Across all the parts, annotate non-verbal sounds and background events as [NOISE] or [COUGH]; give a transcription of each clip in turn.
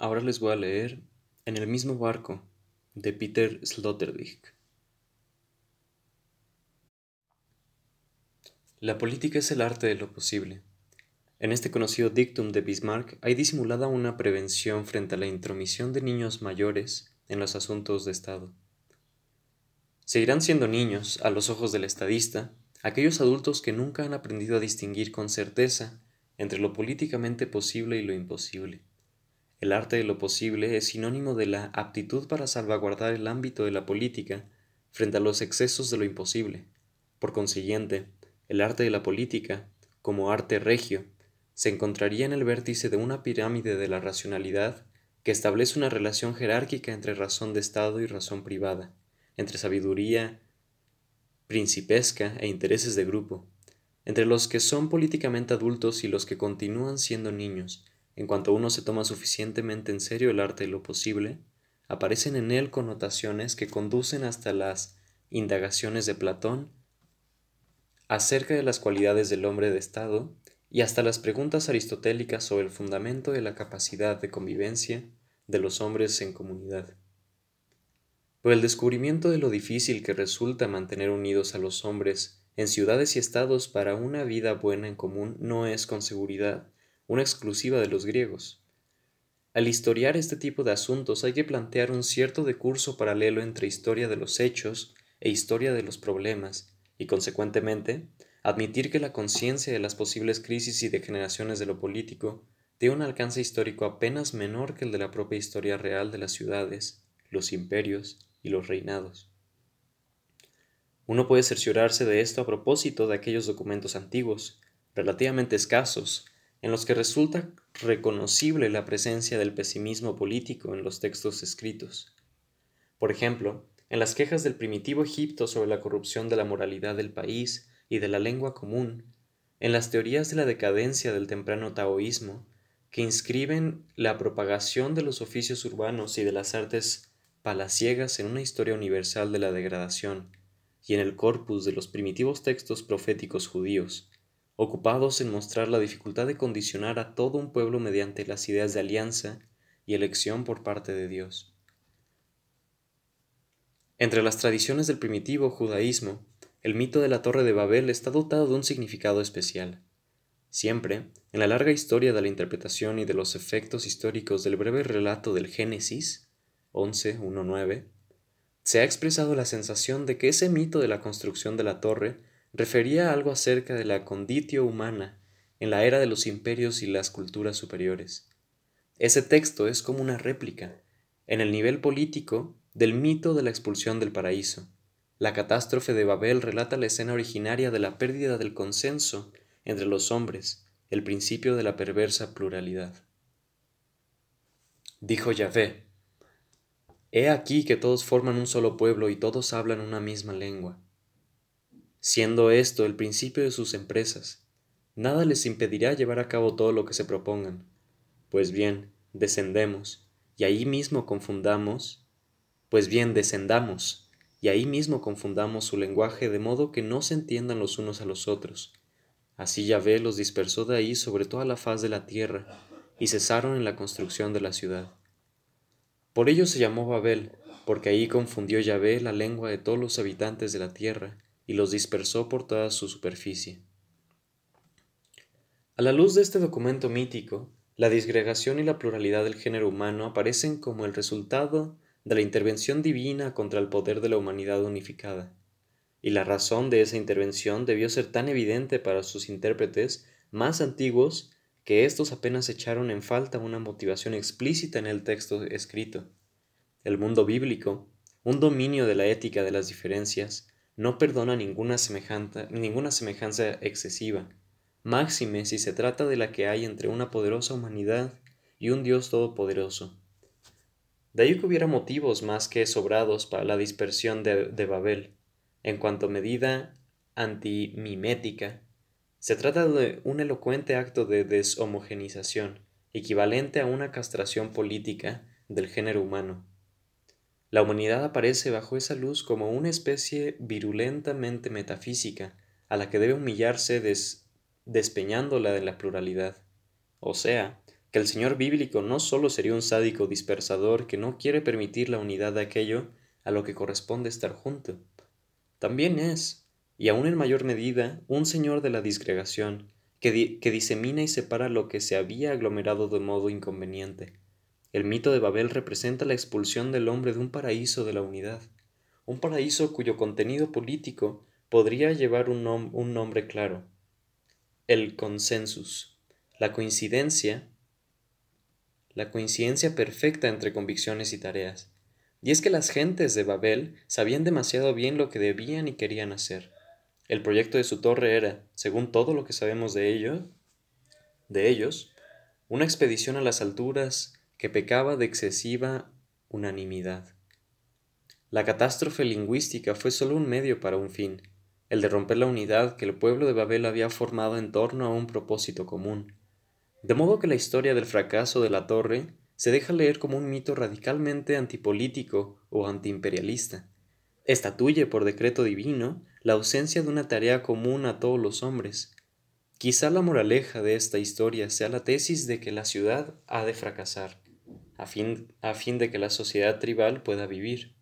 Ahora les voy a leer En el mismo barco de Peter Sloterdijk. La política es el arte de lo posible. En este conocido dictum de Bismarck hay disimulada una prevención frente a la intromisión de niños mayores en los asuntos de Estado. Seguirán siendo niños, a los ojos del estadista, aquellos adultos que nunca han aprendido a distinguir con certeza entre lo políticamente posible y lo imposible el arte de lo posible es sinónimo de la aptitud para salvaguardar el ámbito de la política frente a los excesos de lo imposible. Por consiguiente, el arte de la política, como arte regio, se encontraría en el vértice de una pirámide de la racionalidad que establece una relación jerárquica entre razón de Estado y razón privada, entre sabiduría principesca e intereses de grupo, entre los que son políticamente adultos y los que continúan siendo niños, en cuanto uno se toma suficientemente en serio el arte de lo posible, aparecen en él connotaciones que conducen hasta las indagaciones de Platón acerca de las cualidades del hombre de Estado y hasta las preguntas aristotélicas sobre el fundamento de la capacidad de convivencia de los hombres en comunidad. Por el descubrimiento de lo difícil que resulta mantener unidos a los hombres en ciudades y estados para una vida buena en común no es con seguridad una exclusiva de los griegos. Al historiar este tipo de asuntos hay que plantear un cierto decurso paralelo entre historia de los hechos e historia de los problemas, y consecuentemente, admitir que la conciencia de las posibles crisis y degeneraciones de lo político tiene un alcance histórico apenas menor que el de la propia historia real de las ciudades, los imperios y los reinados. Uno puede cerciorarse de esto a propósito de aquellos documentos antiguos, relativamente escasos, en los que resulta reconocible la presencia del pesimismo político en los textos escritos. Por ejemplo, en las quejas del primitivo Egipto sobre la corrupción de la moralidad del país y de la lengua común, en las teorías de la decadencia del temprano taoísmo, que inscriben la propagación de los oficios urbanos y de las artes palaciegas en una historia universal de la degradación, y en el corpus de los primitivos textos proféticos judíos, ocupados en mostrar la dificultad de condicionar a todo un pueblo mediante las ideas de alianza y elección por parte de Dios. Entre las tradiciones del primitivo judaísmo, el mito de la Torre de Babel está dotado de un significado especial. Siempre, en la larga historia de la interpretación y de los efectos históricos del breve relato del Génesis 11.1.9, se ha expresado la sensación de que ese mito de la construcción de la torre refería algo acerca de la conditio humana en la era de los imperios y las culturas superiores. Ese texto es como una réplica, en el nivel político, del mito de la expulsión del paraíso. La catástrofe de Babel relata la escena originaria de la pérdida del consenso entre los hombres, el principio de la perversa pluralidad. Dijo Yahvé, He aquí que todos forman un solo pueblo y todos hablan una misma lengua siendo esto el principio de sus empresas. Nada les impedirá llevar a cabo todo lo que se propongan. Pues bien, descendemos, y ahí mismo confundamos, pues bien, descendamos, y ahí mismo confundamos su lenguaje de modo que no se entiendan los unos a los otros. Así Yahvé los dispersó de ahí sobre toda la faz de la tierra, y cesaron en la construcción de la ciudad. Por ello se llamó Babel, porque ahí confundió Yahvé la lengua de todos los habitantes de la tierra, y los dispersó por toda su superficie. A la luz de este documento mítico, la disgregación y la pluralidad del género humano aparecen como el resultado de la intervención divina contra el poder de la humanidad unificada. Y la razón de esa intervención debió ser tan evidente para sus intérpretes más antiguos que éstos apenas echaron en falta una motivación explícita en el texto escrito. El mundo bíblico, un dominio de la ética de las diferencias, no perdona ninguna, ninguna semejanza excesiva, máxime si se trata de la que hay entre una poderosa humanidad y un Dios todopoderoso. De ahí que hubiera motivos más que sobrados para la dispersión de, de Babel. En cuanto a medida antimimética, se trata de un elocuente acto de deshomogenización, equivalente a una castración política del género humano. La humanidad aparece bajo esa luz como una especie virulentamente metafísica, a la que debe humillarse despeñándola de la pluralidad, o sea, que que el Señor bíblico no solo sería un sádico dispersador que no quiere permitir la unidad de aquello a lo que corresponde estar junto, también es, y aún en mayor medida, un Señor de la disgregación, que, que disemina y separa lo que se había aglomerado de modo inconveniente. El mito de Babel representa la expulsión del hombre de un paraíso de la unidad, un paraíso cuyo contenido político podría llevar un, nombre claro, el consensus, la coincidencia, la coincidencia perfecta entre convicciones y tareas. Y es que las gentes de Babel sabían demasiado bien lo que debían y querían hacer. El proyecto de su torre era, según todo lo que sabemos de ello, de ellos, una expedición a las alturas que pecaba de excesiva unanimidad. La catástrofe lingüística fue solo un medio para un fin, el de romper la unidad que el pueblo de Babel había formado en torno a un propósito común. De modo que la historia del fracaso de la torre se deja leer como un mito radicalmente antipolítico o antiimperialista. Estatuye por decreto divino la ausencia de una tarea común a todos los hombres. Quizá la moraleja de esta historia sea la tesis de que la ciudad ha de fracasar, a fin, a fin de que la sociedad tribal pueda vivir.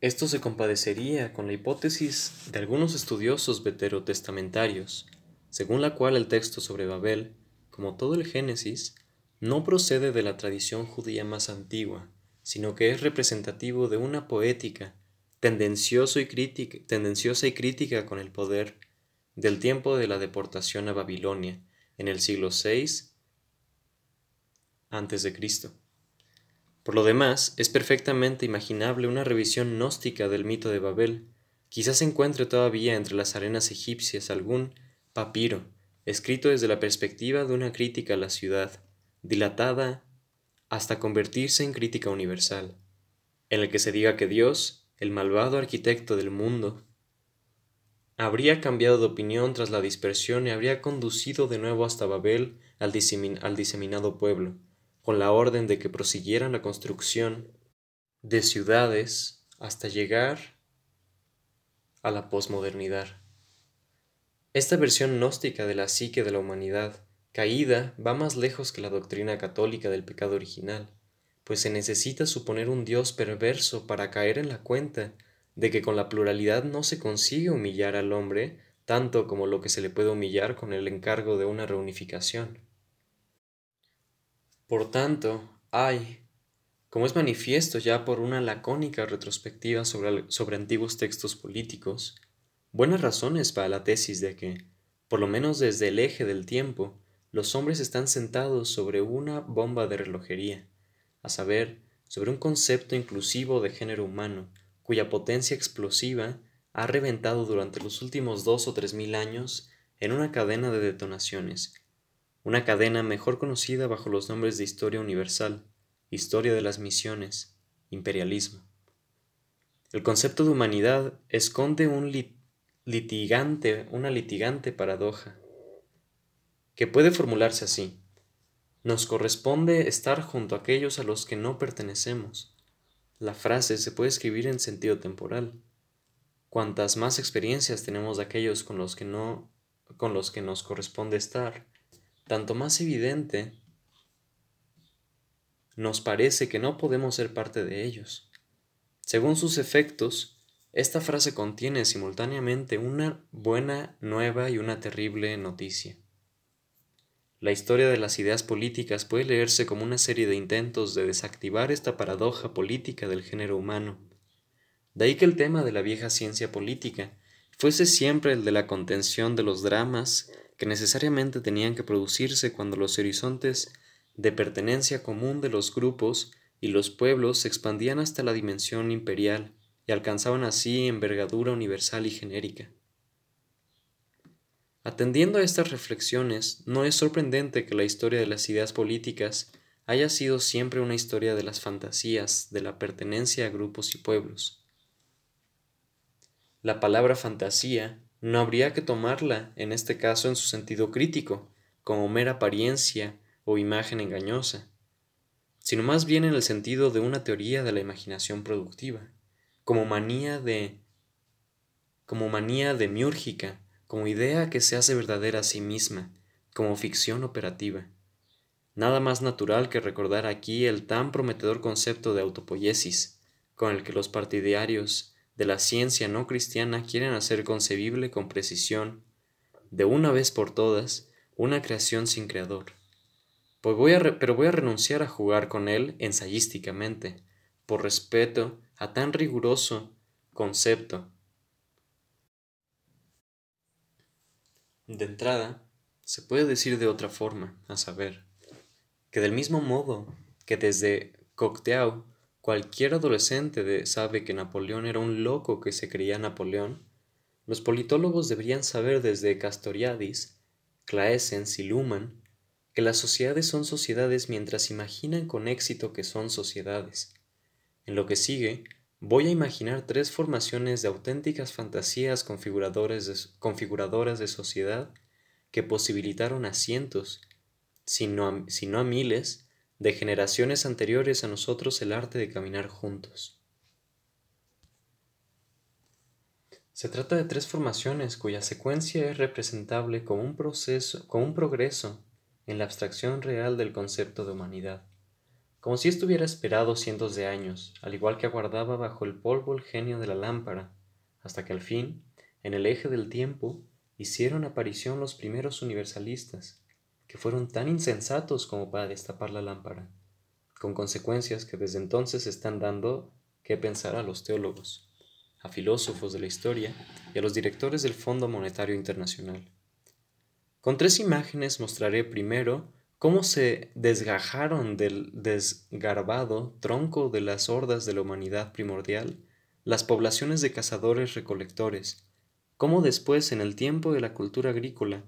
Esto se compadecería con la hipótesis de algunos estudiosos veterotestamentarios, según la cual el texto sobre Babel, como todo el Génesis, no procede de la tradición judía más antigua, sino que es representativo de una poética tendencioso y tendenciosa y crítica con el poder del tiempo de la deportación a Babilonia en el siglo VI a.C. Por lo demás, es perfectamente imaginable una revisión gnóstica del mito de Babel. Quizás se encuentre todavía entre las arenas egipcias algún papiro, escrito desde la perspectiva de una crítica a la ciudad, dilatada hasta convertirse en crítica universal, en el que se diga que Dios, el malvado arquitecto del mundo, habría cambiado de opinión tras la dispersión y habría conducido de nuevo hasta Babel al, diseminado pueblo, con la orden de que prosiguieran la construcción de ciudades hasta llegar a la posmodernidad. Esta versión gnóstica de la psique de la humanidad caída va más lejos que la doctrina católica del pecado original, pues se necesita suponer un Dios perverso para caer en la cuenta de que con la pluralidad no se consigue humillar al hombre tanto como lo que se le puede humillar con el encargo de una reunificación. Por tanto, hay, como es manifiesto ya por una lacónica retrospectiva sobre, sobre antiguos textos políticos, buenas razones para la tesis de que, por lo menos desde el eje del tiempo, los hombres están sentados sobre una bomba de relojería, a saber, sobre un concepto inclusivo de género humano, cuya potencia explosiva ha reventado durante los últimos dos o tres mil años en una cadena de detonaciones una cadena mejor conocida bajo los nombres de historia universal, historia de las misiones, imperialismo. El concepto de humanidad esconde un litigante, una litigante paradoja, que puede formularse así. Nos corresponde estar junto a aquellos a los que no pertenecemos. La frase se puede escribir en sentido temporal. Cuantas más experiencias tenemos de aquellos con los que no con los que nos corresponde estar, tanto más evidente nos parece que no podemos ser parte de ellos. Según sus efectos, esta frase contiene simultáneamente una buena nueva y una terrible noticia. La historia de las ideas políticas puede leerse como una serie de intentos de desactivar esta paradoja política del género humano. De ahí que el tema de la vieja ciencia política fuese siempre el de la contención de los dramas que necesariamente tenían que producirse cuando los horizontes de pertenencia común de los grupos y los pueblos se expandían hasta la dimensión imperial y alcanzaban así envergadura universal y genérica. Atendiendo a estas reflexiones, no es sorprendente que la historia de las ideas políticas haya sido siempre una historia de las fantasías, de la pertenencia a grupos y pueblos. La palabra fantasía no habría que tomarla, en este caso, en su sentido crítico, como mera apariencia o imagen engañosa, sino más bien en el sentido de una teoría de la imaginación productiva, como manía de como manía demiúrgica, como idea que se hace verdadera a sí misma, como ficción operativa. Nada más natural que recordar aquí el tan prometedor concepto de autopoiesis, con el que los partidarios de la ciencia no cristiana quieren hacer concebible con precisión, de una vez por todas, una creación sin creador. Pues voy a pero voy a renunciar a jugar con él ensayísticamente, por respeto a tan riguroso concepto. De entrada, se puede decir de otra forma, a saber, que del mismo modo que desde Cocteau cualquier adolescente sabe que Napoleón era un loco que se creía Napoleón, los politólogos deberían saber desde Castoriadis, Claessens y Luhmann que las sociedades son sociedades mientras imaginan con éxito que son sociedades. En lo que sigue, voy a imaginar tres formaciones de auténticas fantasías configuradoras de sociedad que posibilitaron a cientos, si no a, miles, de generaciones anteriores a nosotros el arte de caminar juntos. Se trata de tres formaciones cuya secuencia es representable como un proceso, como un progreso en la abstracción real del concepto de humanidad, como si estuviera esperado cientos de años, al igual que aguardaba bajo el polvo el genio de la lámpara, hasta que al fin, en el eje del tiempo, hicieron aparición los primeros universalistas, que fueron tan insensatos como para destapar la lámpara, con consecuencias que desde entonces están dando que pensar a los teólogos, a filósofos de la historia y a los directores del Fondo Monetario Internacional. Con tres imágenes mostraré primero cómo se desgajaron del desgarbado tronco de las hordas de la humanidad primordial las poblaciones de cazadores recolectores, cómo después en el tiempo de la cultura agrícola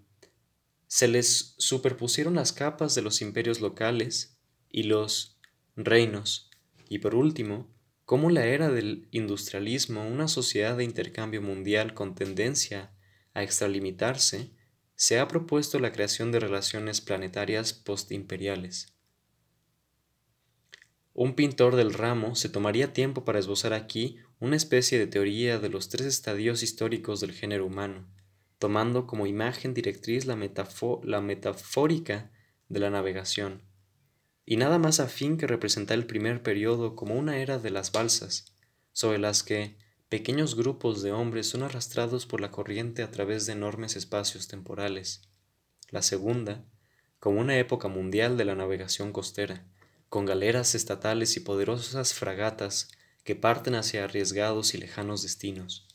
se les superpusieron las capas de los imperios locales y los reinos, y por último, cómo la era del industrialismo, una sociedad de intercambio mundial con tendencia a extralimitarse, se ha propuesto la creación de relaciones planetarias postimperiales. Un pintor del ramo se tomaría tiempo para esbozar aquí una especie de teoría de los tres estadios históricos del género humano, tomando como imagen directriz la, la metafórica de la navegación, y nada más a fin que representar el primer periodo como una era de las balsas, sobre las que, pequeños grupos de hombres son arrastrados por la corriente a través de enormes espacios temporales. La segunda, como una época mundial de la navegación costera, con galeras estatales y poderosas fragatas que parten hacia arriesgados y lejanos destinos,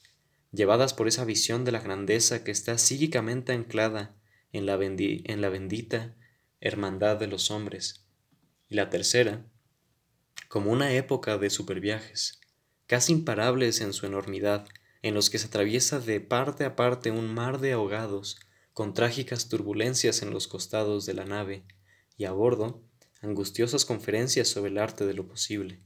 llevadas por esa visión de la grandeza que está psíquicamente anclada en la, en la bendita hermandad de los hombres. Y la tercera, como una época de superviajes, casi imparables en su enormidad, en los que se atraviesa de parte a parte un mar de ahogados, con trágicas turbulencias en los costados de la nave, y a bordo, angustiosas conferencias sobre el arte de lo posible.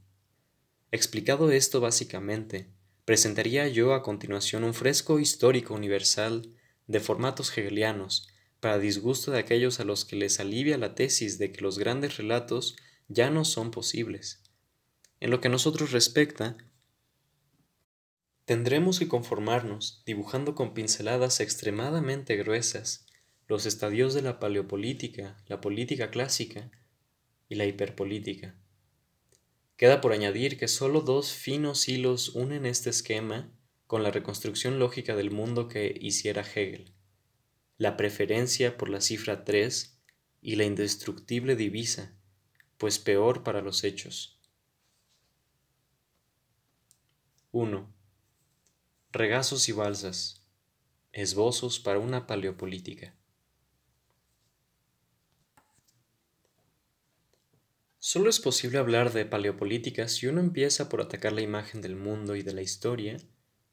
Explicado esto básicamente, presentaría yo a continuación un fresco histórico universal de formatos hegelianos, para disgusto de aquellos a los que les alivia la tesis de que los grandes relatos ya no son posibles. En lo que a nosotros respecta, Tendremos que conformarnos, dibujando con pinceladas extremadamente gruesas, los estadios de la paleopolítica, la política clásica y la hiperpolítica. Queda por añadir que solo dos finos hilos unen este esquema con la reconstrucción lógica del mundo que hiciera Hegel, la preferencia por la cifra 3 y la indestructible divisa, pues peor para los hechos. 1. Regazos y balsas. Esbozos para una paleopolítica. Solo es posible hablar de paleopolítica si uno empieza por atacar la imagen del mundo y de la historia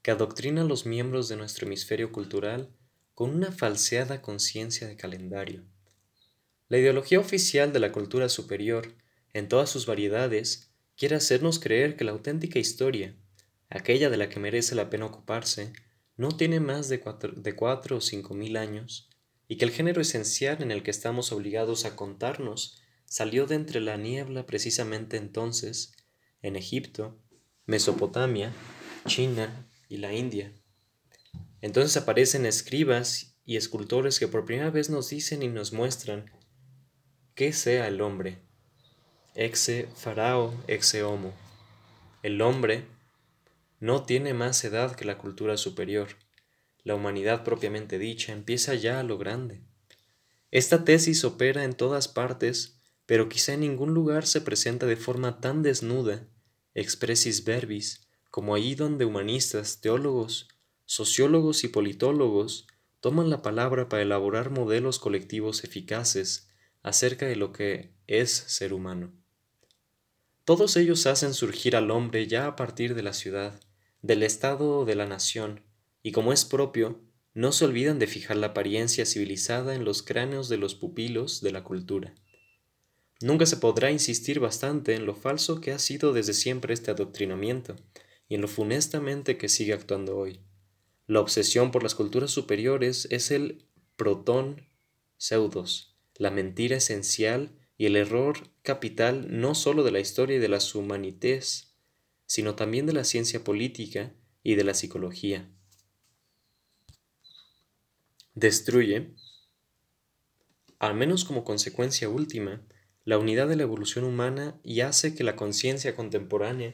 que adoctrina a los miembros de nuestro hemisferio cultural con una falseada conciencia de calendario. La ideología oficial de la cultura superior, en todas sus variedades, quiere hacernos creer que la auténtica historia, aquella de la que merece la pena ocuparse, no tiene más de cuatro, o cinco mil años, y que el género esencial en el que estamos obligados a contarnos salió de entre la niebla precisamente entonces, en Egipto, Mesopotamia, China y la India. Entonces aparecen escribas y escultores que por primera vez nos dicen y nos muestran qué sea el hombre. Exe farao exe homo. El hombre no tiene más edad que la cultura superior. La humanidad propiamente dicha empieza ya a lo grande. Esta tesis opera en todas partes, pero quizá en ningún lugar se presenta de forma tan desnuda, expressis verbis, como allí donde humanistas, teólogos, sociólogos y politólogos toman la palabra para elaborar modelos colectivos eficaces acerca de lo que es ser humano. Todos ellos hacen surgir al hombre ya a partir de la ciudad, del Estado o de la nación, y como es propio, no se olvidan de fijar la apariencia civilizada en los cráneos de los pupilos de la cultura. Nunca se podrá insistir bastante en lo falso que ha sido desde siempre este adoctrinamiento, y en lo funestamente que sigue actuando hoy. La obsesión por las culturas superiores es el protón pseudos, la mentira esencial y el error capital no sólo de la historia y de las humanités, sino también de la ciencia política y de la psicología. Destruye, al menos como consecuencia última, la unidad de la evolución humana y hace que la conciencia contemporánea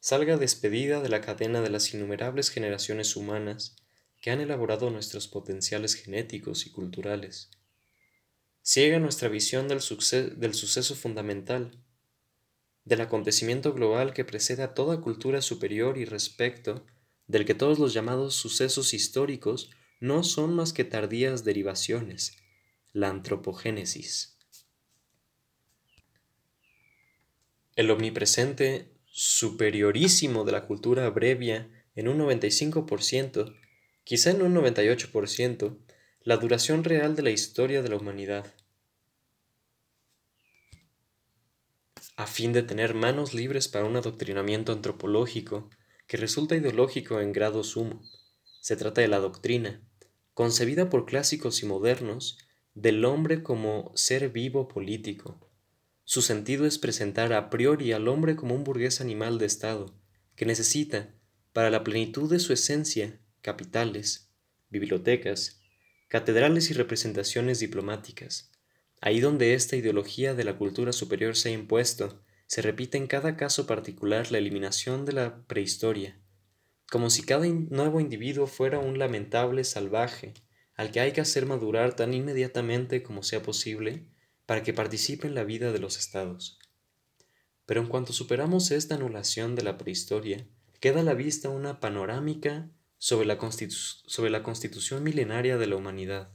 salga despedida de la cadena de las innumerables generaciones humanas que han elaborado nuestros potenciales genéticos y culturales. Ciega nuestra visión del, del suceso fundamental, del acontecimiento global que precede a toda cultura superior y respecto del que todos los llamados sucesos históricos no son más que tardías derivaciones, la antropogénesis. El omnipresente superiorísimo de la cultura abrevia en un 95%, quizá en un 98%, la duración real de la historia de la humanidad. A fin de tener manos libres para un adoctrinamiento antropológico que resulta ideológico en grado sumo, se trata de la doctrina, concebida por clásicos y modernos, del hombre como ser vivo político, su sentido es presentar a priori al hombre como un burgués animal de Estado, que necesita, para la plenitud de su esencia, capitales, bibliotecas, catedrales y representaciones diplomáticas. Ahí donde esta ideología de la cultura superior se ha impuesto, se repite en cada caso particular la eliminación de la prehistoria, como si cada nuevo individuo fuera un lamentable salvaje, al que hay que hacer madurar tan inmediatamente como sea posible, para que participe en la vida de los estados. Pero en cuanto superamos esta anulación de la prehistoria, queda a la vista una panorámica sobre la, sobre la constitución milenaria de la humanidad,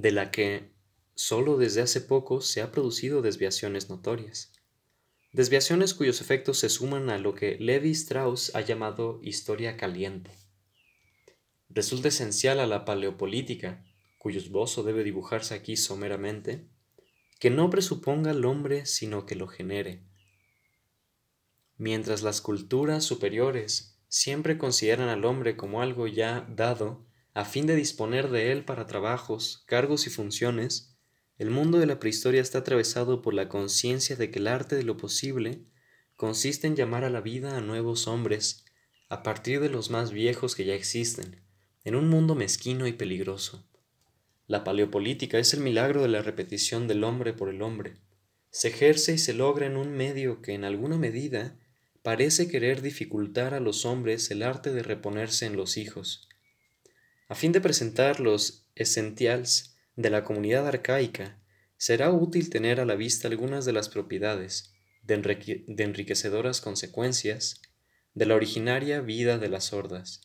de la que solo desde hace poco se han producido desviaciones notorias. Desviaciones cuyos efectos se suman a lo que Levi Strauss ha llamado historia caliente. Resulta esencial a la paleopolítica cuyo esbozo debe dibujarse aquí someramente, que no presuponga al hombre sino que lo genere. Mientras las culturas superiores siempre consideran al hombre como algo ya dado a fin de disponer de él para trabajos, cargos y funciones, el mundo de la prehistoria está atravesado por la conciencia de que el arte de lo posible consiste en llamar a la vida a nuevos hombres a partir de los más viejos que ya existen, en un mundo mezquino y peligroso. La paleopolítica es el milagro de la repetición del hombre por el hombre. Se ejerce y se logra en un medio que en alguna medida parece querer dificultar a los hombres el arte de reponerse en los hijos. A fin de presentar los essentials de la comunidad arcaica, será útil tener a la vista algunas de las propiedades, de, enriquecedoras consecuencias, de la originaria vida de las hordas.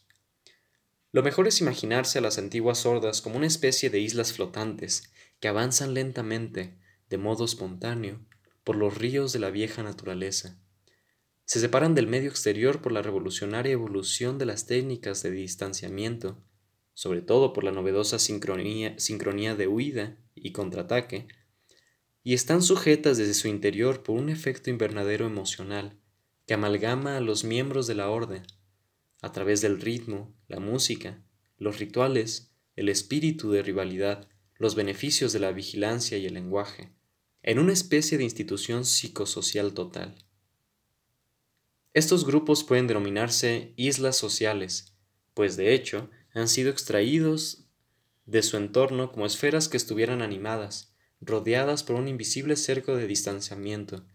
Lo mejor es imaginarse a las antiguas sordas como una especie de islas flotantes que avanzan lentamente, de modo espontáneo, por los ríos de la vieja naturaleza. Se separan del medio exterior por la revolucionaria evolución de las técnicas de distanciamiento, sobre todo por la novedosa sincronía, sincronía de huida y contraataque, y están sujetas desde su interior por un efecto invernadero emocional que amalgama a los miembros de la orden a través del ritmo, la música, los rituales, el espíritu de rivalidad, los beneficios de la vigilancia y el lenguaje, en una especie de institución psicosocial total. Estos grupos pueden denominarse islas sociales, pues de hecho han sido extraídos de su entorno como esferas que estuvieran animadas, rodeadas por un invisible cerco de distanciamiento,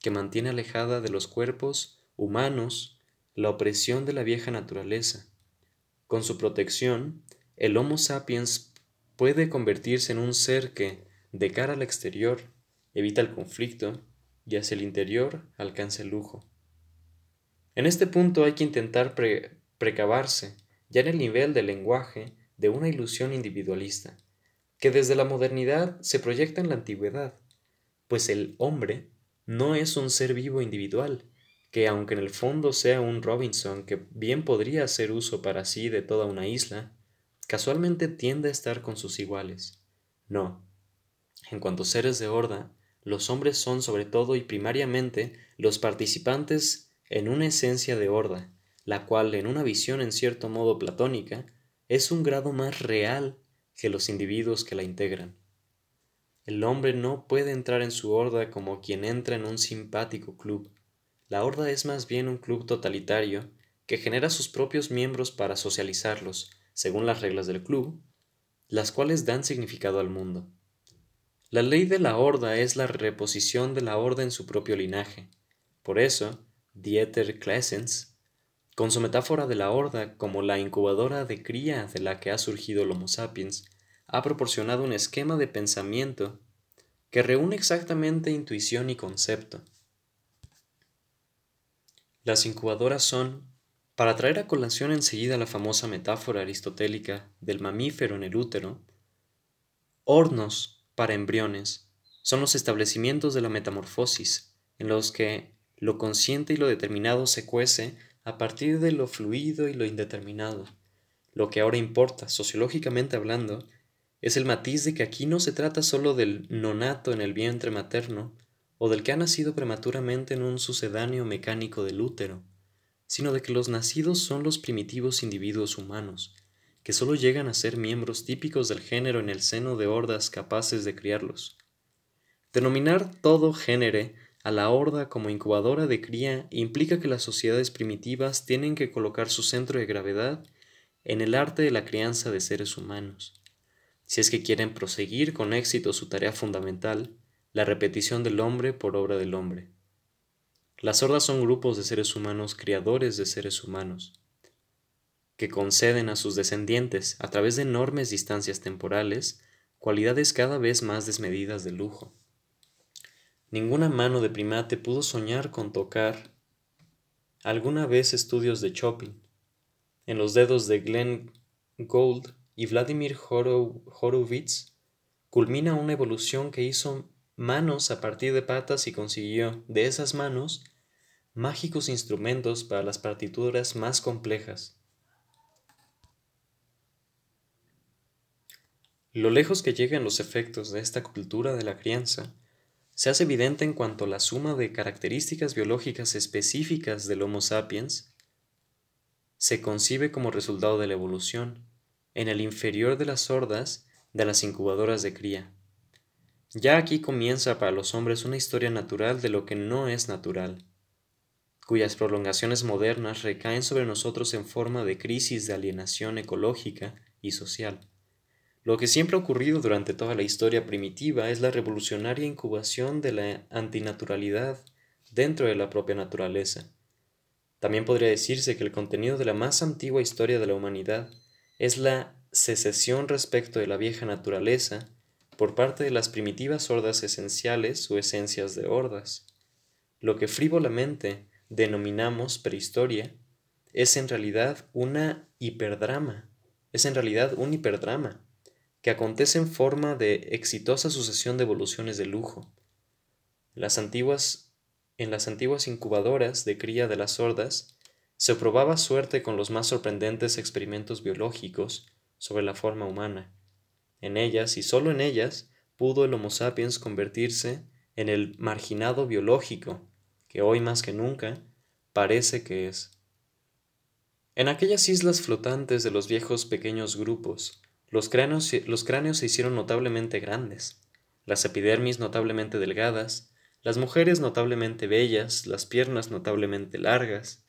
que mantiene alejada de los cuerpos humanos la opresión de la vieja naturaleza. Con su protección, el Homo sapiens puede convertirse en un ser que, de cara al exterior, evita el conflicto y hacia el interior alcanza el lujo. En este punto hay que intentar precavarse, ya en el nivel del lenguaje, de una ilusión individualista, que desde la modernidad se proyecta en la antigüedad, pues el hombre no es un ser vivo individual, que aunque en el fondo sea un Robinson que bien podría hacer uso para sí de toda una isla, casualmente tiende a estar con sus iguales. No. En cuanto seres de horda, los hombres son sobre todo y primariamente los participantes en una esencia de horda, la cual en una visión en cierto modo platónica es un grado más real que los individuos que la integran. El hombre no puede entrar en su horda como quien entra en un simpático club. La horda es más bien un club totalitario que genera sus propios miembros para socializarlos, según las reglas del club, las cuales dan significado al mundo. La ley de la horda es la reposición de la horda en su propio linaje. Por eso, Dieter Claessens, con su metáfora de la horda como la incubadora de cría de la que ha surgido el Homo sapiens, ha proporcionado un esquema de pensamiento que reúne exactamente intuición y concepto. Las incubadoras son para traer a colación enseguida la famosa metáfora aristotélica del mamífero en el útero, hornos para embriones son los establecimientos de la metamorfosis, en los que lo consciente y lo determinado se cuece a partir de lo fluido y lo indeterminado. Lo que ahora importa, sociológicamente hablando, es el matiz de que aquí no se trata solo del nonato en el vientre materno, o del que ha nacido prematuramente en un sucedáneo mecánico del útero, sino de que los nacidos son los primitivos individuos humanos, que solo llegan a ser miembros típicos del género en el seno de hordas capaces de criarlos. Denominar todo género a la horda como incubadora de cría implica que las sociedades primitivas tienen que colocar su centro de gravedad en el arte de la crianza de seres humanos, si es que quieren proseguir con éxito su tarea fundamental, la repetición del hombre por obra del hombre. Las hordas son grupos de seres humanos criadores de seres humanos, que conceden a sus descendientes, a través de enormes distancias temporales, cualidades cada vez más desmedidas de lujo. Ninguna mano de primate pudo soñar con tocar alguna vez estudios de Chopin. En los dedos de Glenn Gould y Vladimir Horowitz culmina una evolución que hizo manos a partir de patas y consiguió, de esas manos, mágicos instrumentos para las partituras más complejas. Lo lejos que llegan los efectos de esta cultura de la crianza se hace evidente en cuanto la suma de características biológicas específicas del Homo sapiens se concibe como resultado de la evolución, en el inferior de las sordas de las incubadoras de cría. Ya aquí comienza para los hombres una historia natural de lo que no es natural, cuyas prolongaciones modernas recaen sobre nosotros en forma de crisis de alienación ecológica y social. Lo que siempre ha ocurrido durante toda la historia primitiva es la revolucionaria incubación de la antinaturalidad dentro de la propia naturaleza. También podría decirse que el contenido de la más antigua historia de la humanidad es la secesión respecto de la vieja naturaleza por parte de las primitivas hordas esenciales o esencias de hordas. Lo que frívolamente denominamos prehistoria es en realidad una hiperdrama, es en realidad un hiperdrama, que acontece en forma de exitosa sucesión de evoluciones de lujo. Las antiguas, en las antiguas incubadoras de cría de las hordas, se probaba suerte con los más sorprendentes experimentos biológicos sobre la forma humana. En ellas, y solo en ellas, pudo el Homo sapiens convertirse en el marginado biológico que hoy más que nunca parece que es. En aquellas islas flotantes de los viejos pequeños grupos, los cráneos, los cráneos se hicieron notablemente grandes, las epidermis notablemente delgadas, las mujeres notablemente bellas, las piernas notablemente largas,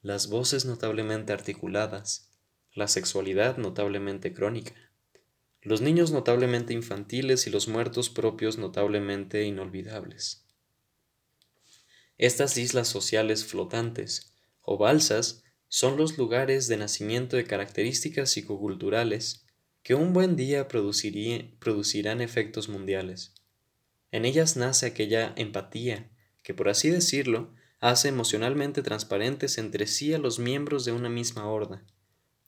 las voces notablemente articuladas, la sexualidad notablemente crónica, los niños notablemente infantiles y los muertos propios notablemente inolvidables. Estas islas sociales flotantes, o balsas, son los lugares de nacimiento de características psicoculturales que un buen día producirán efectos mundiales. En ellas nace aquella empatía que, por así decirlo, hace emocionalmente transparentes entre sí a los miembros de una misma horda.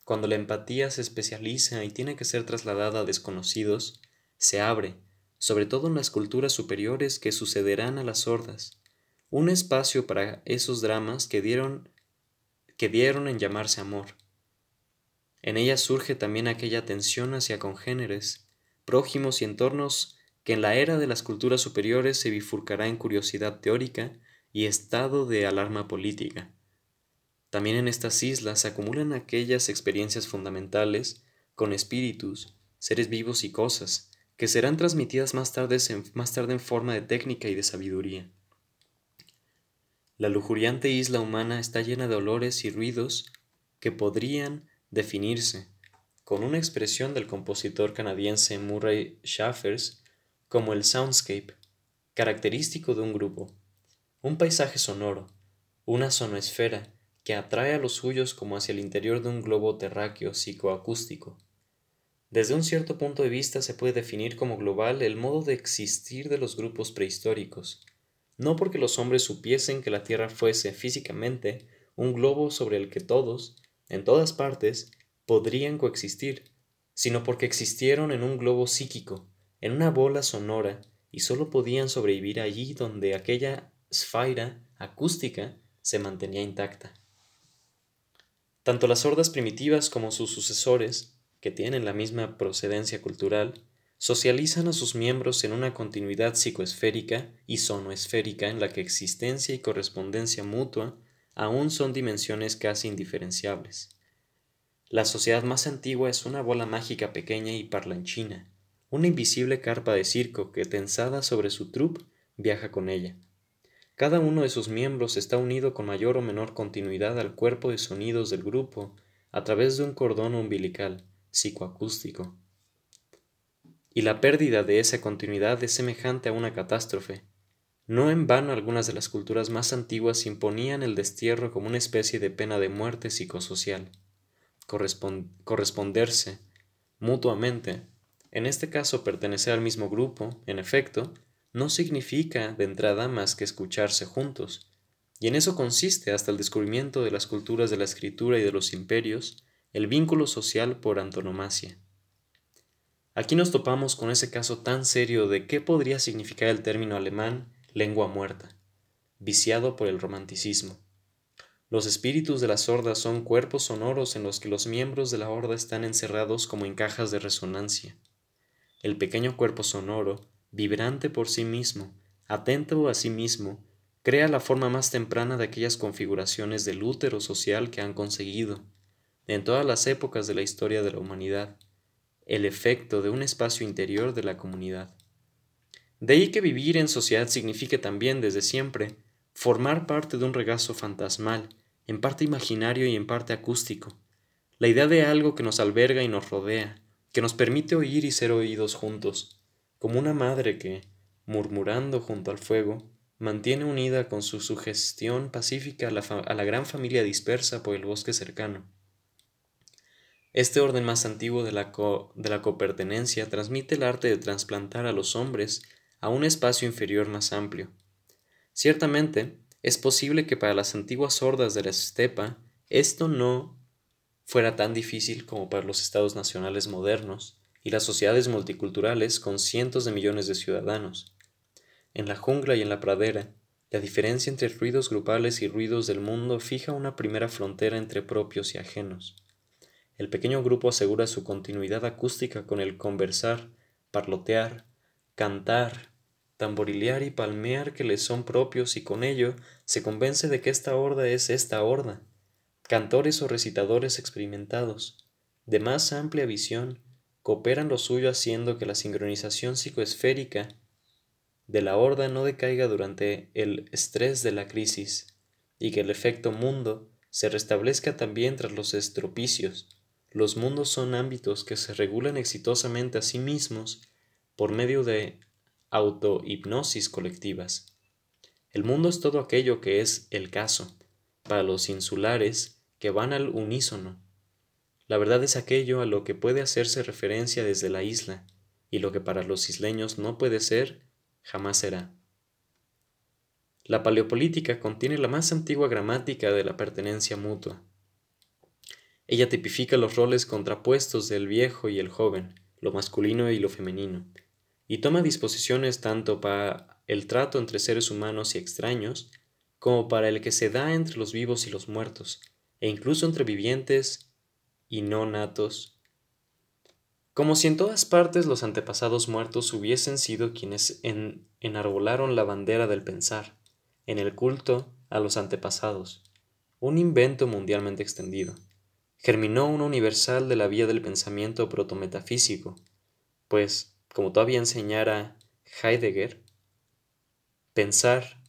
Cuando la empatía se especializa y tiene que ser trasladada a desconocidos, se abre, sobre todo en las culturas superiores que sucederán a las hordas, un espacio para esos dramas que dieron, que dieron en llamarse amor. En ella surge también aquella tensión hacia congéneres, prójimos y entornos que en la era de las culturas superiores se bifurcará en curiosidad teórica y estado de alarma política. También en estas islas se acumulan aquellas experiencias fundamentales con espíritus, seres vivos y cosas, que serán transmitidas más tarde en, más tarde en forma de técnica y de sabiduría. La lujuriante isla humana está llena de olores y ruidos que podrían definirse, con una expresión del compositor canadiense Murray Schaffers, como el soundscape, característico de un grupo. Un paisaje sonoro, una sonoesfera que atrae a los suyos como hacia el interior de un globo terráqueo psicoacústico. Desde un cierto punto de vista se puede definir como global el modo de existir de los grupos prehistóricos, no porque los hombres supiesen que la Tierra fuese físicamente un globo sobre el que todos, en todas partes, podrían coexistir, sino porque existieron en un globo psíquico, en una bola sonora, y sólo podían sobrevivir allí donde aquella esfera acústica se mantenía intacta. Tanto las hordas primitivas como sus sucesores, que tienen la misma procedencia cultural, socializan a sus miembros en una continuidad psicoesférica y sonoesférica en la que existencia y correspondencia mutua aún son dimensiones casi indiferenciables. La sociedad más antigua es una bola mágica pequeña y parlanchina, una invisible carpa de circo que tensada sobre su troupe viaja con ella. Cada uno de sus miembros está unido con mayor o menor continuidad al cuerpo de sonidos del grupo a través de un cordón umbilical psicoacústico. Y la pérdida de esa continuidad es semejante a una catástrofe. No en vano algunas de las culturas más antiguas imponían el destierro como una especie de pena de muerte psicosocial. corresponderse mutuamente, en este caso pertenecer al mismo grupo, en efecto, no significa de entrada más que escucharse juntos, y en eso consiste hasta el descubrimiento de las culturas de la escritura y de los imperios, el vínculo social por antonomasia. Aquí nos topamos con ese caso tan serio de qué podría significar el término alemán lengua muerta, viciado por el romanticismo. Los espíritus de las hordas son cuerpos sonoros en los que los miembros de la horda están encerrados como en cajas de resonancia. El pequeño cuerpo sonoro vibrante por sí mismo, atento a sí mismo, crea la forma más temprana de aquellas configuraciones del útero social que han conseguido, en todas las épocas de la historia de la humanidad, el efecto de un espacio interior de la comunidad. De ahí que vivir en sociedad signifique también, desde siempre, formar parte de un regazo fantasmal, en parte imaginario y en parte acústico, la idea de algo que nos alberga y nos rodea, que nos permite oír y ser oídos juntos, como una madre que, murmurando junto al fuego, mantiene unida con su sugestión pacífica a la, gran familia dispersa por el bosque cercano. Este orden más antiguo de la, de la copertenencia transmite el arte de trasplantar a los hombres a un espacio inferior más amplio. Ciertamente, es posible que para las antiguas hordas de la estepa esto no fuera tan difícil como para los estados nacionales modernos, y las sociedades multiculturales con cientos de millones de ciudadanos. En la jungla y en la pradera, la diferencia entre ruidos grupales y ruidos del mundo fija una primera frontera entre propios y ajenos. El pequeño grupo asegura su continuidad acústica con el conversar, parlotear, cantar, tamborilear y palmear que les son propios y con ello se convence de que esta horda es esta horda, cantores o recitadores experimentados, de más amplia visión, cooperan lo suyo haciendo que la sincronización psicoesférica de la horda no decaiga durante el estrés de la crisis y que el efecto mundo se restablezca también tras los estropicios. Los mundos son ámbitos que se regulan exitosamente a sí mismos por medio de autohipnosis colectivas. El mundo es todo aquello que es el caso, para los insulares que van al unísono. La verdad es aquello a lo que puede hacerse referencia desde la isla, y lo que para los isleños no puede ser, jamás será. La paleopolítica contiene la más antigua gramática de la pertenencia mutua. Ella tipifica los roles contrapuestos del viejo y el joven, lo masculino y lo femenino, y toma disposiciones tanto para el trato entre seres humanos y extraños, como para el que se da entre los vivos y los muertos, e incluso entre vivientes y no natos, como si en todas partes los antepasados muertos hubiesen sido quienes enarbolaron la bandera del pensar, en el culto a los antepasados, un invento mundialmente extendido. Germinó una universal de la vía del pensamiento protometafísico, pues, como todavía enseñara Heidegger, pensar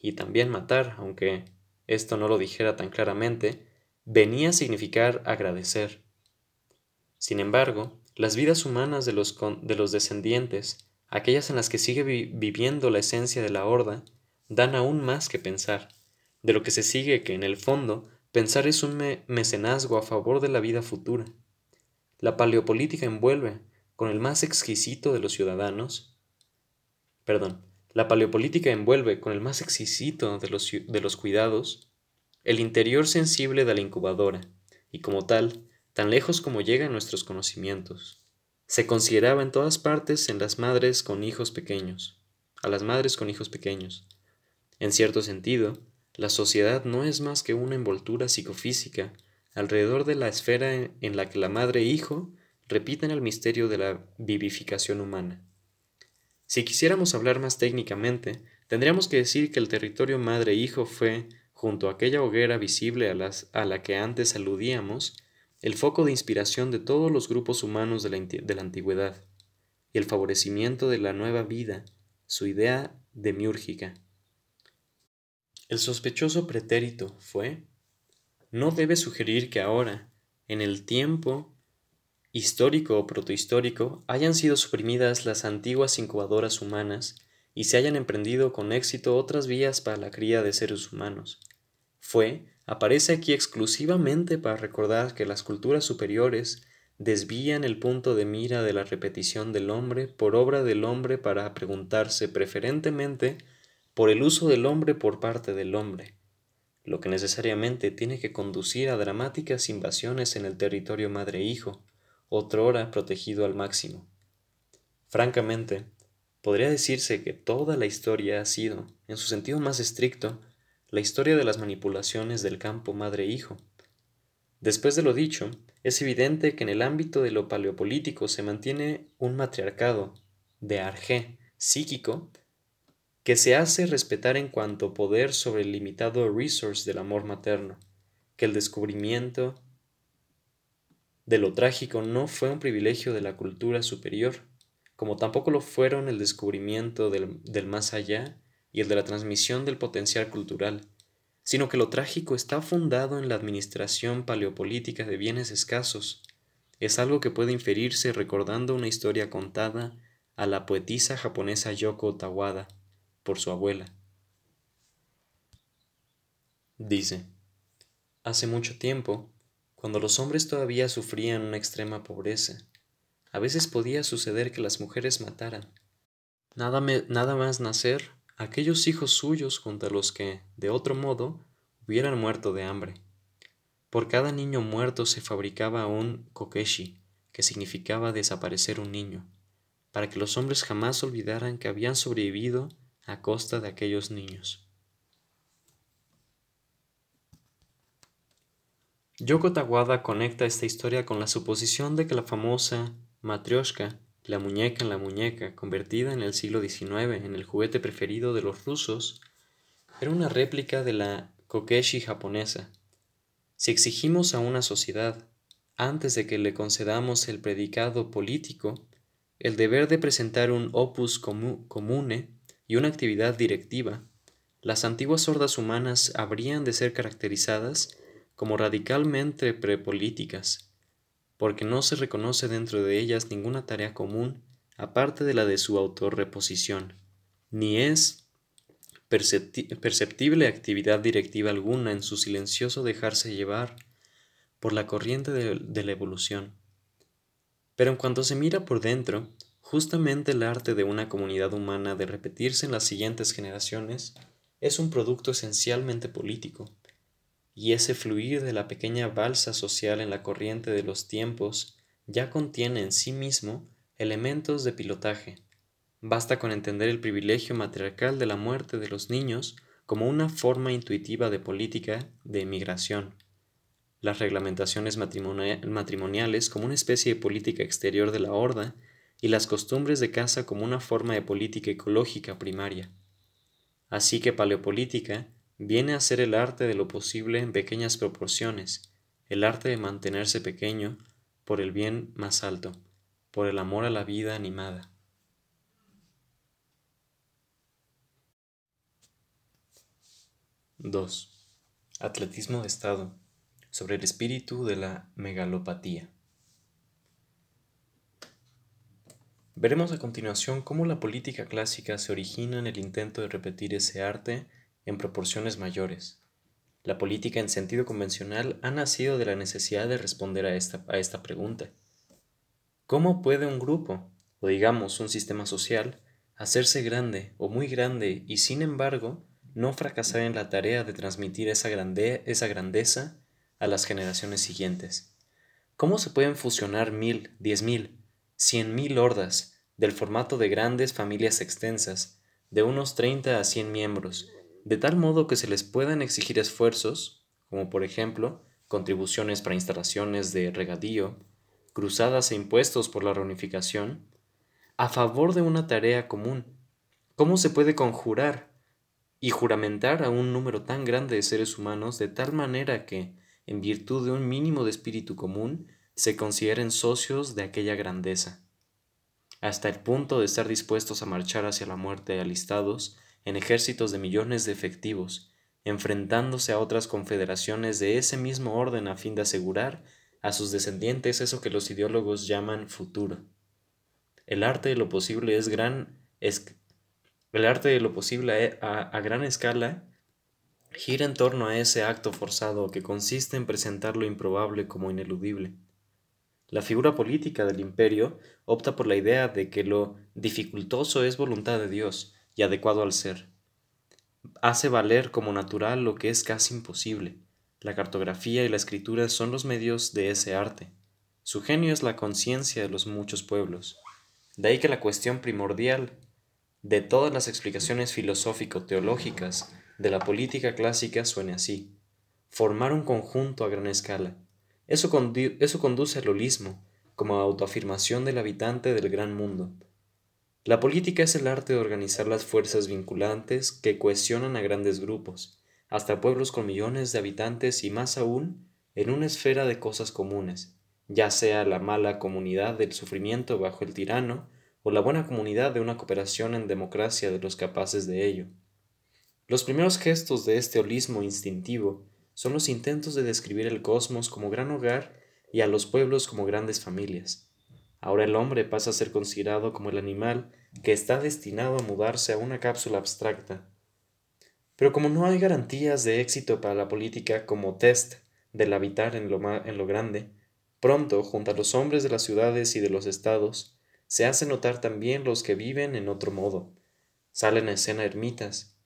y también matar, aunque esto no lo dijera tan claramente, venía a significar agradecer. Sin embargo, las vidas humanas de los, de los descendientes, aquellas en las que sigue viviendo la esencia de la horda, dan aún más que pensar, de lo que se sigue que en el fondo pensar es un mecenazgo a favor de la vida futura. La paleopolítica envuelve, con el más exquisito de los ciudadanos, perdón, la paleopolítica envuelve con el más exquisito de los, de los cuidados el interior sensible de la incubadora, y como tal, tan lejos como llegan nuestros conocimientos. Se consideraba en todas partes en las madres con hijos pequeños, a las madres con hijos pequeños. En cierto sentido, la sociedad no es más que una envoltura psicofísica alrededor de la esfera en la que la madre e hijo repiten el misterio de la vivificación humana. Si quisiéramos hablar más técnicamente, tendríamos que decir que el territorio madre-hijo fue, junto a aquella hoguera visible a, a la que antes aludíamos, el foco de inspiración de todos los grupos humanos de la, antigüedad, y el favorecimiento de la nueva vida, su idea demiúrgica. El sospechoso pretérito fue, no debe sugerir que ahora, en el tiempo histórico o protohistórico, hayan sido suprimidas las antiguas incubadoras humanas y se hayan emprendido con éxito otras vías para la cría de seres humanos. Fue aparece aquí exclusivamente para recordar que las culturas superiores desvían el punto de mira de la repetición del hombre por obra del hombre para preguntarse preferentemente por el uso del hombre por parte del hombre, lo que necesariamente tiene que conducir a dramáticas invasiones en el territorio madre-hijo, otrora protegido al máximo. Francamente, podría decirse que toda la historia ha sido, en su sentido más estricto, la historia de las manipulaciones del campo madre-hijo. Después de lo dicho, es evidente que en el ámbito de lo paleopolítico se mantiene un matriarcado, de arjé, psíquico, que se hace respetar en cuanto poder sobre el limitado resource del amor materno, que el descubrimiento de lo trágico no fue un privilegio de la cultura superior, como tampoco lo fueron el descubrimiento del, del más allá y el de la transmisión del potencial cultural, sino que lo trágico está fundado en la administración paleopolítica de bienes escasos. Es algo que puede inferirse recordando una historia contada a la poetisa japonesa Yoko Tawada por su abuela. Dice, hace mucho tiempo, cuando los hombres todavía sufrían una extrema pobreza, a veces podía suceder que las mujeres mataran. Nada, nada más nacer aquellos hijos suyos junto a los que, de otro modo, hubieran muerto de hambre. Por cada niño muerto se fabricaba un kokeshi, que significaba desaparecer un niño, para que los hombres jamás olvidaran que habían sobrevivido a costa de aquellos niños. Yoko Tawada conecta esta historia con la suposición de que la famosa Matryoshka la muñeca en la muñeca, convertida en el siglo XIX en el juguete preferido de los rusos, era una réplica de la kokeshi japonesa. Si exigimos a una sociedad, antes de que le concedamos el predicado político, el deber de presentar un opus comune y una actividad directiva, las antiguas hordas humanas habrían de ser caracterizadas como radicalmente prepolíticas, porque no se reconoce dentro de ellas ninguna tarea común aparte de la de su autorreposición, ni es perceptible actividad directiva alguna en su silencioso dejarse llevar por la corriente de, la evolución. Pero en cuanto se mira por dentro, justamente el arte de una comunidad humana de repetirse en las siguientes generaciones es un producto esencialmente político, y ese fluir de la pequeña balsa social en la corriente de los tiempos ya contiene en sí mismo elementos de pilotaje. Basta con entender el privilegio matriarcal de la muerte de los niños como una forma intuitiva de política de emigración, las reglamentaciones matrimoniales como una especie de política exterior de la horda y las costumbres de casa como una forma de política ecológica primaria. Así que paleopolítica viene a ser el arte de lo posible en pequeñas proporciones, el arte de mantenerse pequeño por el bien más alto, por el amor a la vida animada. II. Atletismo de Estado sobre el espíritu de la megalopatía. Veremos a continuación cómo la política clásica se origina en el intento de repetir ese arte en proporciones mayores. La política en sentido convencional ha nacido de la necesidad de responder a esta, a esta pregunta. ¿Cómo puede un grupo, o digamos un sistema social, hacerse grande o muy grande y sin embargo no fracasar en la tarea de transmitir esa, esa grandeza a las generaciones siguientes? ¿Cómo se pueden fusionar mil, diez mil, cien mil hordas del formato de grandes familias extensas, de unos 30 a 100 miembros, de tal modo que se les puedan exigir esfuerzos, como por ejemplo contribuciones para instalaciones de regadío, cruzadas e impuestos por la reunificación, a favor de una tarea común. ¿Cómo se puede conjurar y juramentar a un número tan grande de seres humanos de tal manera que, en virtud de un mínimo de espíritu común, se consideren socios de aquella grandeza, hasta el punto de estar dispuestos a marchar hacia la muerte alistados en ejércitos de millones de efectivos, enfrentándose a otras confederaciones de ese mismo orden a fin de asegurar a sus descendientes eso que los ideólogos llaman futuro. El arte de lo posible es gran el arte de lo posible a, a gran escala gira en torno a ese acto forzado que consiste en presentar lo improbable como ineludible. La figura política del imperio opta por la idea de que lo dificultoso es voluntad de Dios y adecuado al ser. Hace valer como natural lo que es casi imposible. La cartografía y la escritura son los medios de ese arte. Su genio es la conciencia de los muchos pueblos. De ahí que la cuestión primordial de todas las explicaciones filosófico-teológicas de la política clásica suene así. Formar un conjunto a gran escala, eso, conduce al holismo, como autoafirmación del habitante del gran mundo. La política es el arte de organizar las fuerzas vinculantes que cohesionan a grandes grupos, hasta pueblos con millones de habitantes y más aún en una esfera de cosas comunes, ya sea la mala comunidad del sufrimiento bajo el tirano o la buena comunidad de una cooperación en democracia de los capaces de ello. Los primeros gestos de este holismo instintivo son los intentos de describir el cosmos como gran hogar y a los pueblos como grandes familias. Ahora el hombre pasa a ser considerado como el animal que está destinado a mudarse a una cápsula abstracta. Pero como no hay garantías de éxito para la política como test del habitar en lo, en lo grande, pronto, junto a los hombres de las ciudades y de los estados, se hace notar también los que viven en otro modo. Salen a escena ermitas,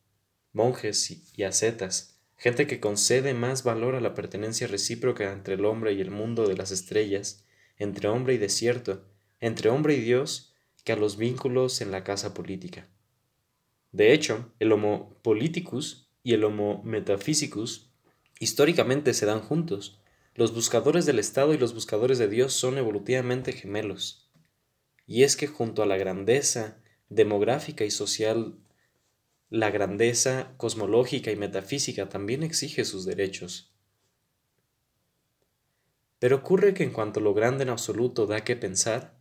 monjes y ascetas, gente que concede más valor a la pertenencia recíproca entre el hombre y el mundo de las estrellas, entre hombre y desierto, entre hombre y Dios, que a los vínculos en la casa política. De hecho, el Homo politicus y el Homo metaphysicus históricamente se dan juntos. Los buscadores del Estado y los buscadores de Dios son evolutivamente gemelos. Y es que junto a la grandeza demográfica y social la grandeza cosmológica y metafísica también exige sus derechos. Pero ocurre que en cuanto lo grande en absoluto da que pensar,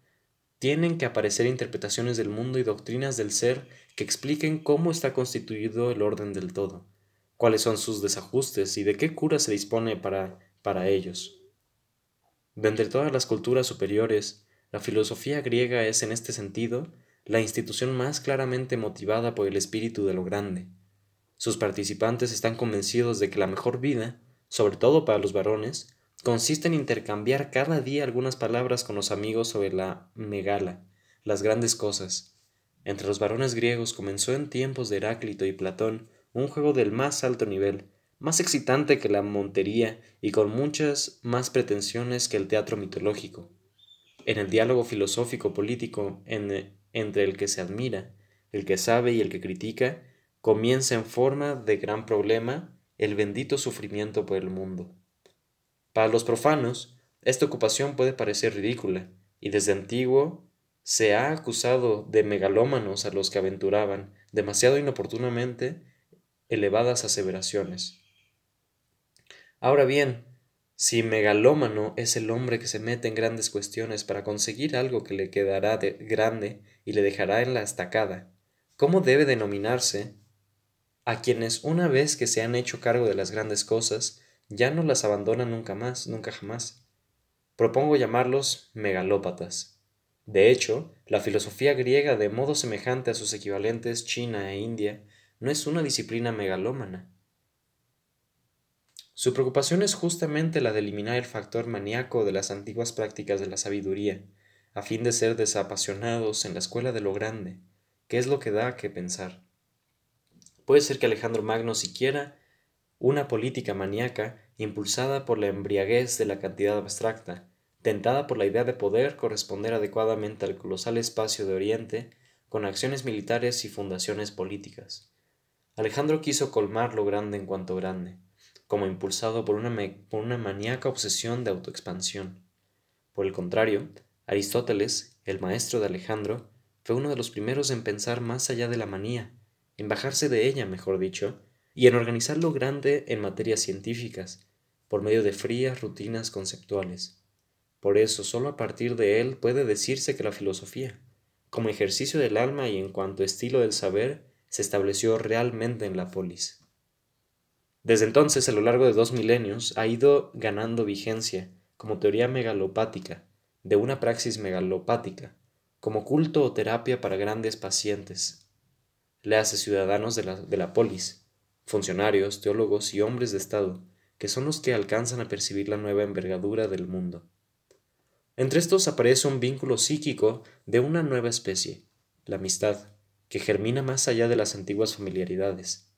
tienen que aparecer interpretaciones del mundo y doctrinas del ser que expliquen cómo está constituido el orden del todo, cuáles son sus desajustes y de qué cura se dispone para, para ellos. De entre todas las culturas superiores, la filosofía griega es en este sentido la institución más claramente motivada por el espíritu de lo grande. Sus participantes están convencidos de que la mejor vida, sobre todo para los varones, consiste en intercambiar cada día algunas palabras con los amigos sobre la megala, las grandes cosas. Entre los varones griegos comenzó en tiempos de Heráclito y Platón un juego del más alto nivel, más excitante que la montería y con muchas más pretensiones que el teatro mitológico. En el diálogo filosófico político entre el que se admira, el que sabe y el que critica, comienza en forma de gran problema el bendito sufrimiento por el mundo. Para los profanos, esta ocupación puede parecer ridícula, y desde antiguo se ha acusado de megalómanos a los que aventuraban, demasiado inoportunamente, elevadas aseveraciones. Ahora bien, si megalómano es el hombre que se mete en grandes cuestiones para conseguir algo que le quedará de grande y le dejará en la estacada, ¿cómo debe denominarse a quienes una vez que se han hecho cargo de las grandes cosas, ya no las abandonan nunca más, nunca jamás? Propongo llamarlos megalópatas. De hecho, la filosofía griega, de modo semejante a sus equivalentes China e India, no es una disciplina megalómana, su preocupación es justamente la de eliminar el factor maníaco de las antiguas prácticas de la sabiduría, a fin de ser desapasionados en la escuela de lo grande, que es lo que da que pensar. Puede ser que Alejandro Magno siquiera una política maníaca impulsada por la embriaguez de la cantidad abstracta, tentada por la idea de poder corresponder adecuadamente al colosal espacio de Oriente con acciones militares y fundaciones políticas. Alejandro quiso colmar lo grande en cuanto grande, como impulsado por una, por una maníaca obsesión de autoexpansión. Por el contrario, Aristóteles, el maestro de Alejandro, fue uno de los primeros en pensar más allá de la manía, en bajarse de ella, mejor dicho, y en organizar lo grande en materias científicas, por medio de frías rutinas conceptuales. Por eso, solo a partir de él puede decirse que la filosofía, como ejercicio del alma y en cuanto estilo del saber, se estableció realmente en la polis. Desde entonces, a lo largo de dos milenios, ha ido ganando vigencia como teoría megalopática, de una praxis megalopática, como culto o terapia para grandes pacientes. Le hace ciudadanos de la, de la polis, funcionarios, teólogos y hombres de Estado, que son los que alcanzan a percibir la nueva envergadura del mundo. Entre estos aparece un vínculo psíquico de una nueva especie, la amistad, que germina más allá de las antiguas familiaridades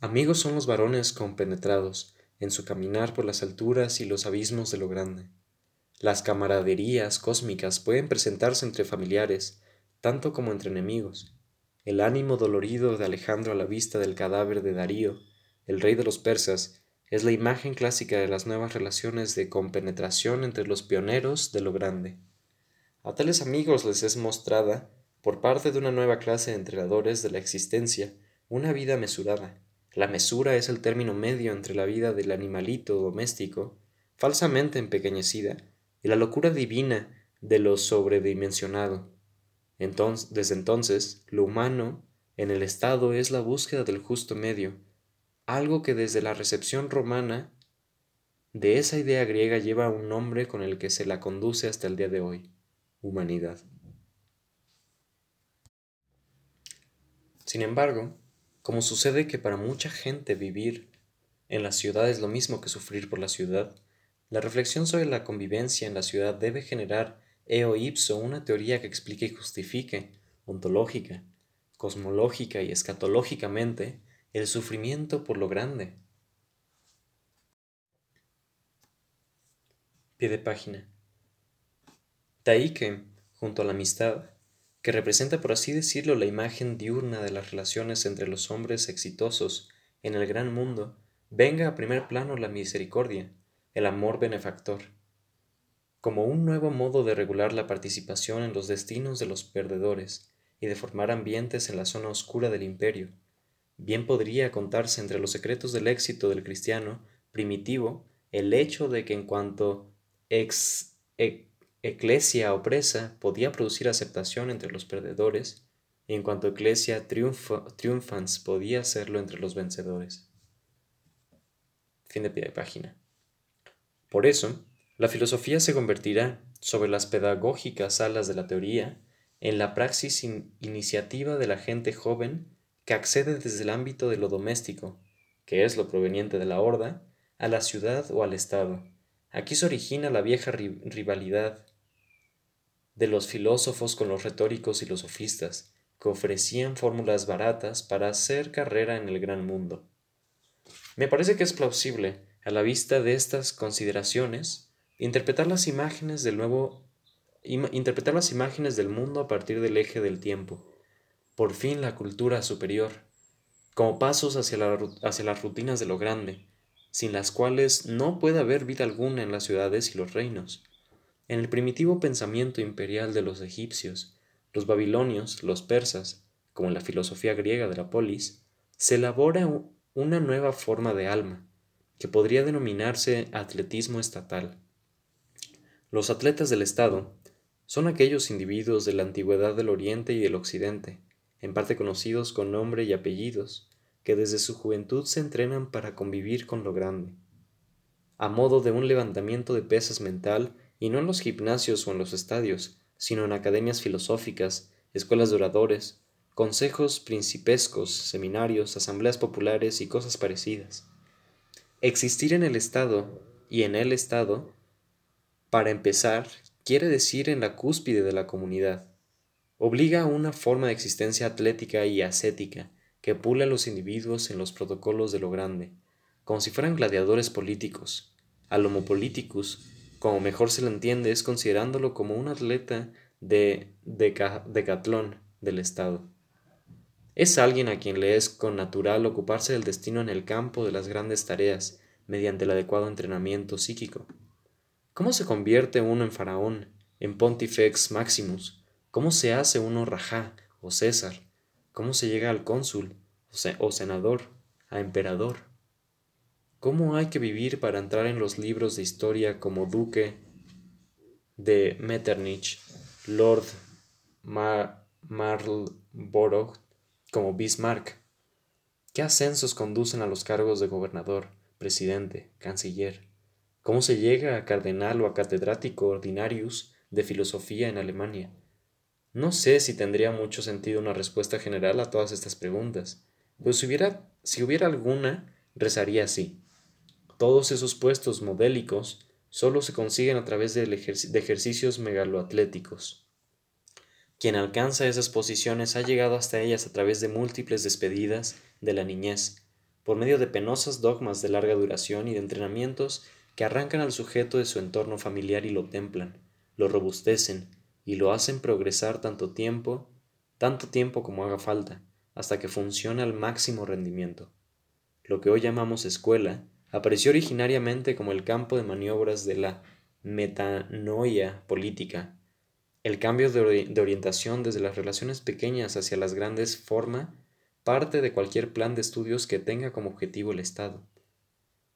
Amigos son los varones compenetrados en su caminar por las alturas y los abismos de lo grande. Las camaraderías cósmicas pueden presentarse entre familiares, tanto como entre enemigos. El ánimo dolorido de Alejandro a la vista del cadáver de Darío, el rey de los persas, es la imagen clásica de las nuevas relaciones de compenetración entre los pioneros de lo grande. A tales amigos les es mostrada, por parte de una nueva clase de entrenadores de la existencia, una vida mesurada, la mesura es el término medio entre la vida del animalito doméstico, falsamente empequeñecida, y la locura divina de lo sobredimensionado. Desde entonces, lo humano en el Estado es la búsqueda del justo medio, algo que desde la recepción romana de esa idea griega lleva un nombre con el que se la conduce hasta el día de hoy, humanidad. Sin embargo, como sucede que para mucha gente vivir en la ciudad es lo mismo que sufrir por la ciudad, la reflexión sobre la convivencia en la ciudad debe generar eo ipso una teoría que explique y justifique, ontológica, cosmológica y escatológicamente, el sufrimiento por lo grande. Pie de página. Taike, junto a la amistad, que representa por así decirlo la imagen diurna de las relaciones entre los hombres exitosos en el gran mundo, venga a primer plano la misericordia, el amor benefactor, como un nuevo modo de regular la participación en los destinos de los perdedores y de formar ambientes en la zona oscura del imperio. Bien podría contarse entre los secretos del éxito del cristiano primitivo el hecho de que en cuanto ex, eclesia opresa podía producir aceptación entre los perdedores, y en cuanto eclesia triunfans podía hacerlo entre los vencedores. Fin de de página. Por eso, la filosofía se convertirá, sobre las pedagógicas alas de la teoría, en la praxis iniciativa de la gente joven que accede desde el ámbito de lo doméstico, que es lo proveniente de la horda, a la ciudad o al Estado. Aquí se origina la vieja rivalidad de los filósofos con los retóricos y los sofistas, que ofrecían fórmulas baratas para hacer carrera en el gran mundo. Me parece que es plausible, a la vista de estas consideraciones, interpretar las imágenes del nuevo interpretar las imágenes del mundo a partir del eje del tiempo, por fin la cultura superior, como pasos hacia, hacia las rutinas de lo grande, sin las cuales no puede haber vida alguna en las ciudades y los reinos. En el primitivo pensamiento imperial de los egipcios, los babilonios, los persas, como en la filosofía griega de la polis, se elabora una nueva forma de alma, que podría denominarse atletismo estatal. Los atletas del Estado son aquellos individuos de la antigüedad del Oriente y del Occidente, en parte conocidos con nombre y apellidos, que desde su juventud se entrenan para convivir con lo grande, a modo de un levantamiento de pesas mental y no en los gimnasios o en los estadios, sino en academias filosóficas, escuelas de oradores, consejos principescos, seminarios, asambleas populares y cosas parecidas. Existir en el Estado y en el Estado, para empezar, quiere decir en la cúspide de la comunidad. Obliga a una forma de existencia atlética y ascética que pula a los individuos en los protocolos de lo grande, como si fueran gladiadores políticos. Al homo politicus como mejor se lo entiende, es considerándolo como un atleta de decatlón del Estado. Es alguien a quien le es con natural ocuparse del destino en el campo de las grandes tareas mediante el adecuado entrenamiento psíquico. ¿Cómo se convierte uno en faraón, en pontifex maximus? ¿Cómo se hace uno rajá o césar? ¿Cómo se llega al cónsul o senador, a emperador? ¿Cómo hay que vivir para entrar en los libros de historia como duque de Metternich, Lord Marlborough, como Bismarck? ¿Qué ascensos conducen a los cargos de gobernador, presidente, canciller? ¿Cómo se llega a cardenal o a catedrático ordinarius de filosofía en Alemania? No sé si tendría mucho sentido una respuesta general a todas estas preguntas, pues si hubiera, si hubiera alguna, rezaría así. Todos esos puestos modélicos solo se consiguen a través de, ejercicios megaloatléticos. Quien alcanza esas posiciones ha llegado hasta ellas a través de múltiples despedidas de la niñez, por medio de penosas dogmas de larga duración y de entrenamientos que arrancan al sujeto de su entorno familiar y lo templan, lo robustecen y lo hacen progresar tanto tiempo, tanto tiempo como haga falta, hasta que funcione al máximo rendimiento. Lo que hoy llamamos escuela apareció originariamente como el campo de maniobras de la metanoia política. El cambio de, orientación desde las relaciones pequeñas hacia las grandes forma parte de cualquier plan de estudios que tenga como objetivo el Estado.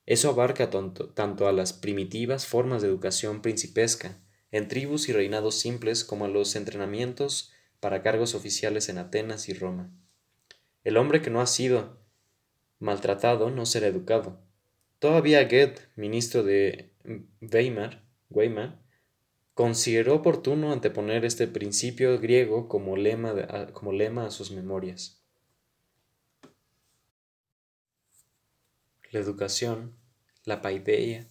Eso abarca tanto a las primitivas formas de educación principesca, en tribus y reinados simples, como a los entrenamientos para cargos oficiales en Atenas y Roma. El hombre que no ha sido maltratado no será educado, Todavía Goethe, ministro de Weimar, Weimar, consideró oportuno anteponer este principio griego como lema, a, como lema a sus memorias. La educación, la paideia,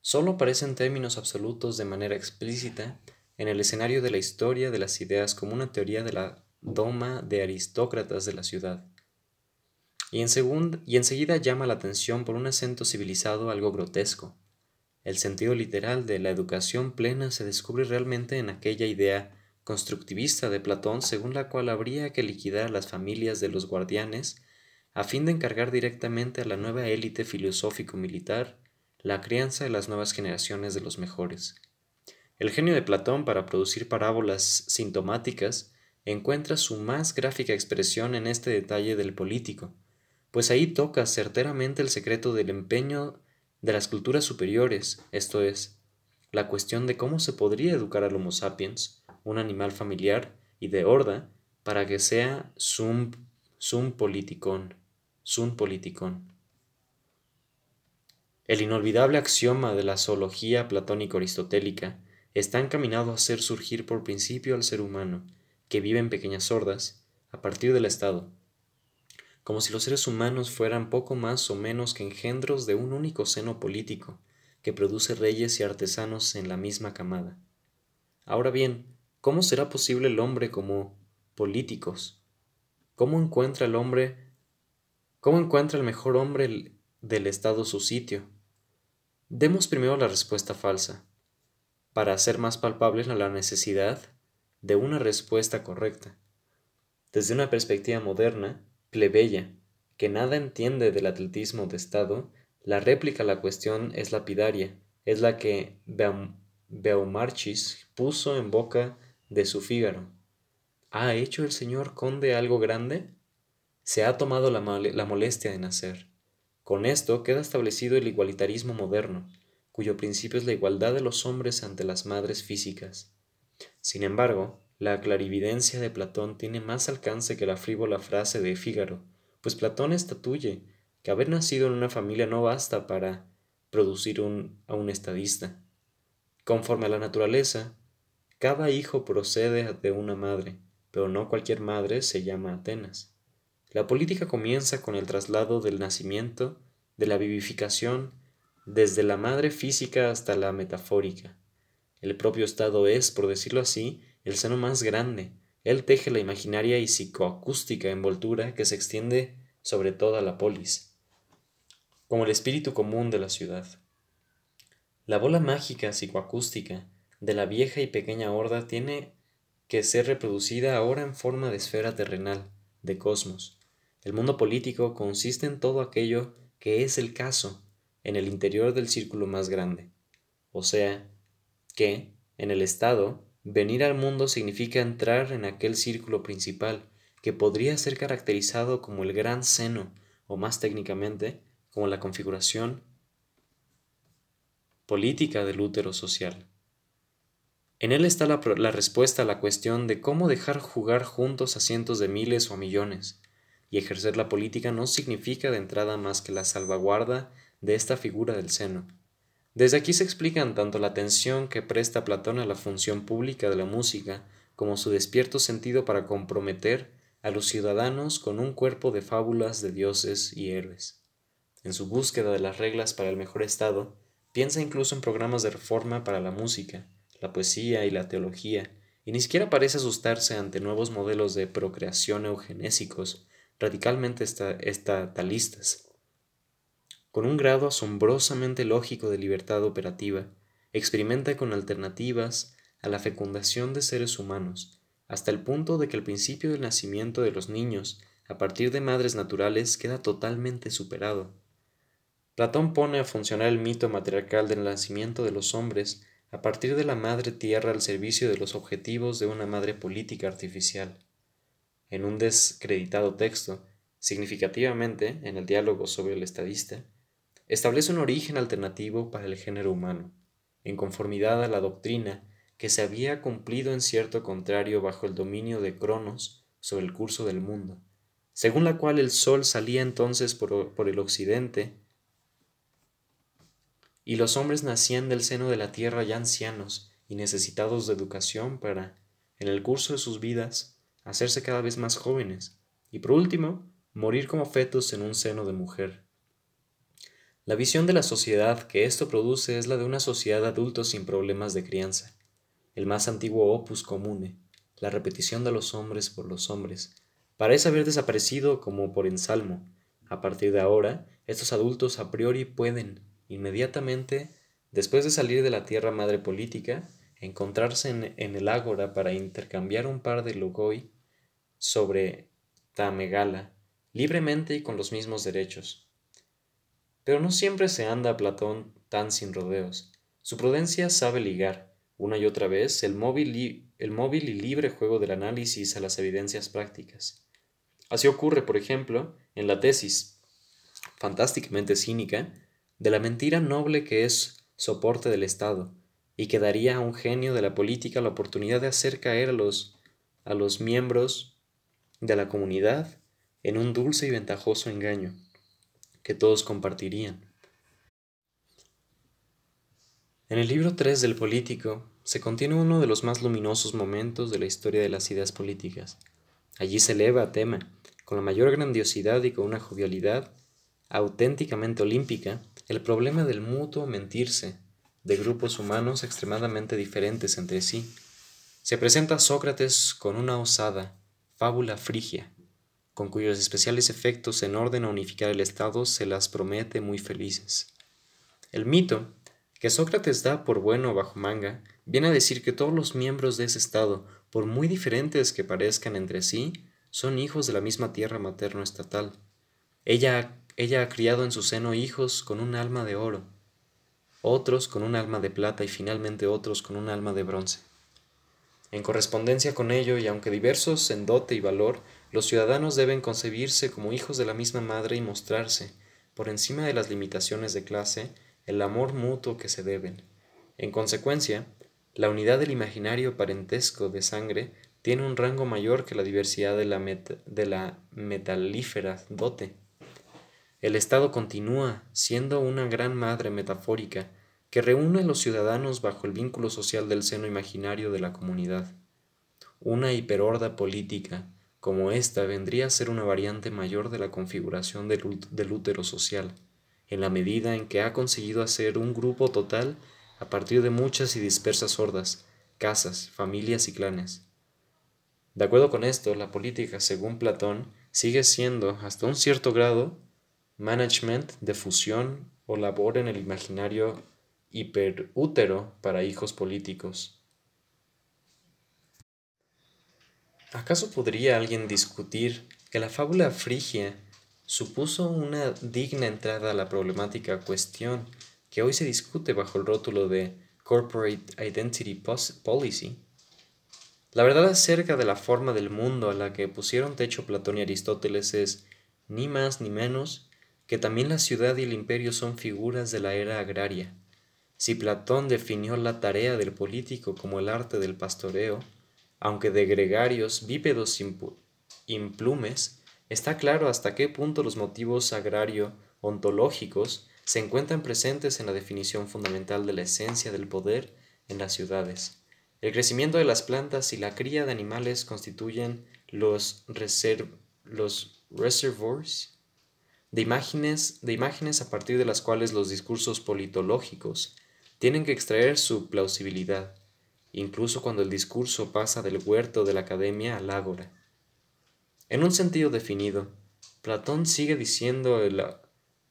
solo aparecen términos absolutos de manera explícita en el escenario de la historia de las ideas como una teoría de la doma de aristócratas de la ciudad y, en y enseguida llama la atención por un acento civilizado algo grotesco. El sentido literal de la educación plena se descubre realmente en aquella idea constructivista de Platón según la cual habría que liquidar las familias de los guardianes a fin de encargar directamente a la nueva élite filosófico-militar la crianza de las nuevas generaciones de los mejores. El genio de Platón para producir parábolas sintomáticas encuentra su más gráfica expresión en este detalle del político, pues ahí toca certeramente el secreto del empeño de las culturas superiores, esto es, la cuestión de cómo se podría educar al Homo sapiens, un animal familiar y de horda, para que sea sum, sum politikon, sum politikon. El inolvidable axioma de la zoología platónico-aristotélica está encaminado a hacer surgir por principio al ser humano, que vive en pequeñas hordas, a partir del Estado, como si los seres humanos fueran poco más o menos que engendros de un único seno político, que produce reyes y artesanos en la misma camada. Ahora bien, ¿cómo será posible el hombre como políticos? ¿Cómo encuentra el hombre, cómo encuentra el mejor hombre del Estado su sitio? Demos primero la respuesta falsa, para hacer más palpable la necesidad de una respuesta correcta. Desde una perspectiva moderna, plebeya, que nada entiende del atletismo de Estado, la réplica a la cuestión es lapidaria, es la que Beaumarchis puso en boca de su Fígaro. ¿Ha hecho el señor conde algo grande? Se ha tomado la, la molestia de nacer. Con esto queda establecido el igualitarismo moderno, cuyo principio es la igualdad de los hombres ante las madres físicas. Sin embargo, la clarividencia de Platón tiene más alcance que la frívola frase de Fígaro, pues Platón estatuye que haber nacido en una familia no basta para producir un, a un estadista. Conforme a la naturaleza, cada hijo procede de una madre, pero no cualquier madre se llama Atenas. La política comienza con el traslado del nacimiento, de la vivificación, desde la madre física hasta la metafórica. El propio Estado es, por decirlo así, el seno más grande. Él teje la imaginaria y psicoacústica envoltura que se extiende sobre toda la polis como el espíritu común de la ciudad. La bola mágica psicoacústica de la vieja y pequeña horda tiene que ser reproducida ahora en forma de esfera terrenal, de cosmos. El mundo político consiste en todo aquello que es el caso en el interior del círculo más grande. O sea, que, en el Estado, venir al mundo significa entrar en aquel círculo principal, que podría ser caracterizado como el gran seno, o más técnicamente, como la configuración política del útero social. En él está la, respuesta a la cuestión de cómo dejar jugar juntos a cientos de miles o a millones, y ejercer la política no significa de entrada más que la salvaguarda de esta figura del seno. Desde aquí se explican tanto la atención que presta Platón a la función pública de la música, como su despierto sentido para comprometer a los ciudadanos con un cuerpo de fábulas de dioses y héroes en su búsqueda de las reglas para el mejor estado, piensa incluso en programas de reforma para la música, la poesía y la teología, y ni siquiera parece asustarse ante nuevos modelos de procreación eugenésicos radicalmente estatalistas. Con un grado asombrosamente lógico de libertad operativa, experimenta con alternativas a la fecundación de seres humanos, hasta el punto de que el principio del nacimiento de los niños a partir de madres naturales queda totalmente superado. Platón pone a funcionar el mito matriarcal del nacimiento de los hombres a partir de la madre tierra al servicio de los objetivos de una madre política artificial. En un descreditado texto, significativamente en el diálogo sobre el estadista, establece un origen alternativo para el género humano, en conformidad a la doctrina que se había cumplido en cierto contrario bajo el dominio de Cronos sobre el curso del mundo, según la cual el sol salía entonces por, por el occidente y los hombres nacían del seno de la tierra ya ancianos y necesitados de educación para, en el curso de sus vidas, hacerse cada vez más jóvenes, y por último, morir como fetos en un seno de mujer. La visión de la sociedad que esto produce es la de una sociedad de adultos sin problemas de crianza, el más antiguo opus comune, la repetición de los hombres por los hombres, parece haber desaparecido como por ensalmo. A partir de ahora, estos adultos a priori pueden, inmediatamente después de salir de la tierra madre política, encontrarse en, el ágora para intercambiar un par de logoi sobre Tamegala, libremente y con los mismos derechos. Pero no siempre se anda Platón tan sin rodeos. Su prudencia sabe ligar, una y otra vez, el móvil, el móvil y libre juego del análisis a las evidencias prácticas. Así ocurre, por ejemplo, en la tesis, fantásticamente cínica, de la mentira noble que es soporte del Estado, y que daría a un genio de la política la oportunidad de hacer caer a los, a los miembros de la comunidad en un dulce y ventajoso engaño que todos compartirían. En el libro 3 del Político se contiene uno de los más luminosos momentos de la historia de las ideas políticas. Allí se eleva a tema, con la mayor grandiosidad y con una jovialidad auténticamente olímpica, el problema del mutuo mentirse de grupos humanos extremadamente diferentes entre sí. Se presenta Sócrates con una osada fábula frigia, con cuyos especiales efectos en orden a unificar el Estado se las promete muy felices. El mito, que Sócrates da por bueno bajo manga, viene a decir que todos los miembros de ese Estado, por muy diferentes que parezcan entre sí, son hijos de la misma tierra materno-estatal. Ella, ella ha criado en su seno hijos con un alma de oro, otros con un alma de plata y finalmente otros con un alma de bronce. En correspondencia con ello, y aunque diversos en dote y valor, los ciudadanos deben concebirse como hijos de la misma madre y mostrarse, por encima de las limitaciones de clase, el amor mutuo que se deben. En consecuencia, la unidad del imaginario parentesco de sangre tiene un rango mayor que la diversidad de la, de la metalífera dote. El Estado continúa siendo una gran madre metafórica que reúne a los ciudadanos bajo el vínculo social del seno imaginario de la comunidad. Una hiperorda política como esta vendría a ser una variante mayor de la configuración del, útero social, en la medida en que ha conseguido hacer un grupo total a partir de muchas y dispersas hordas, casas, familias y clanes. De acuerdo con esto, la política, según Platón, sigue siendo, hasta un cierto grado, management de fusión o labor en el imaginario hiperútero para hijos políticos. ¿Acaso podría alguien discutir que la fábula frigia supuso una digna entrada a la problemática cuestión que hoy se discute bajo el rótulo de Corporate Identity Policy? La verdad acerca de la forma del mundo a la que pusieron techo Platón y Aristóteles es, ni más ni menos, que también la ciudad y el imperio son figuras de la era agraria. Si Platón definió la tarea del político como el arte del pastoreo, aunque de gregarios bípedos implumes, está claro hasta qué punto los motivos agrario-ontológicos se encuentran presentes en la definición fundamental de la esencia del poder en las ciudades. El crecimiento de las plantas y la cría de animales constituyen los, los reservoirs de imágenes, de imágenes a partir de las cuales los discursos politológicos tienen que extraer su plausibilidad, incluso cuando el discurso pasa del huerto de la academia al ágora. En un sentido definido, Platón sigue diciendo el,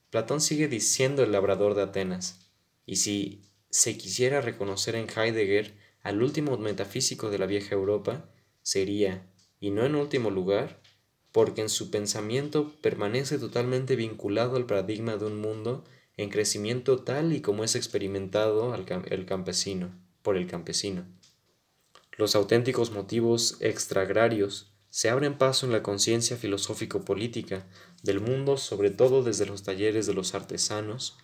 Platón sigue diciendo el labrador de Atenas, y si se quisiera reconocer en Heidegger al último metafísico de la vieja Europa, sería, y no en último lugar, porque en su pensamiento permanece totalmente vinculado al paradigma de un mundo en crecimiento tal y como es experimentado el campesino, por el campesino. Los auténticos motivos extragrarios se abren paso en la conciencia filosófico-política del mundo, sobre todo desde los talleres de los artesanos,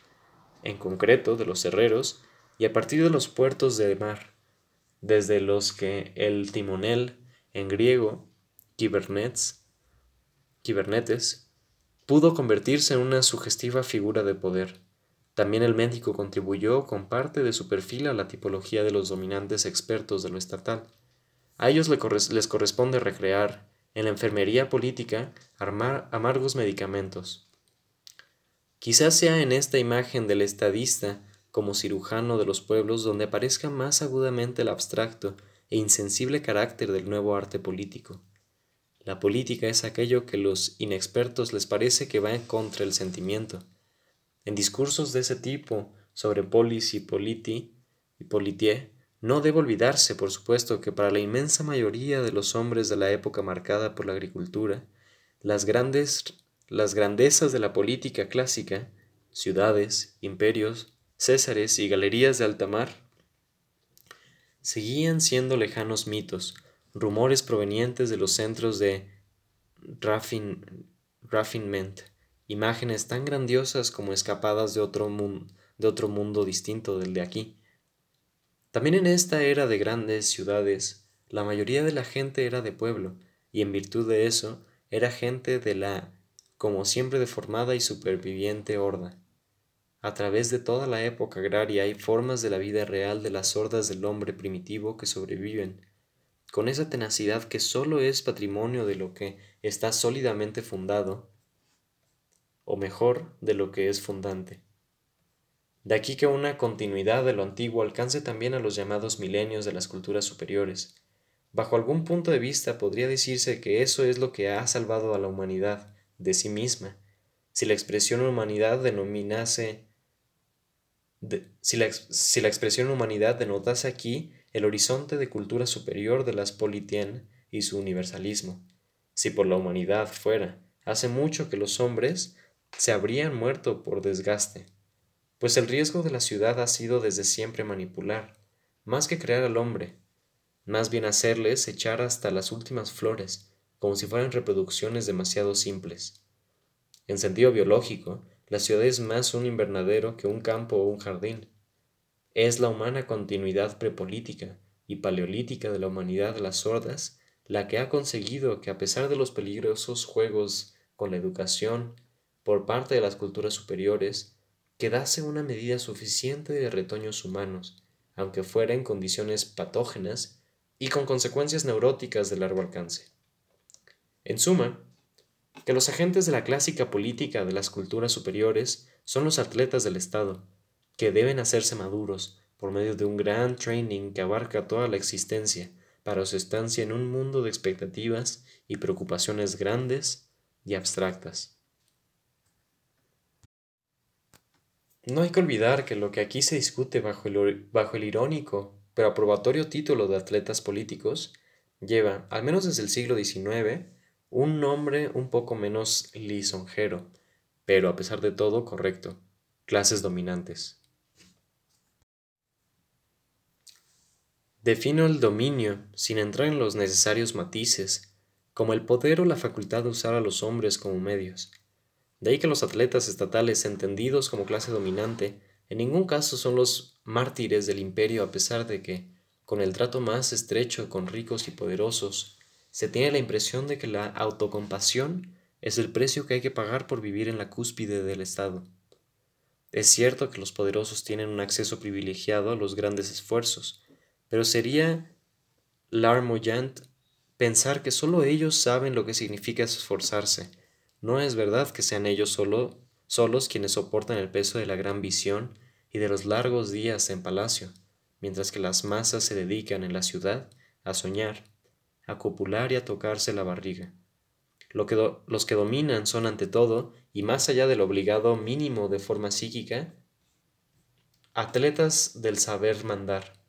en concreto de los herreros, y a partir de los puertos de mar, desde los que el timonel, en griego, kibernets, Kibernetes, pudo convertirse en una sugestiva figura de poder. También el médico contribuyó con parte de su perfil a la tipología de los dominantes expertos de lo estatal. A ellos les corresponde recrear, en la enfermería política, amargos medicamentos. Quizás sea en esta imagen del estadista como cirujano de los pueblos donde aparezca más agudamente el abstracto e insensible carácter del nuevo arte político. La política es aquello que los inexpertos les parece que va en contra el sentimiento. En discursos de ese tipo sobre polis y politi y politie, no debe olvidarse, por supuesto, que para la inmensa mayoría de los hombres de la época marcada por la agricultura, las grandes las grandezas de la política clásica, ciudades, imperios, césares y galerías de alta mar, seguían siendo lejanos mitos, rumores provenientes de los centros de raffinment, imágenes tan grandiosas como escapadas de otro, de otro mundo distinto del de aquí. También en esta era de grandes ciudades, la mayoría de la gente era de pueblo, y en virtud de eso, era gente de la, como siempre deformada y superviviente horda. A través de toda la época agraria hay formas de la vida real de las hordas del hombre primitivo que sobreviven, con esa tenacidad que sólo es patrimonio de lo que está sólidamente fundado, o mejor, de lo que es fundante. De aquí que una continuidad de lo antiguo alcance también a los llamados milenios de las culturas superiores. Bajo algún punto de vista podría decirse que eso es lo que ha salvado a la humanidad de sí misma. Si la expresión humanidad denominase si la expresión humanidad denotase aquí el horizonte de cultura superior de las Politien y su universalismo. Si por la humanidad fuera, hace mucho que los hombres se habrían muerto por desgaste, pues el riesgo de la ciudad ha sido desde siempre manipular, más que crear al hombre, más bien hacerles echar hasta las últimas flores, como si fueran reproducciones demasiado simples. En sentido biológico, la ciudad es más un invernadero que un campo o un jardín. Es la humana continuidad prepolítica y paleolítica de la humanidad de las sordas la que ha conseguido que a pesar de los peligrosos juegos con la educación por parte de las culturas superiores, quedase una medida suficiente de retoños humanos, aunque fuera en condiciones patógenas y con consecuencias neuróticas de largo alcance. En suma, que los agentes de la clásica política de las culturas superiores son los atletas del Estado, que deben hacerse maduros por medio de un gran training que abarca toda la existencia para su estancia en un mundo de expectativas y preocupaciones grandes y abstractas. No hay que olvidar que lo que aquí se discute bajo el, irónico pero aprobatorio título de atletas políticos lleva, al menos desde el siglo XIX, un nombre un poco menos lisonjero, pero a pesar de todo correcto, clases dominantes. Defino el dominio, sin entrar en los necesarios matices, como el poder o la facultad de usar a los hombres como medios. De ahí que los atletas estatales entendidos como clase dominante en ningún caso son los mártires del imperio a pesar de que, con el trato más estrecho con ricos y poderosos, se tiene la impresión de que la autocompasión es el precio que hay que pagar por vivir en la cúspide del Estado. Es cierto que los poderosos tienen un acceso privilegiado a los grandes esfuerzos, pero sería larmoyant pensar que solo ellos saben lo que significa esforzarse. No es verdad que sean ellos solo, solos quienes soportan el peso de la gran visión y de los largos días en palacio, mientras que las masas se dedican en la ciudad a soñar, a copular y a tocarse la barriga. Lo que los que dominan son ante todo, y más allá del obligado mínimo de forma psíquica, atletas del saber mandar,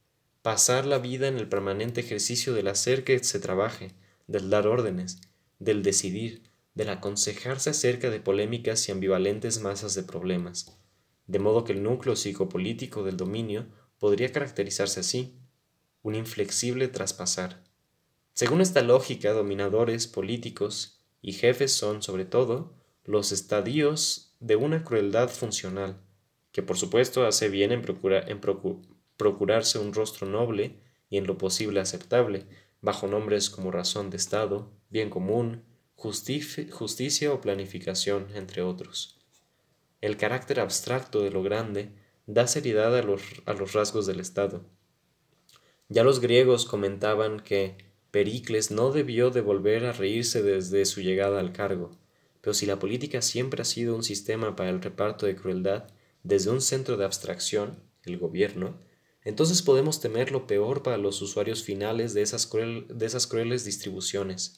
pasar la vida en el permanente ejercicio del hacer que se trabaje, del dar órdenes, del decidir, del aconsejarse acerca de polémicas y ambivalentes masas de problemas, de modo que el núcleo psicopolítico del dominio podría caracterizarse así, un inflexible traspasar. Según esta lógica, dominadores, políticos y jefes son, sobre todo, los estadios de una crueldad funcional, que por supuesto hace bien en, procurar, en, procurarse un rostro noble y en lo posible aceptable, bajo nombres como razón de Estado, bien común, justicia o planificación, entre otros. El carácter abstracto de lo grande da seriedad a los, a los rasgos del Estado. Ya los griegos comentaban que Pericles no debió de volver a reírse desde su llegada al cargo, pero si la política siempre ha sido un sistema para el reparto de crueldad desde un centro de abstracción, el gobierno, entonces podemos temer lo peor para los usuarios finales de esas, de esas crueles distribuciones.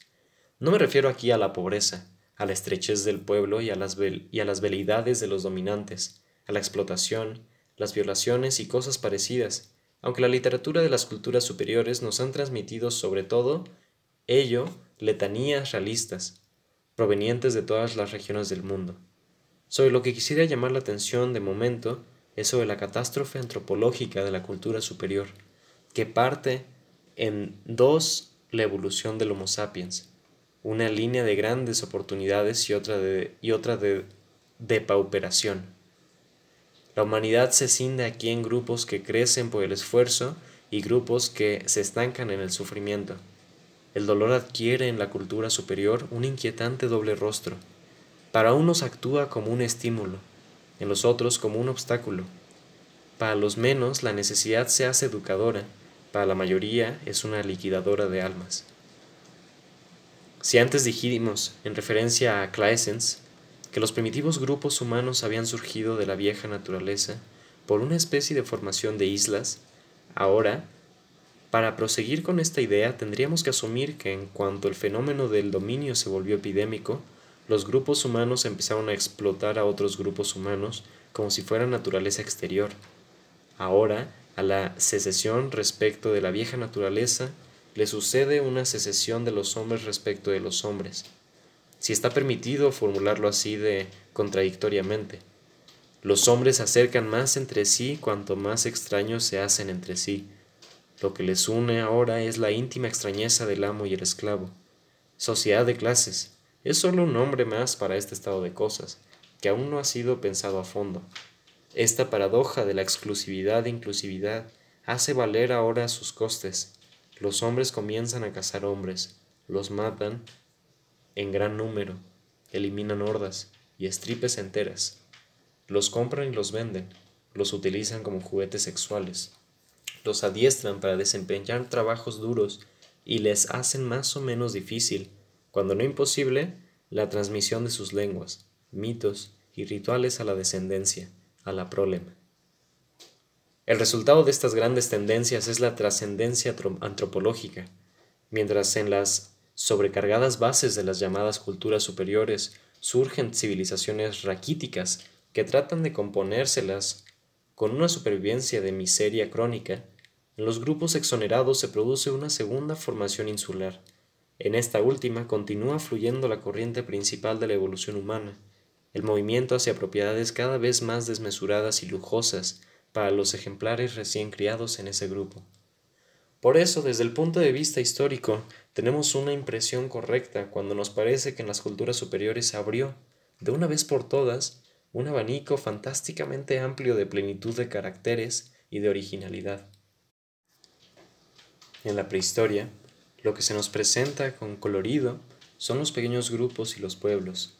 No me refiero aquí a la pobreza, a la estrechez del pueblo y a, las y a las veleidades de los dominantes, a la explotación, las violaciones y cosas parecidas, aunque la literatura de las culturas superiores nos han transmitido sobre todo ello letanías realistas, provenientes de todas las regiones del mundo. Sobre lo que quisiera llamar la atención de momento es sobre la catástrofe antropológica de la cultura superior, que parte en dos la evolución del Homo sapiens, una línea de grandes oportunidades y otra de, y otra de depauperación. La humanidad se cinde aquí en grupos que crecen por el esfuerzo y grupos que se estancan en el sufrimiento. El dolor adquiere en la cultura superior un inquietante doble rostro. Para unos actúa como un estímulo, en los otros como un obstáculo. Para los menos la necesidad se hace educadora, para la mayoría es una liquidadora de almas. Si antes dijimos, en referencia a Claessens, que los primitivos grupos humanos habían surgido de la vieja naturaleza por una especie de formación de islas, ahora, para proseguir con esta idea tendríamos que asumir que en cuanto el fenómeno del dominio se volvió epidémico, los grupos humanos empezaron a explotar a otros grupos humanos como si fuera naturaleza exterior. Ahora, a la secesión respecto de la vieja naturaleza, le sucede una secesión de los hombres respecto de los hombres si está permitido formularlo así de contradictoriamente. Los hombres se acercan más entre sí cuanto más extraños se hacen entre sí. Lo que les une ahora es la íntima extrañeza del amo y el esclavo. Sociedad de clases es solo un nombre más para este estado de cosas, que aún no ha sido pensado a fondo. Esta paradoja de la exclusividad e inclusividad hace valer ahora sus costes. Los hombres comienzan a cazar hombres, los matan en gran número, eliminan hordas y estripes enteras. Los compran y los venden, los utilizan como juguetes sexuales, los adiestran para desempeñar trabajos duros y les hacen más o menos difícil, cuando no imposible, la transmisión de sus lenguas, mitos y rituales a la descendencia, a la prolema. El resultado de estas grandes tendencias es la trascendencia antropológica, mientras en las sobrecargadas bases de las llamadas culturas superiores surgen civilizaciones raquíticas que tratan de componérselas con una supervivencia de miseria crónica, en los grupos exonerados se produce una segunda formación insular. En esta última continúa fluyendo la corriente principal de la evolución humana, el movimiento hacia propiedades cada vez más desmesuradas y lujosas para los ejemplares recién criados en ese grupo. Por eso, desde el punto de vista histórico, tenemos una impresión correcta cuando nos parece que en las culturas superiores se abrió, de una vez por todas, un abanico fantásticamente amplio de plenitud de caracteres y de originalidad. En la prehistoria, lo que se nos presenta con colorido son los pequeños grupos y los pueblos.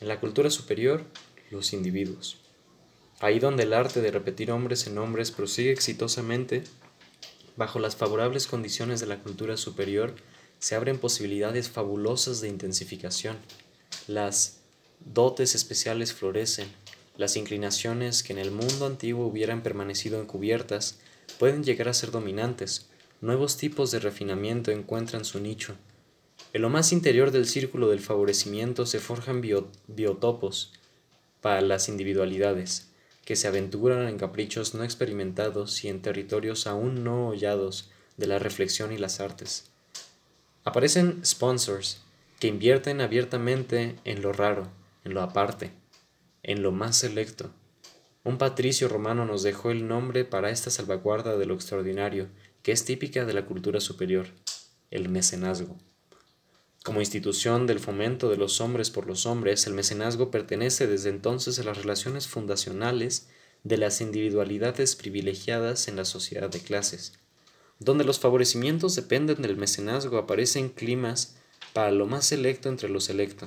En la cultura superior, los individuos. Ahí donde el arte de repetir hombres en hombres prosigue exitosamente, bajo las favorables condiciones de la cultura superior, se abren posibilidades fabulosas de intensificación. Las dotes especiales florecen, las inclinaciones que en el mundo antiguo hubieran permanecido encubiertas pueden llegar a ser dominantes, nuevos tipos de refinamiento encuentran su nicho. En lo más interior del círculo del favorecimiento se forjan biotopos para las individualidades, que se aventuran en caprichos no experimentados y en territorios aún no hollados de la reflexión y las artes. Aparecen sponsors que invierten abiertamente en lo raro, en lo aparte, en lo más selecto. Un patricio romano nos dejó el nombre para esta salvaguarda de lo extraordinario, que es típica de la cultura superior, el mecenazgo. Como institución del fomento de los hombres por los hombres, el mecenazgo pertenece desde entonces a las relaciones fundacionales de las individualidades privilegiadas en la sociedad de clases. Donde los favorecimientos dependen del mecenazgo aparecen climas para lo más selecto entre lo selecto.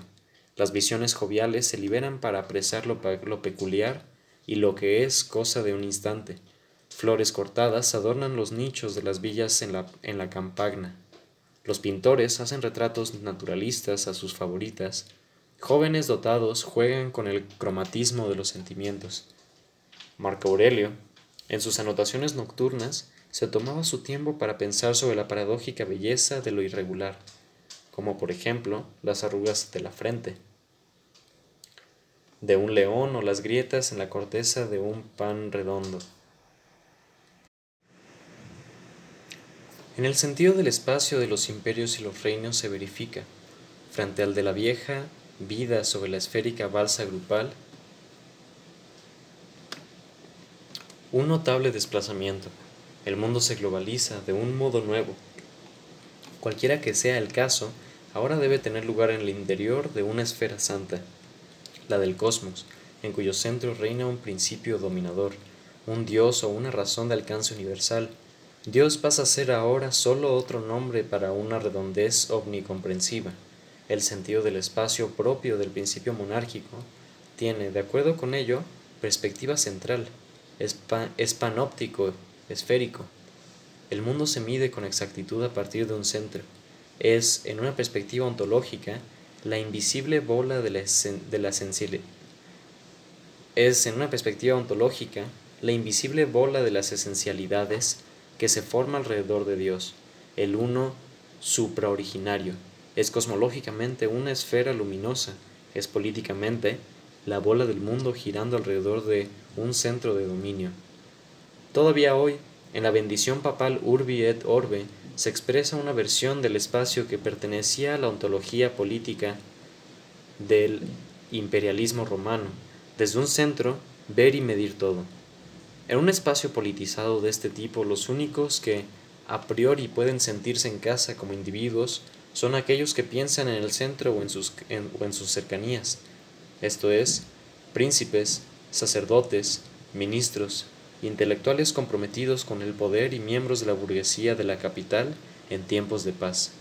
Las visiones joviales se liberan para apresar lo, lo peculiar y lo que es cosa de un instante. Flores cortadas adornan los nichos de las villas en la, en la campagna. Los pintores hacen retratos naturalistas a sus favoritas. Jóvenes dotados juegan con el cromatismo de los sentimientos. Marco Aurelio, en sus anotaciones nocturnas, se tomaba su tiempo para pensar sobre la paradójica belleza de lo irregular, como por ejemplo las arrugas de la frente, de un león o las grietas en la corteza de un pan redondo. En el sentido del espacio de los imperios y los reinos se verifica, frente al de la vieja vida sobre la esférica balsa grupal, un notable desplazamiento. El mundo se globaliza de un modo nuevo. Cualquiera que sea el caso, ahora debe tener lugar en el interior de una esfera santa, la del cosmos, en cuyo centro reina un principio dominador, un dios o una razón de alcance universal, Dios pasa a ser ahora solo otro nombre para una redondez omnicomprensiva. El sentido del espacio propio del principio monárquico tiene, de acuerdo con ello, perspectiva central, es, panóptico, esférico. El mundo se mide con exactitud a partir de un centro. Es, en una perspectiva ontológica, la invisible bola de la, de la Es, en una perspectiva ontológica, la invisible bola de las esencialidades que se forma alrededor de Dios, el uno supraoriginario. Es cosmológicamente una esfera luminosa, es políticamente la bola del mundo girando alrededor de un centro de dominio. Todavía hoy, en la bendición papal Urbi et Orbe, se expresa una versión del espacio que pertenecía a la ontología política del imperialismo romano, desde un centro, ver y medir todo. En un espacio politizado de este tipo, los únicos que a priori pueden sentirse en casa como individuos son aquellos que piensan en el centro o en sus, o en sus cercanías, esto es, príncipes, sacerdotes, ministros, intelectuales comprometidos con el poder y miembros de la burguesía de la capital en tiempos de paz.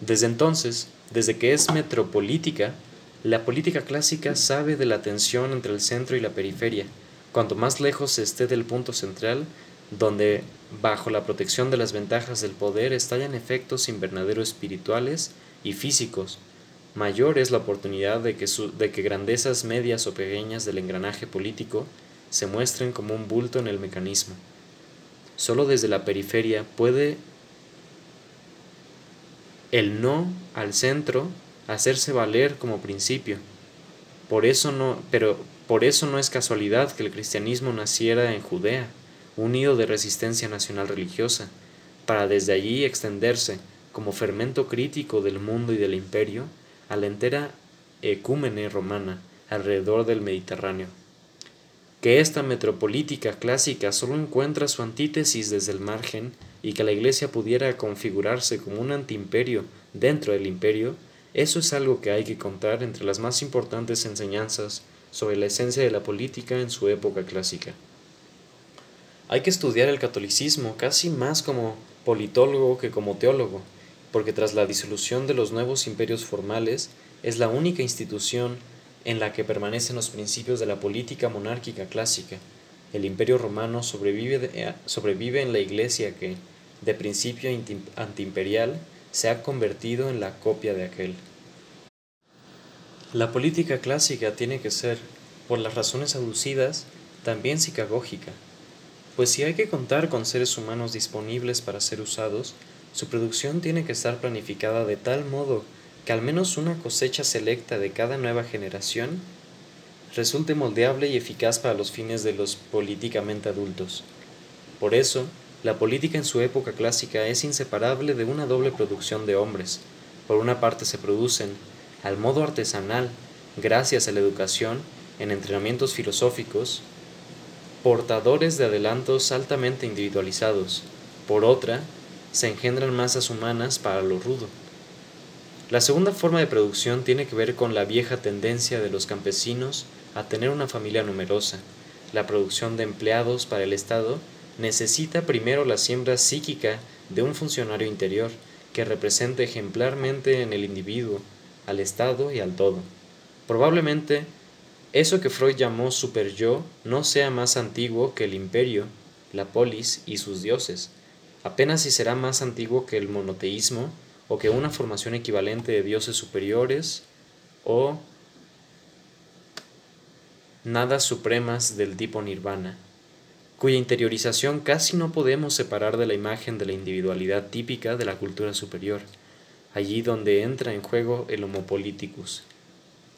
Desde entonces, desde que es metropolítica, la política clásica sabe de la tensión entre el centro y la periferia, cuanto más lejos se esté del punto central, donde, bajo la protección de las ventajas del poder, estallan efectos invernaderos espirituales y físicos, mayor es la oportunidad de que, de que grandezas medias o pequeñas del engranaje político se muestren como un bulto en el mecanismo. Solo desde la periferia puede el no al centro hacerse valer como principio. Por eso no, pero por eso no es casualidad que el cristianismo naciera en Judea, un nido de resistencia nacional religiosa, para desde allí extenderse, como fermento crítico del mundo y del imperio, a la entera ecúmene romana alrededor del Mediterráneo. Que esta metropolítica clásica solo encuentra su antítesis desde el margen y que la Iglesia pudiera configurarse como un antiimperio dentro del imperio, eso es algo que hay que contar entre las más importantes enseñanzas sobre la esencia de la política en su época clásica. Hay que estudiar el catolicismo casi más como politólogo que como teólogo, porque tras la disolución de los nuevos imperios formales es la única institución en la que permanecen los principios de la política monárquica clásica. El imperio romano sobrevive, eh, sobrevive en la iglesia que, de principio antiimperial, se ha convertido en la copia de aquel. La política clásica tiene que ser, por las razones aducidas, también psicagógica, pues si hay que contar con seres humanos disponibles para ser usados, su producción tiene que estar planificada de tal modo que al menos una cosecha selecta de cada nueva generación resulte moldeable y eficaz para los fines de los políticamente adultos. Por eso, la política en su época clásica es inseparable de una doble producción de hombres. Por una parte se producen, al modo artesanal, gracias a la educación, en entrenamientos filosóficos, portadores de adelantos altamente individualizados. Por otra, se engendran masas humanas para lo rudo. La segunda forma de producción tiene que ver con la vieja tendencia de los campesinos a tener una familia numerosa. La producción de empleados para el Estado necesita primero la siembra psíquica de un funcionario interior que represente ejemplarmente en el individuo al Estado y al todo. Probablemente eso que Freud llamó super-yo no sea más antiguo que el imperio, la polis y sus dioses, apenas si será más antiguo que el monoteísmo o que una formación equivalente de dioses superiores o nada supremas del tipo nirvana, cuya interiorización casi no podemos separar de la imagen de la individualidad típica de la cultura superior allí donde entra en juego el homo politicus,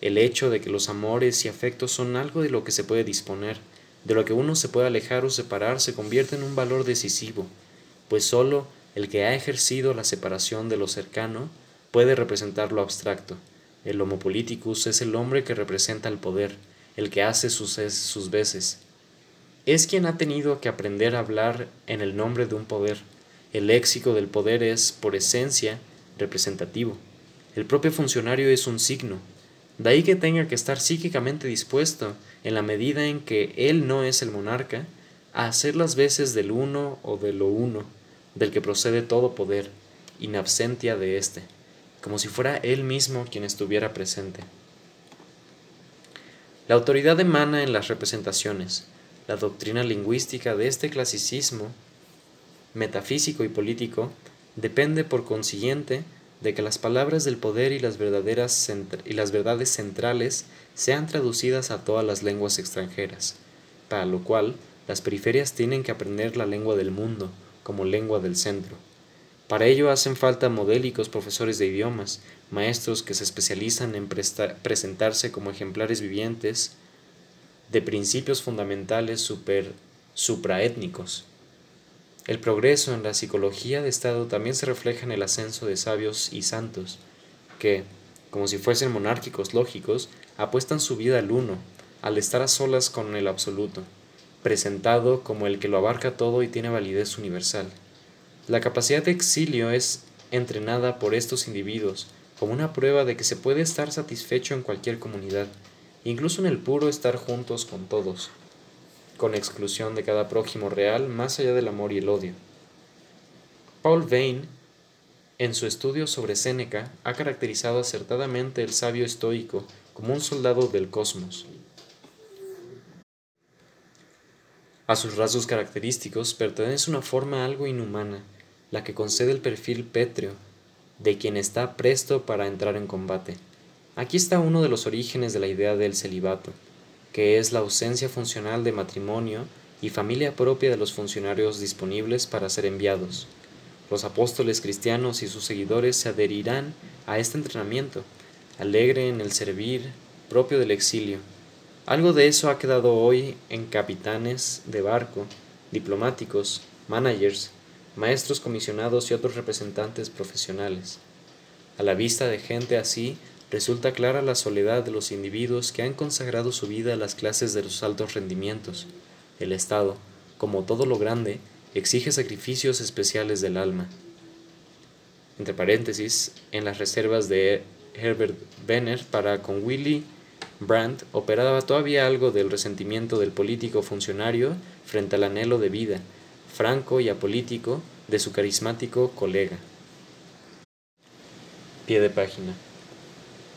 el hecho de que los amores y afectos son algo de lo que se puede disponer, de lo que uno se puede alejar o separar, se convierte en un valor decisivo, pues sólo el que ha ejercido la separación de lo cercano puede representar lo abstracto. El homo politicus es el hombre que representa el poder, el que hace sus, sus veces. Es quien ha tenido que aprender a hablar en el nombre de un poder. El léxico del poder es, por esencia, representativo. El propio funcionario es un signo. De ahí que tenga que estar psíquicamente dispuesto, en la medida en que él no es el monarca, a hacer las veces del uno o de lo uno, del que procede todo poder, in absentia de éste, como si fuera él mismo quien estuviera presente. La autoridad emana en las representaciones. La doctrina lingüística de este clasicismo metafísico y político depende por consiguiente de que las palabras del poder y las, verdaderas verdades centrales sean traducidas a todas las lenguas extranjeras, para lo cual las periferias tienen que aprender la lengua del mundo como lengua del centro. Para ello hacen falta modélicos profesores de idiomas, maestros que se especializan en presentarse como ejemplares vivientes de principios fundamentales supraétnicos el progreso en la psicología de Estado también se refleja en el ascenso de sabios y santos, que, como si fuesen monárquicos lógicos, apuestan su vida al uno, al estar a solas con el absoluto, presentado como el que lo abarca todo y tiene validez universal. La capacidad de exilio es entrenada por estos individuos como una prueba de que se puede estar satisfecho en cualquier comunidad, incluso en el puro estar juntos con todos con exclusión de cada prójimo real más allá del amor y el odio. Paul Vane, en su estudio sobre Séneca, ha caracterizado acertadamente el sabio estoico como un soldado del cosmos. A sus rasgos característicos pertenece una forma algo inhumana, la que concede el perfil pétreo de quien está presto para entrar en combate. Aquí está uno de los orígenes de la idea del celibato que es la ausencia funcional de matrimonio y familia propia de los funcionarios disponibles para ser enviados. Los apóstoles cristianos y sus seguidores se adherirán a este entrenamiento, alegre en el servir propio del exilio. Algo de eso ha quedado hoy en capitanes de barco, diplomáticos, managers, maestros comisionados y otros representantes profesionales. A la vista de gente así, resulta clara la soledad de los individuos que han consagrado su vida a las clases de los altos rendimientos. El Estado, como todo lo grande, exige sacrificios especiales del alma. Entre paréntesis, en las reservas de Herbert Benner para con Willy Brandt operaba todavía algo del resentimiento del político funcionario frente al anhelo de vida, franco y apolítico, de su carismático colega. Pie de página.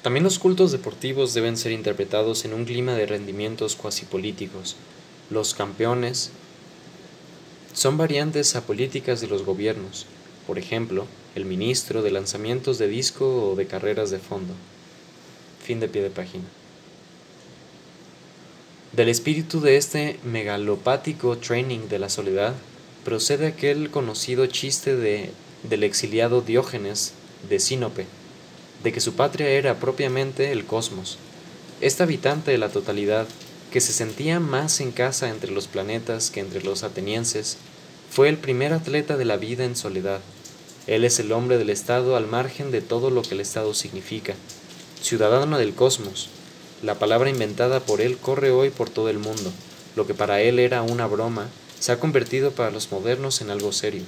También los cultos deportivos deben ser interpretados en un clima de rendimientos cuasi políticos. Los campeones son variantes apolíticas de los gobiernos, por ejemplo, el ministro de lanzamientos de disco o de carreras de fondo. Fin de pie de página. Del espíritu de este megalopático training de la soledad procede aquel conocido chiste de, del exiliado Diógenes de Sinope de que su patria era propiamente el cosmos. Este habitante de la totalidad, que se sentía más en casa entre los planetas que entre los atenienses, fue el primer atleta de la vida en soledad. Él es el hombre del Estado al margen de todo lo que el Estado significa, ciudadano del cosmos. La palabra inventada por él corre hoy por todo el mundo. Lo que para él era una broma, se ha convertido para los modernos en algo serio.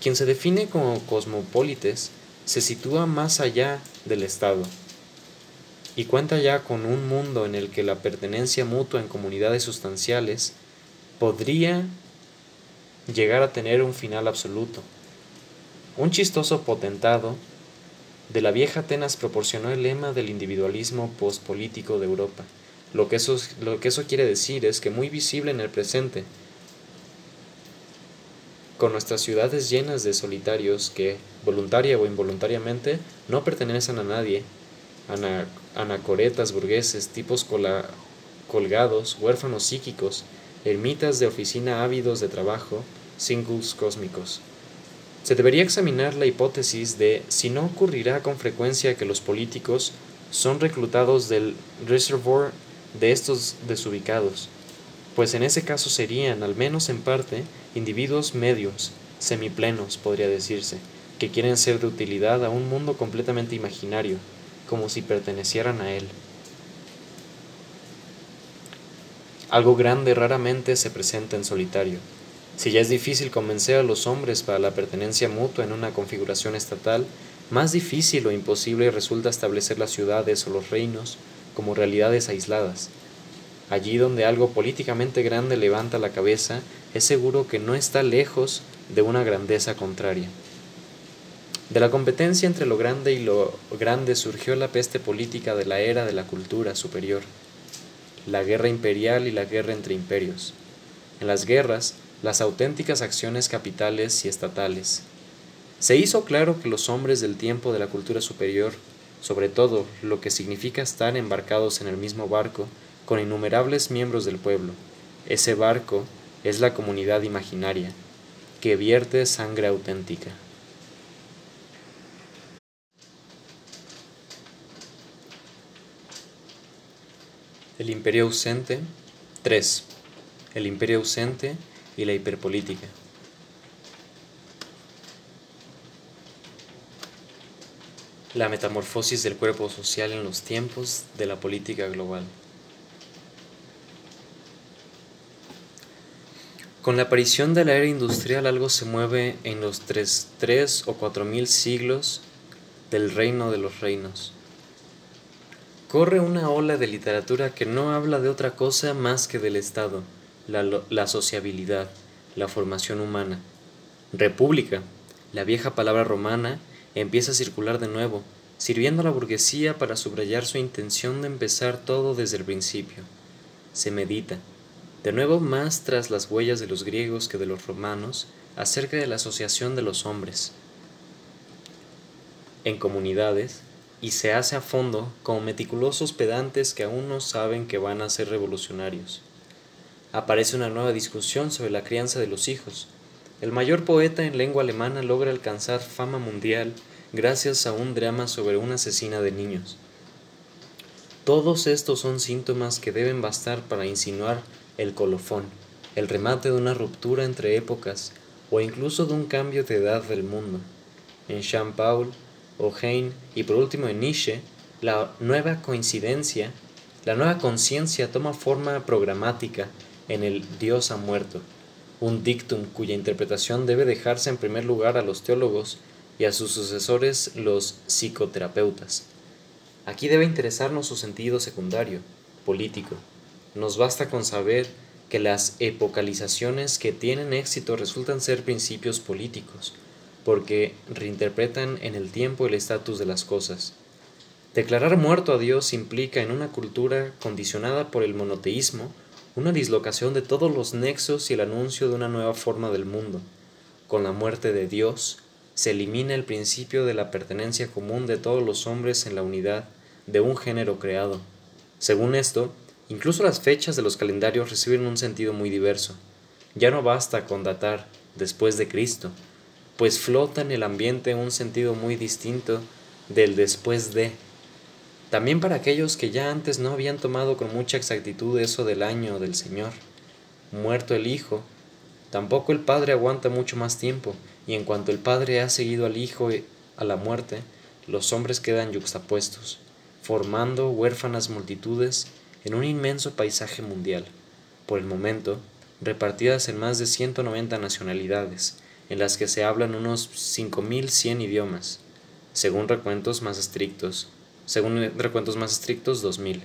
Quien se define como cosmopolites se sitúa más allá del Estado y cuenta ya con un mundo en el que la pertenencia mutua en comunidades sustanciales podría llegar a tener un final absoluto. Un chistoso potentado de la vieja Atenas proporcionó el lema del individualismo postpolítico de Europa. Lo que, eso, lo que eso quiere decir es que muy visible en el presente, con nuestras ciudades llenas de solitarios que, voluntaria o involuntariamente, no pertenecen a nadie, anacoretas burgueses, tipos colgados, huérfanos psíquicos, ermitas de oficina ávidos de trabajo, singles cósmicos. Se debería examinar la hipótesis de si no ocurrirá con frecuencia que los políticos son reclutados del reservoir de estos desubicados, pues en ese caso serían, al menos en parte, individuos medios, semiplenos, podría decirse, que quieren ser de utilidad a un mundo completamente imaginario, como si pertenecieran a él. Algo grande raramente se presenta en solitario. Si ya es difícil convencer a los hombres para la pertenencia mutua en una configuración estatal, más difícil o imposible resulta establecer las ciudades o los reinos como realidades aisladas, Allí donde algo políticamente grande levanta la cabeza, es seguro que no está lejos de una grandeza contraria. De la competencia entre lo grande y lo grande surgió la peste política de la era de la cultura superior, la guerra imperial y la guerra entre imperios. En las guerras, las auténticas acciones capitales y estatales. Se hizo claro que los hombres del tiempo de la cultura superior, sobre todo lo que significa estar embarcados en el mismo barco con innumerables miembros del pueblo, ese barco es la comunidad imaginaria, que vierte sangre auténtica. El imperio ausente 3. El imperio ausente y la hiperpolítica. La metamorfosis del cuerpo social en los tiempos de la política global. Con la aparición de la era industrial algo se mueve en los tres, tres o cuatro mil siglos del reino de los reinos corre una ola de literatura que no habla de otra cosa más que del Estado, la, sociabilidad, la formación humana. República, la vieja palabra romana, empieza a circular de nuevo, sirviendo a la burguesía para subrayar su intención de empezar todo desde el principio. Se medita, de nuevo más tras las huellas de los griegos que de los romanos, acerca de la asociación de los hombres. En comunidades, y se hace a fondo como meticulosos pedantes que aún no saben que van a ser revolucionarios. Aparece una nueva discusión sobre la crianza de los hijos. El mayor poeta en lengua alemana logra alcanzar fama mundial gracias a un drama sobre una asesina de niños. Todos estos son síntomas que deben bastar para insinuar el colofón, el remate de una ruptura entre épocas o incluso de un cambio de edad del mundo. En Jean Paul, o Heine y por último en Nietzsche, la nueva coincidencia, la nueva conciencia toma forma programática en el Dios ha muerto, un dictum cuya interpretación debe dejarse en primer lugar a los teólogos y a sus sucesores los psicoterapeutas. Aquí debe interesarnos su sentido secundario, político. Nos basta con saber que las epocalizaciones que tienen éxito resultan ser principios políticos, porque reinterpretan en el tiempo el estatus de las cosas. Declarar muerto a Dios implica en una cultura condicionada por el monoteísmo una dislocación de todos los nexos y el anuncio de una nueva forma del mundo. Con la muerte de Dios se elimina el principio de la pertenencia común de todos los hombres en la unidad de un género creado. Según esto, incluso las fechas de los calendarios reciben un sentido muy diverso. Ya no basta con datar después de Cristo, pues flota en el ambiente un sentido muy distinto del después de. También para aquellos que ya antes no habían tomado con mucha exactitud eso del año del Señor. Muerto el Hijo, tampoco el Padre aguanta mucho más tiempo, y en cuanto el Padre ha seguido al Hijo a la muerte, los hombres quedan yuxtapuestos, formando huérfanas multitudes en un inmenso paisaje mundial, por el momento repartidas en más de 190 nacionalidades, en las que se hablan unos 5.100 idiomas, según recuentos más estrictos, según recuentos más estrictos 2.000.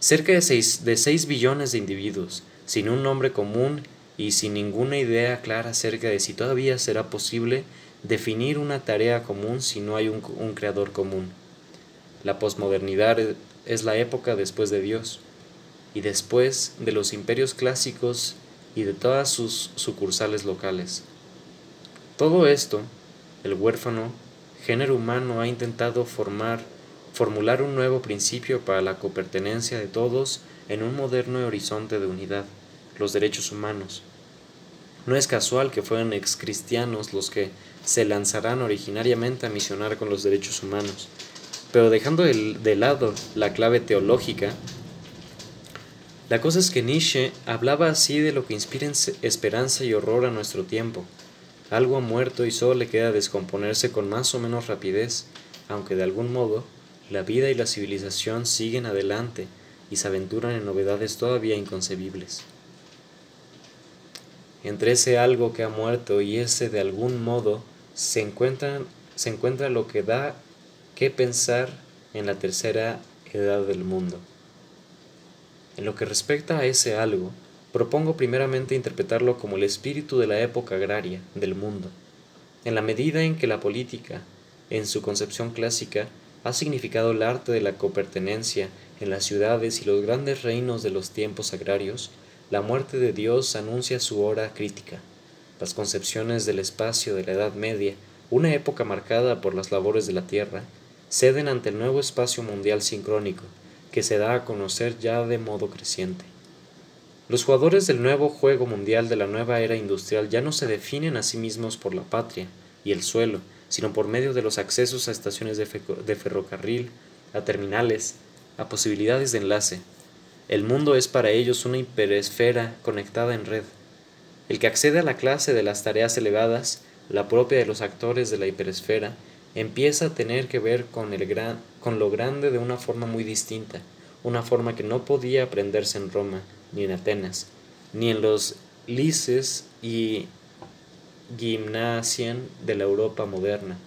Cerca de 6, de 6 billones de individuos, sin un nombre común y sin ninguna idea clara acerca de si todavía será posible definir una tarea común si no hay un, un creador común. La posmodernidad es la época después de Dios y después de los imperios clásicos y de todas sus sucursales locales. Todo esto, el huérfano, género humano ha intentado formar, formular un nuevo principio para la copertenencia de todos en un moderno horizonte de unidad, los derechos humanos. No es casual que fueran excristianos los que se lanzarán originariamente a misionar con los derechos humanos, pero dejando de lado la clave teológica, la cosa es que Nietzsche hablaba así de lo que inspira esperanza y horror a nuestro tiempo, algo ha muerto y solo le queda descomponerse con más o menos rapidez, aunque de algún modo la vida y la civilización siguen adelante y se aventuran en novedades todavía inconcebibles. Entre ese algo que ha muerto y ese de algún modo se se encuentra lo que da que pensar en la tercera edad del mundo. En lo que respecta a ese algo, propongo primeramente interpretarlo como el espíritu de la época agraria del mundo, en la medida en que la política, en su concepción clásica, ha significado el arte de la copertenencia en las ciudades y los grandes reinos de los tiempos agrarios, la muerte de Dios anuncia su hora crítica. Las concepciones del espacio de la Edad Media, una época marcada por las labores de la tierra, ceden ante el nuevo espacio mundial sincrónico, que se da a conocer ya de modo creciente. Los jugadores del nuevo juego mundial de la nueva era industrial ya no se definen a sí mismos por la patria y el suelo, sino por medio de los accesos a estaciones de, ferrocarril, a terminales, a posibilidades de enlace. El mundo es para ellos una hiperesfera conectada en red. El que accede a la clase de las tareas elevadas, la propia de los actores de la hiperesfera, empieza a tener que ver con, el gran, con lo grande de una forma muy distinta, una forma que no podía aprenderse en Roma, ni en Atenas, ni en los lices y gimnasian de la Europa moderna.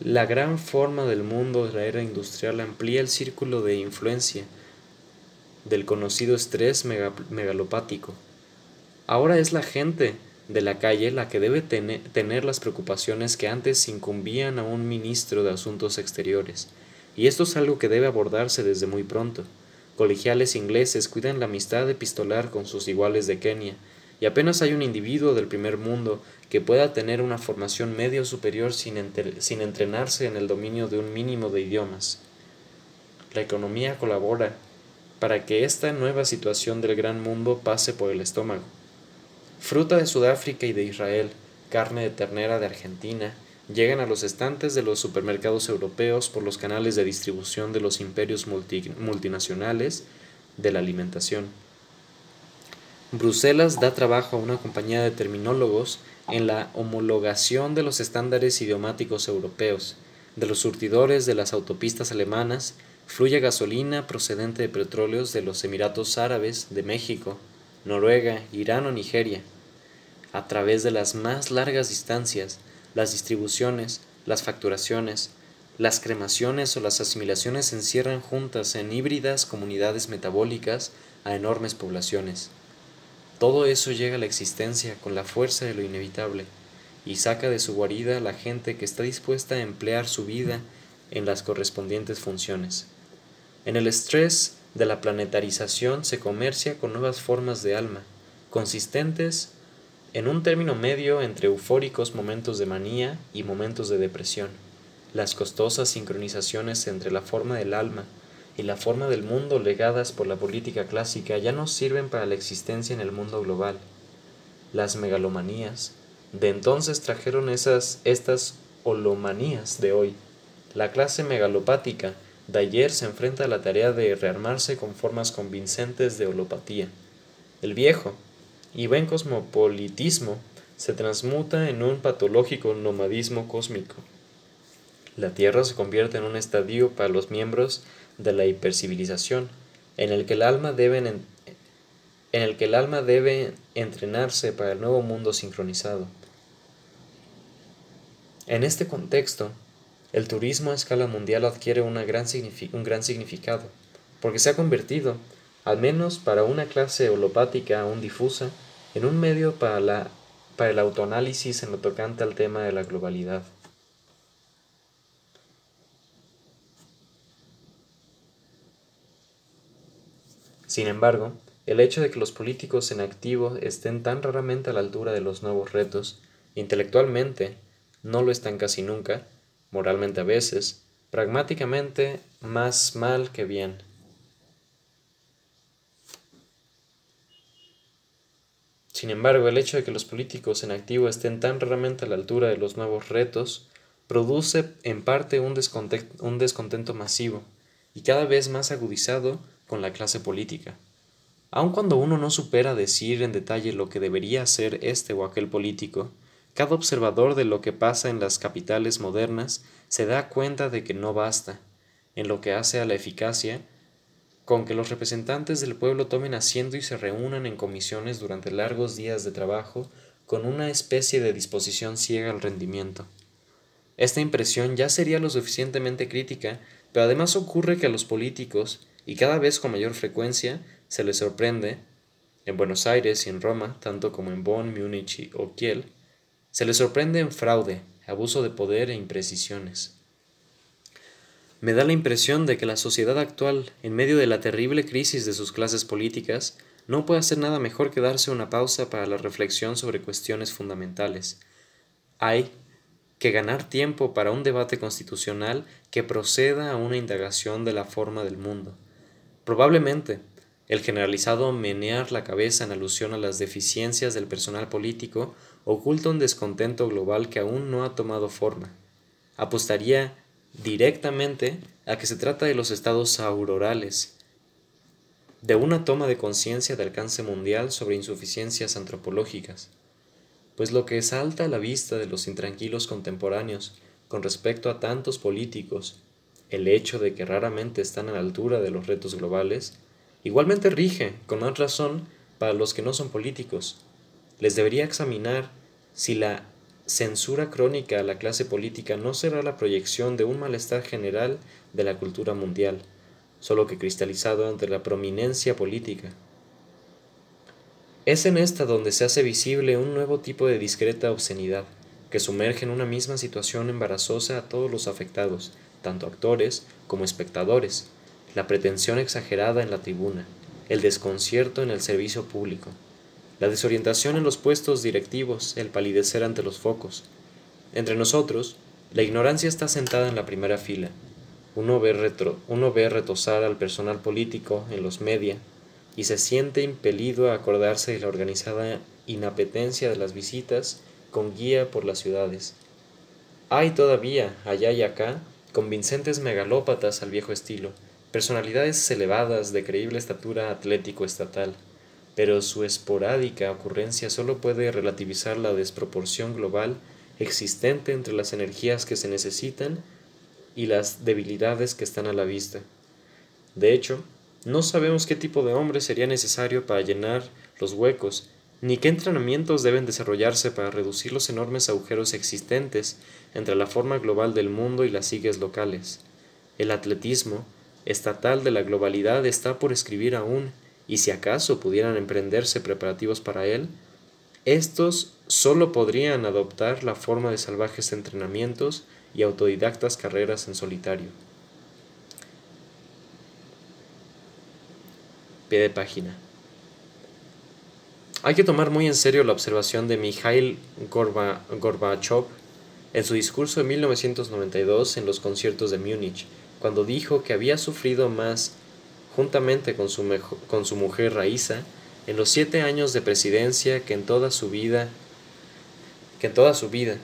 La gran forma del mundo de la era industrial amplía el círculo de influencia del conocido estrés megalopático. Ahora es la gente de la calle la que debe tener las preocupaciones que antes incumbían a un ministro de Asuntos Exteriores, y esto es algo que debe abordarse desde muy pronto. Colegiales ingleses cuidan la amistad epistolar con sus iguales de Kenia, y apenas hay un individuo del primer mundo que pueda tener una formación medio superior sin, sin entrenarse en el dominio de un mínimo de idiomas. La economía colabora para que esta nueva situación del gran mundo pase por el estómago. Fruta de Sudáfrica y de Israel, carne de ternera de Argentina, llegan a los estantes de los supermercados europeos por los canales de distribución de los imperios multinacionales de la alimentación. Bruselas da trabajo a una compañía de terminólogos en la homologación de los estándares idiomáticos europeos. De los surtidores de las autopistas alemanas fluye gasolina procedente de petróleos de los Emiratos Árabes, de México, Noruega, Irán o Nigeria. A través de las más largas distancias, las distribuciones, las facturaciones, las cremaciones o las asimilaciones se encierran juntas en híbridas comunidades metabólicas a enormes poblaciones. Todo eso llega a la existencia con la fuerza de lo inevitable y saca de su guarida a la gente que está dispuesta a emplear su vida en las correspondientes funciones. En el estrés de la planetarización se comercia con nuevas formas de alma, consistentes en un término medio entre eufóricos momentos de manía y momentos de depresión. Las costosas sincronizaciones entre la forma del alma y la forma del mundo legadas por la política clásica ya no sirven para la existencia en el mundo global. Las megalomanías de entonces trajeron esas, estas holomanías de hoy. La clase megalopática de ayer se enfrenta a la tarea de rearmarse con formas convincentes de holopatía. El viejo y buen cosmopolitismo se transmuta en un patológico nomadismo cósmico. La Tierra se convierte en un estadio para los miembros de la hipercivilización, en el que el alma debe en, el que el alma debe entrenarse para el nuevo mundo sincronizado. En este contexto, el turismo a escala mundial adquiere un gran significado, porque se ha convertido, al menos para una clase holopática aún difusa, en un medio para, para el autoanálisis en lo tocante al tema de la globalidad. Sin embargo, el hecho de que los políticos en activo estén tan raramente a la altura de los nuevos retos, intelectualmente no lo están casi nunca, moralmente a veces, pragmáticamente más mal que bien. Sin embargo, el hecho de que los políticos en activo estén tan raramente a la altura de los nuevos retos produce en parte un descontento, masivo y cada vez más agudizado con la clase política. Aun cuando uno no supera decir en detalle lo que debería ser este o aquel político, cada observador de lo que pasa en las capitales modernas se da cuenta de que no basta, en lo que hace a la eficacia, con que los representantes del pueblo tomen asiento y se reúnan en comisiones durante largos días de trabajo con una especie de disposición ciega al rendimiento. Esta impresión ya sería lo suficientemente crítica, pero además ocurre que a los políticos, y cada vez con mayor frecuencia se les sorprende, en Buenos Aires y en Roma, tanto como en Bonn, Múnich o Kiel, se les sorprende en fraude, abuso de poder e imprecisiones. Me da la impresión de que la sociedad actual, en medio de la terrible crisis de sus clases políticas, no puede hacer nada mejor que darse una pausa para la reflexión sobre cuestiones fundamentales. Hay que ganar tiempo para un debate constitucional que proceda a una indagación de la forma del mundo. Probablemente, el generalizado menear la cabeza en alusión a las deficiencias del personal político oculta un descontento global que aún no ha tomado forma. Apostaría directamente a que se trata de los estados aurorales, de una toma de conciencia de alcance mundial sobre insuficiencias antropológicas, pues lo que salta a la vista de los intranquilos contemporáneos con respecto a tantos políticos, el hecho de que raramente están a la altura de los retos globales, igualmente rige, con más razón, para los que no son políticos. Les debería examinar si la censura crónica a la clase política no será la proyección de un malestar general de la cultura mundial, solo que cristalizado ante la prominencia política. Es en esta donde se hace visible un nuevo tipo de discreta obscenidad, que sumerge en una misma situación embarazosa a todos los afectados, tanto actores como espectadores, la pretensión exagerada en la tribuna, el desconcierto en el servicio público, la desorientación en los puestos directivos, el palidecer ante los focos. Entre nosotros, la ignorancia está sentada en la primera fila. Uno ve, retro, uno ve retosar al personal político en los media y se siente impelido a acordarse de la organizada inapetencia de las visitas con guía por las ciudades. Hay todavía, allá y acá, convincentes megalópatas al viejo estilo, personalidades elevadas de creíble estatura atlético estatal, pero su esporádica ocurrencia solo puede relativizar la desproporción global existente entre las energías que se necesitan y las debilidades que están a la vista. De hecho, no sabemos qué tipo de hombre sería necesario para llenar los huecos, ni qué entrenamientos deben desarrollarse para reducir los enormes agujeros existentes entre la forma global del mundo y las sigues locales. El atletismo estatal de la globalidad está por escribir aún y si acaso pudieran emprenderse preparativos para él, estos solo podrían adoptar la forma de salvajes entrenamientos y autodidactas carreras en solitario. Pie de página. Hay que tomar muy en serio la observación de Mikhail Gorbachev en su discurso de 1992 en los conciertos de Múnich, cuando dijo que había sufrido más juntamente con su, con su mujer Raíza, en los siete años de presidencia que en toda su vida que en toda su vida.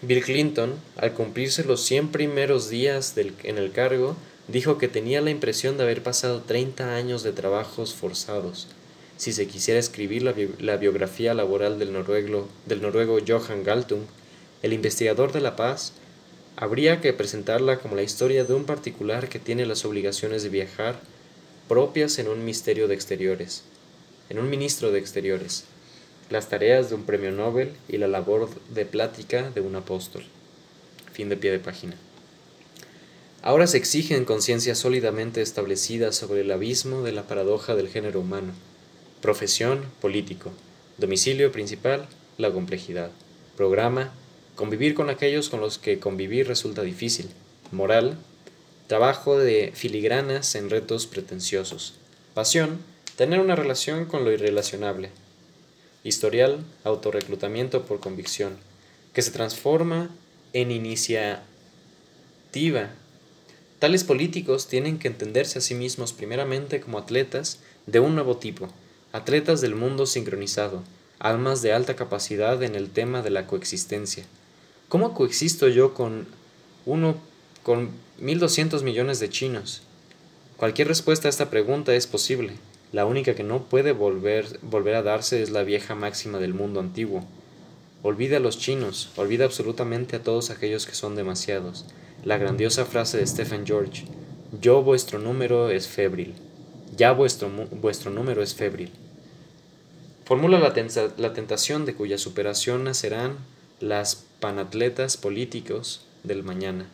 Bill Clinton, al cumplirse los 100 primeros días en el cargo, dijo que tenía la impresión de haber pasado 30 años de trabajos forzados. Si se quisiera escribir la, la biografía laboral del noruego, del noruego Johan Galtung, el investigador de la paz, habría que presentarla como la historia de un particular que tiene las obligaciones de viajar propias en un misterio de exteriores, en un ministro de exteriores, las tareas de un premio Nobel y la labor de plática de un apóstol. Fin de pie de página. Ahora se exigen conciencias sólidamente establecidas sobre el abismo de la paradoja del género humano. Profesión, político. Domicilio principal, la complejidad. Programa, convivir con aquellos con los que convivir resulta difícil. Moral, Trabajo de filigranas en retos pretenciosos. Pasión, tener una relación con lo irrelacionable. Historial, autorreclutamiento por convicción, que se transforma en iniciativa. Tales políticos tienen que entenderse a sí mismos primeramente como atletas de un nuevo tipo, atletas del mundo sincronizado, almas de alta capacidad en el tema de la coexistencia. ¿Cómo coexisto yo con uno con 1.200 millones de chinos? Cualquier respuesta a esta pregunta es posible. La única que no puede volver, volver a darse es la vieja máxima del mundo antiguo. Olvida a los chinos, olvida absolutamente a todos aquellos que son demasiados. La grandiosa frase de Stephen George, yo vuestro número es febril. Ya vuestro, vuestro número es febril. Formula la, la tentación de cuya superación nacerán las panatletas políticos del mañana.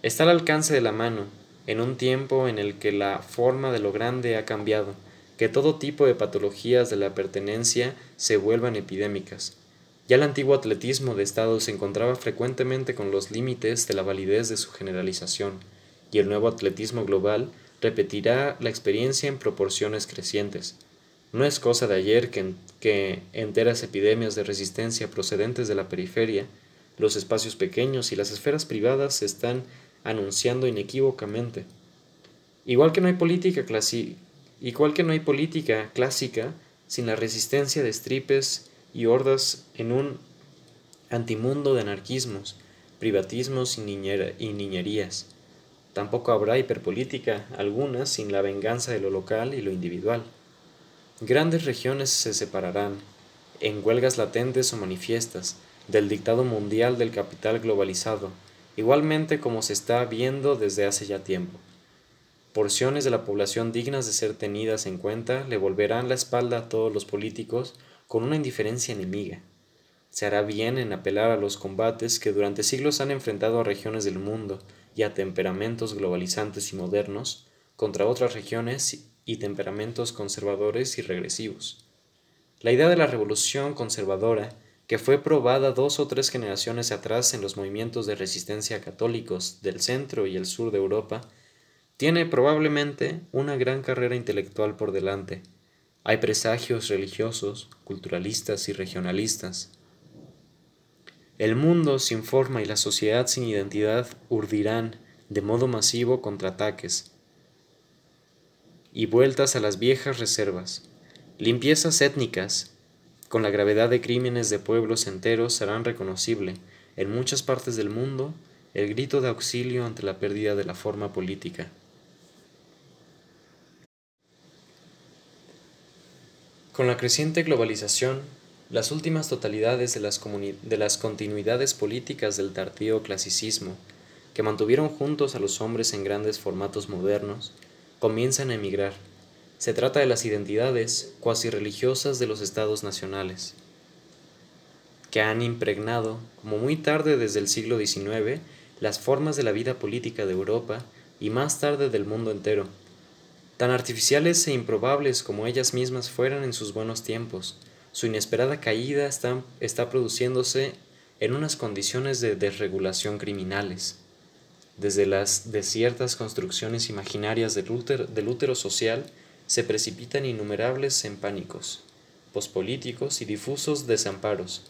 Está al alcance de la mano, en un tiempo en el que la forma de lo grande ha cambiado, que todo tipo de patologías de la pertenencia se vuelvan epidémicas. Ya el antiguo atletismo de Estado se encontraba frecuentemente con los límites de la validez de su generalización, y el nuevo atletismo global repetirá la experiencia en proporciones crecientes. No es cosa de ayer que, que enteras epidemias de resistencia procedentes de la periferia, los espacios pequeños y las esferas privadas están anunciando inequívocamente. Igual que no hay política igual que no hay política clásica sin la resistencia de estripes y hordas en un antimundo de anarquismos, privatismos y niñerías. Tampoco habrá hiperpolítica alguna sin la venganza de lo local y lo individual. Grandes regiones se separarán, en huelgas latentes o manifiestas, del dictado mundial del capital globalizado, igualmente como se está viendo desde hace ya tiempo. Porciones de la población dignas de ser tenidas en cuenta le volverán la espalda a todos los políticos con una indiferencia enemiga. Se hará bien en apelar a los combates que durante siglos han enfrentado a regiones del mundo y a temperamentos globalizantes y modernos contra otras regiones y temperamentos conservadores y regresivos. La idea de la revolución conservadora, que fue probada dos o tres generaciones atrás en los movimientos de resistencia católicos del centro y el sur de Europa, tiene probablemente una gran carrera intelectual por delante. Hay presagios religiosos, culturalistas y regionalistas. El mundo sin forma y la sociedad sin identidad urdirán de modo masivo contraataques y vueltas a las viejas reservas. Limpiezas étnicas, con la gravedad de crímenes de pueblos enteros, harán reconocible en muchas partes del mundo el grito de auxilio ante la pérdida de la forma política. Con la creciente globalización, las últimas totalidades de las, de las continuidades políticas del tardío clasicismo, que mantuvieron juntos a los hombres en grandes formatos modernos, comienzan a emigrar. Se trata de las identidades cuasi religiosas de los estados nacionales, que han impregnado, como muy tarde desde el siglo XIX, las formas de la vida política de Europa y más tarde del mundo entero, tan artificiales e improbables como ellas mismas fueran en sus buenos tiempos, su inesperada caída está, produciéndose en unas condiciones de desregulación criminales. Desde las desiertas construcciones imaginarias del útero social se precipitan innumerables en pánicos, pospolíticos y difusos desamparos,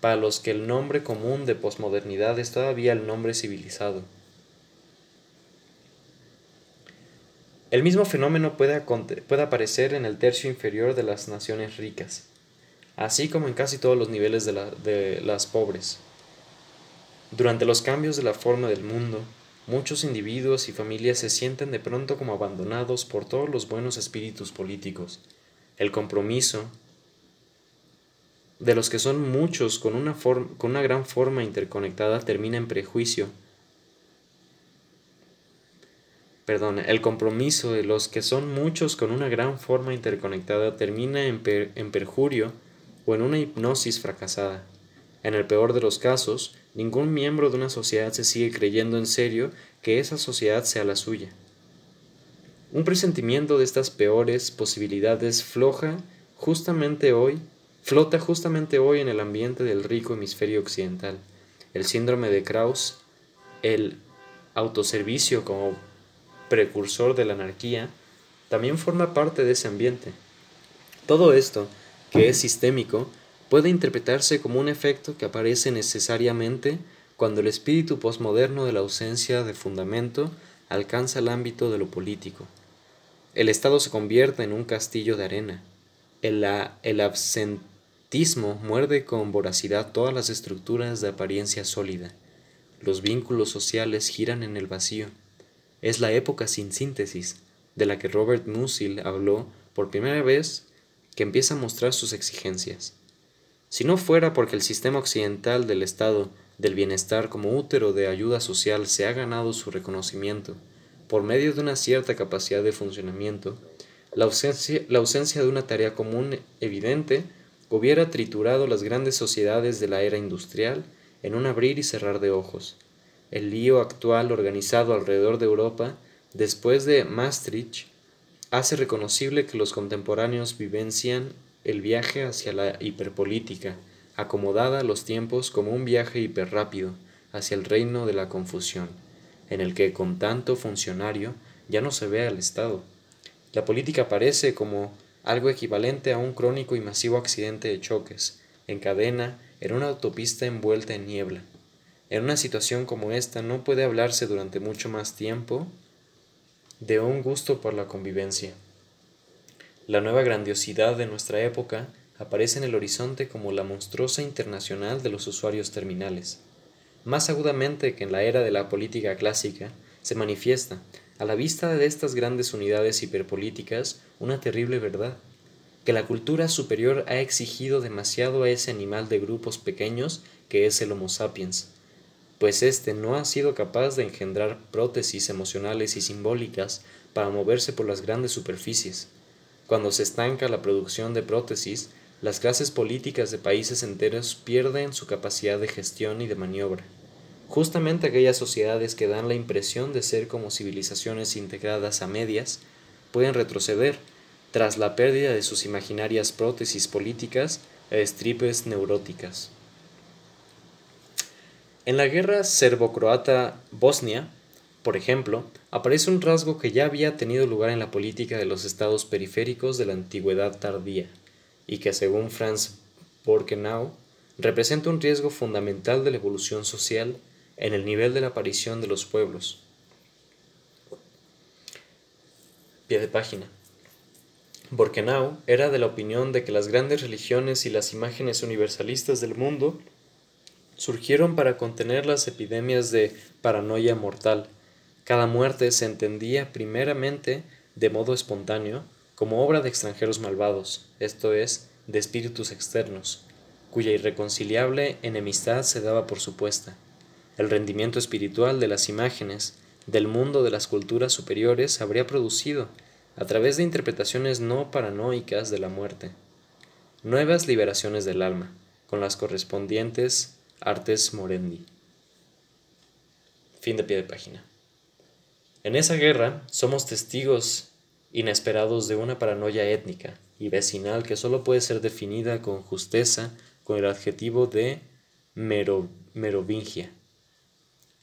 para los que el nombre común de posmodernidad es todavía el nombre civilizado. El mismo fenómeno puede, puede aparecer en el tercio inferior de las naciones ricas así como en casi todos los niveles de, las pobres. Durante los cambios de la forma del mundo, muchos individuos y familias se sienten de pronto como abandonados por todos los buenos espíritus políticos. El compromiso de los que son muchos con una, con una gran forma interconectada termina en prejuicio. Perdón, el compromiso de los que son muchos con una gran forma interconectada termina en, en perjurio o en una hipnosis fracasada. En el peor de los casos, ningún miembro de una sociedad se sigue creyendo en serio que esa sociedad sea la suya. Un presentimiento de estas peores posibilidades floja justamente hoy, flota justamente hoy en el ambiente del rico hemisferio occidental. El síndrome de Krauss, el autoservicio como precursor de la anarquía, también forma parte de ese ambiente. Todo esto que es sistémico, puede interpretarse como un efecto que aparece necesariamente cuando el espíritu posmoderno de la ausencia de fundamento alcanza el ámbito de lo político. El Estado se convierte en un castillo de arena. El, absentismo muerde con voracidad todas las estructuras de apariencia sólida. Los vínculos sociales giran en el vacío. Es la época sin síntesis, de la que Robert Musil habló por primera vez que empieza a mostrar sus exigencias. Si no fuera porque el sistema occidental del Estado del bienestar como útero de ayuda social se ha ganado su reconocimiento por medio de una cierta capacidad de funcionamiento, la ausencia, la ausencia de una tarea común evidente hubiera triturado las grandes sociedades de la era industrial en un abrir y cerrar de ojos. El lío actual organizado alrededor de Europa después de Maastricht, hace reconocible que los contemporáneos vivencian el viaje hacia la hiperpolítica, acomodada a los tiempos como un viaje hiperrápido hacia el reino de la confusión, en el que con tanto funcionario ya no se ve al Estado. La política parece como algo equivalente a un crónico y masivo accidente de choques, en cadena, en una autopista envuelta en niebla. En una situación como esta no puede hablarse durante mucho más tiempo de un gusto por la convivencia. La nueva grandiosidad de nuestra época aparece en el horizonte como la monstruosa internacional de los usuarios terminales. Más agudamente que en la era de la política clásica, se manifiesta, a la vista de estas grandes unidades hiperpolíticas, una terrible verdad, que la cultura superior ha exigido demasiado a ese animal de grupos pequeños que es el Homo sapiens, pues éste no ha sido capaz de engendrar prótesis emocionales y simbólicas para moverse por las grandes superficies. Cuando se estanca la producción de prótesis, las clases políticas de países enteros pierden su capacidad de gestión y de maniobra. Justamente aquellas sociedades que dan la impresión de ser como civilizaciones integradas a medias pueden retroceder tras la pérdida de sus imaginarias prótesis políticas e estripes neuróticas. En la guerra serbo-croata-bosnia, por ejemplo, aparece un rasgo que ya había tenido lugar en la política de los estados periféricos de la antigüedad tardía y que según Franz Borkenau representa un riesgo fundamental de la evolución social en el nivel de la aparición de los pueblos. Pie de página. Borkenau era de la opinión de que las grandes religiones y las imágenes universalistas del mundo surgieron para contener las epidemias de paranoia mortal. Cada muerte se entendía primeramente de modo espontáneo como obra de extranjeros malvados, esto es, de espíritus externos, cuya irreconciliable enemistad se daba por supuesta. El rendimiento espiritual de las imágenes del mundo de las culturas superiores habría producido, a través de interpretaciones no paranoicas de la muerte, nuevas liberaciones del alma, con las correspondientes artes morendi. Fin de pie de página. En esa guerra somos testigos inesperados de una paranoia étnica y vecinal que solo puede ser definida con justeza con el adjetivo de merovingia.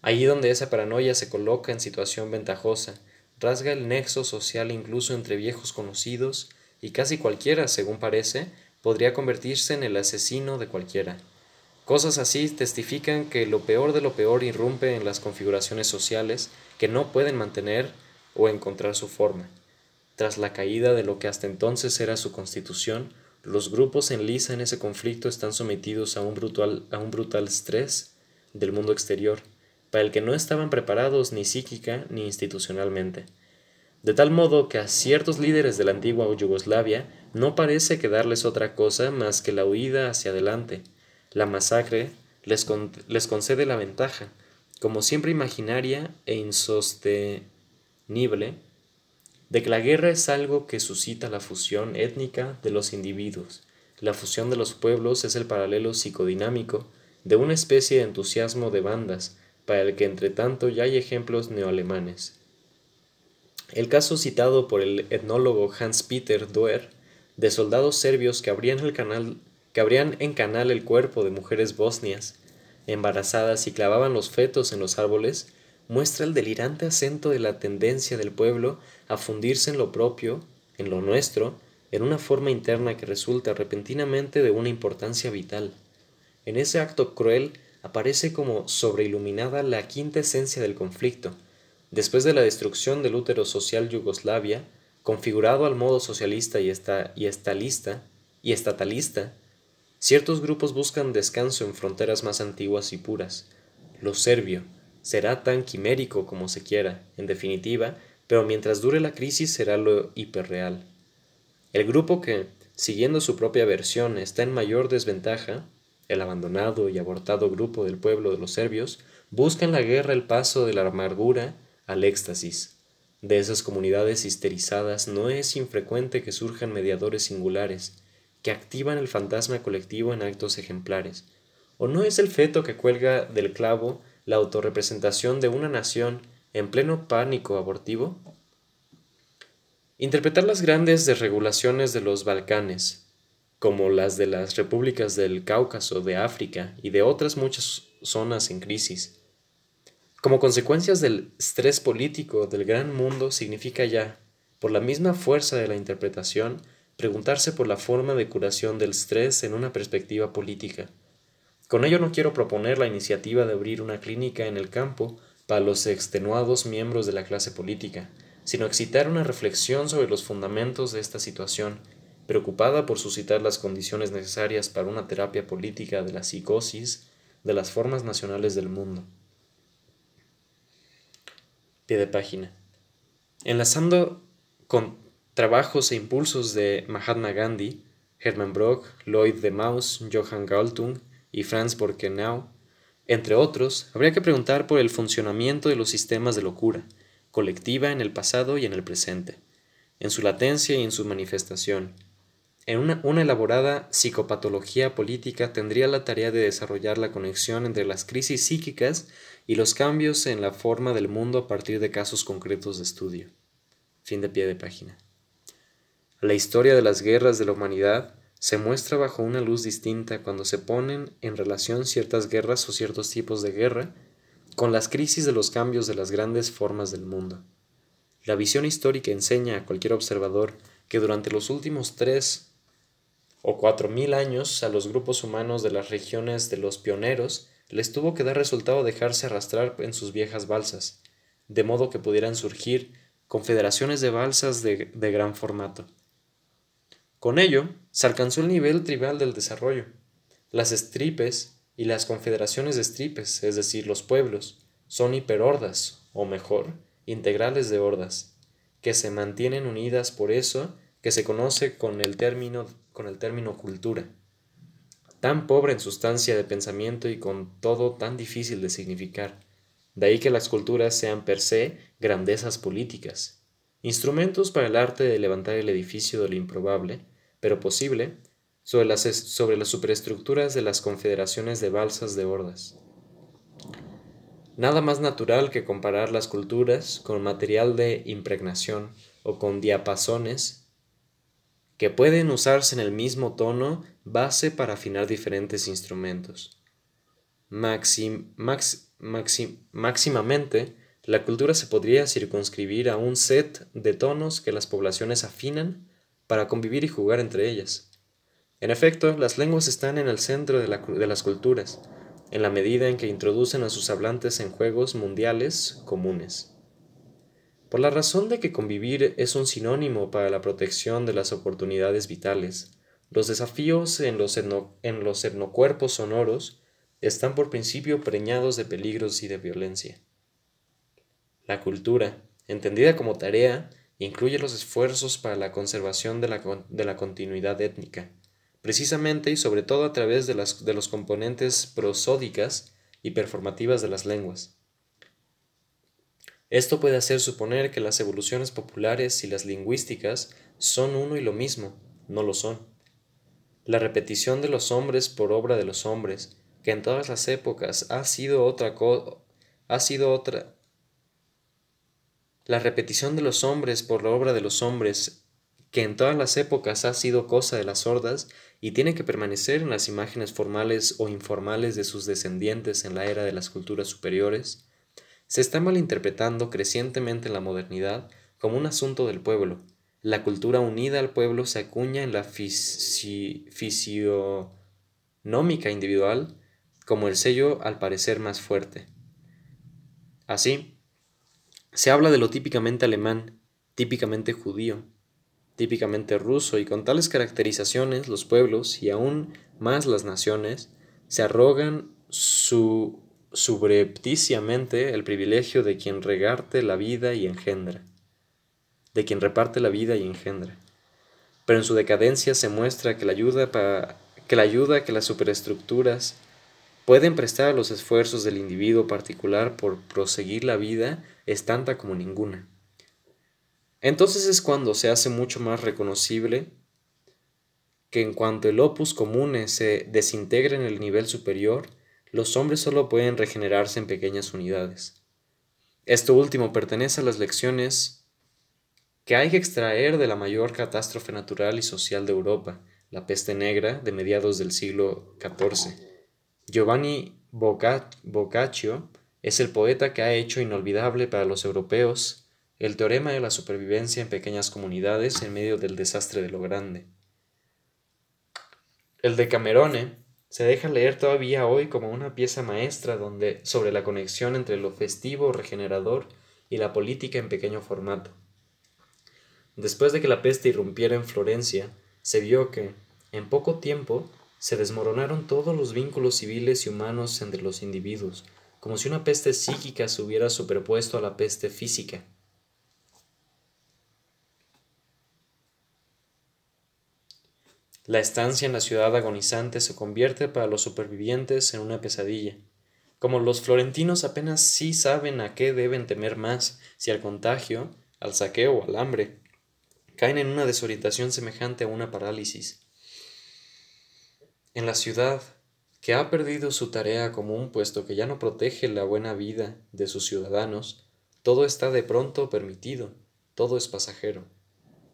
Allí donde esa paranoia se coloca en situación ventajosa, rasga el nexo social incluso entre viejos conocidos y casi cualquiera, según parece, podría convertirse en el asesino de cualquiera. Cosas así testifican que lo peor de lo peor irrumpe en las configuraciones sociales que no pueden mantener o encontrar su forma. Tras la caída de lo que hasta entonces era su constitución, los grupos en lisa en ese conflicto están sometidos a un brutal, a un brutal estrés del mundo exterior, para el que no estaban preparados ni psíquica ni institucionalmente. De tal modo que a ciertos líderes de la antigua Yugoslavia no parece quedarles otra cosa más que la huida hacia adelante. La masacre les, les concede la ventaja, como siempre imaginaria e insostenible, de que la guerra es algo que suscita la fusión étnica de los individuos. La fusión de los pueblos es el paralelo psicodinámico de una especie de entusiasmo de bandas, para el que entre tanto ya hay ejemplos neoalemanes. El caso citado por el etnólogo Hans-Peter Doer de soldados serbios que abrían, el canal, que abrían en canal el cuerpo de mujeres bosnias embarazadas y clavaban los fetos en los árboles muestra el delirante acento de la tendencia del pueblo a fundirse en lo propio, en lo nuestro, en una forma interna que resulta repentinamente de una importancia vital. En ese acto cruel aparece como sobreiluminada la quinta esencia del conflicto. Después de la destrucción del útero social Yugoslavia, configurado al modo socialista y, esta, y, estalista, y estatalista, ciertos grupos buscan descanso en fronteras más antiguas y puras. Lo serbio, será tan quimérico como se quiera, en definitiva, pero mientras dure la crisis será lo hiperreal. El grupo que, siguiendo su propia versión, está en mayor desventaja, el abandonado y abortado grupo del pueblo de los serbios, busca en la guerra el paso de la amargura al éxtasis. De esas comunidades histerizadas no es infrecuente que surjan mediadores singulares, que activan el fantasma colectivo en actos ejemplares. ¿O no es el feto que cuelga del clavo la autorrepresentación de una nación en pleno pánico abortivo? Interpretar las grandes desregulaciones de los Balcanes, como las de las repúblicas del Cáucaso, de África y de otras muchas zonas en crisis, como consecuencias del estrés político del gran mundo significa ya, por la misma fuerza de la interpretación, preguntarse por la forma de curación del estrés en una perspectiva política. Con ello no quiero proponer la iniciativa de abrir una clínica en el campo para los extenuados miembros de la clase política, sino excitar una reflexión sobre los fundamentos de esta situación, preocupada por suscitar las condiciones necesarias para una terapia política de la psicosis de las formas nacionales del mundo. Pie de página. Enlazando con trabajos e impulsos de Mahatma Gandhi, Hermann Brock, Lloyd de Maus, Johann Galtung y Franz Borkenau, entre otros, habría que preguntar por el funcionamiento de los sistemas de locura, colectiva en el pasado y en el presente, en su latencia y en su manifestación. En una, una, elaborada psicopatología política tendría la tarea de desarrollar la conexión entre las crisis psíquicas y los cambios en la forma del mundo a partir de casos concretos de estudio. Fin de pie de página. La historia de las guerras de la humanidad se muestra bajo una luz distinta cuando se ponen en relación ciertas guerras o ciertos tipos de guerra con las crisis de los cambios de las grandes formas del mundo. La visión histórica enseña a cualquier observador que durante los últimos tres o cuatro mil años a los grupos humanos de las regiones de los pioneros les tuvo que dar resultado dejarse arrastrar en sus viejas balsas, de modo que pudieran surgir confederaciones de balsas de, de gran formato. Con ello, se alcanzó el nivel tribal del desarrollo. Las estripes y las confederaciones de estripes, es decir, los pueblos, son hiperhordas, o mejor, integrales de hordas, que se mantienen unidas por eso que se conoce con el término, con el término cultura. Tan pobre en sustancia de pensamiento y con todo tan difícil de significar. De ahí que las culturas sean per se grandezas políticas, instrumentos para el arte de levantar el edificio de lo improbable, pero posible, sobre las, sobre las superestructuras de las confederaciones de balsas de hordas. Nada más natural que comparar las culturas con material de impregnación o con diapasones que pueden usarse en el mismo tono base para afinar diferentes instrumentos. Máximamente, la cultura se podría circunscribir a un set de tonos que las poblaciones afinan para convivir y jugar entre ellas. En efecto, las lenguas están en el centro de, de, las culturas, en la medida en que introducen a sus hablantes en juegos mundiales comunes. Por la razón de que convivir es un sinónimo para la protección de las oportunidades vitales, los desafíos en los, en los etnocuerpos sonoros están por principio preñados de peligros y de violencia. La cultura, entendida como tarea, incluye los esfuerzos para la conservación de la, de la continuidad étnica, precisamente y sobre todo a través de, las, de los componentes prosódicas y performativas de las lenguas. Esto puede hacer suponer que las evoluciones populares y las lingüísticas son uno y lo mismo, no lo son. La repetición de los hombres por obra de los hombres, que en todas las épocas ha sido otra ha sido otra la repetición de los hombres por la obra de los hombres, que en todas las épocas ha sido cosa de las hordas y tiene que permanecer en las imágenes formales o informales de sus descendientes en la era de las culturas superiores, se está malinterpretando crecientemente en la modernidad como un asunto del pueblo. La cultura unida al pueblo se acuña en la fisionómica individual como el sello al parecer más fuerte. Así, se habla de lo típicamente alemán, típicamente judío, típicamente ruso, y con tales caracterizaciones los pueblos, y aún más las naciones, se arrogan su subrepticiamente el privilegio de quien regarte la vida y engendra, de quien reparte la vida y engendra. Pero en su decadencia se muestra que la ayuda, que, la ayuda que las superestructuras pueden prestar a los esfuerzos del individuo particular por proseguir la vida es tanta como ninguna. Entonces es cuando se hace mucho más reconocible que en cuanto el opus comune se desintegra en el nivel superior, los hombres solo pueden regenerarse en pequeñas unidades. Esto último pertenece a las lecciones que hay que extraer de la mayor catástrofe natural y social de Europa, la peste negra de mediados del siglo XIV. Giovanni Boccaccio es el poeta que ha hecho inolvidable para los europeos el teorema de la supervivencia en pequeñas comunidades en medio del desastre de lo grande. El de Camerone se deja leer todavía hoy como una pieza maestra donde, sobre la conexión entre lo festivo regenerador y la política en pequeño formato. Después de que la peste irrumpiera en Florencia, se vio que, en poco tiempo, se desmoronaron todos los vínculos civiles y humanos entre los individuos, como si una peste psíquica se hubiera superpuesto a la peste física. La estancia en la ciudad agonizante se convierte para los supervivientes en una pesadilla. Como los florentinos apenas sí saben a qué deben temer más, si al contagio, al saqueo o al hambre, caen en una desorientación semejante a una parálisis. En la ciudad, que ha perdido su tarea común puesto que ya no protege la buena vida de sus ciudadanos, todo está de pronto permitido, todo es pasajero.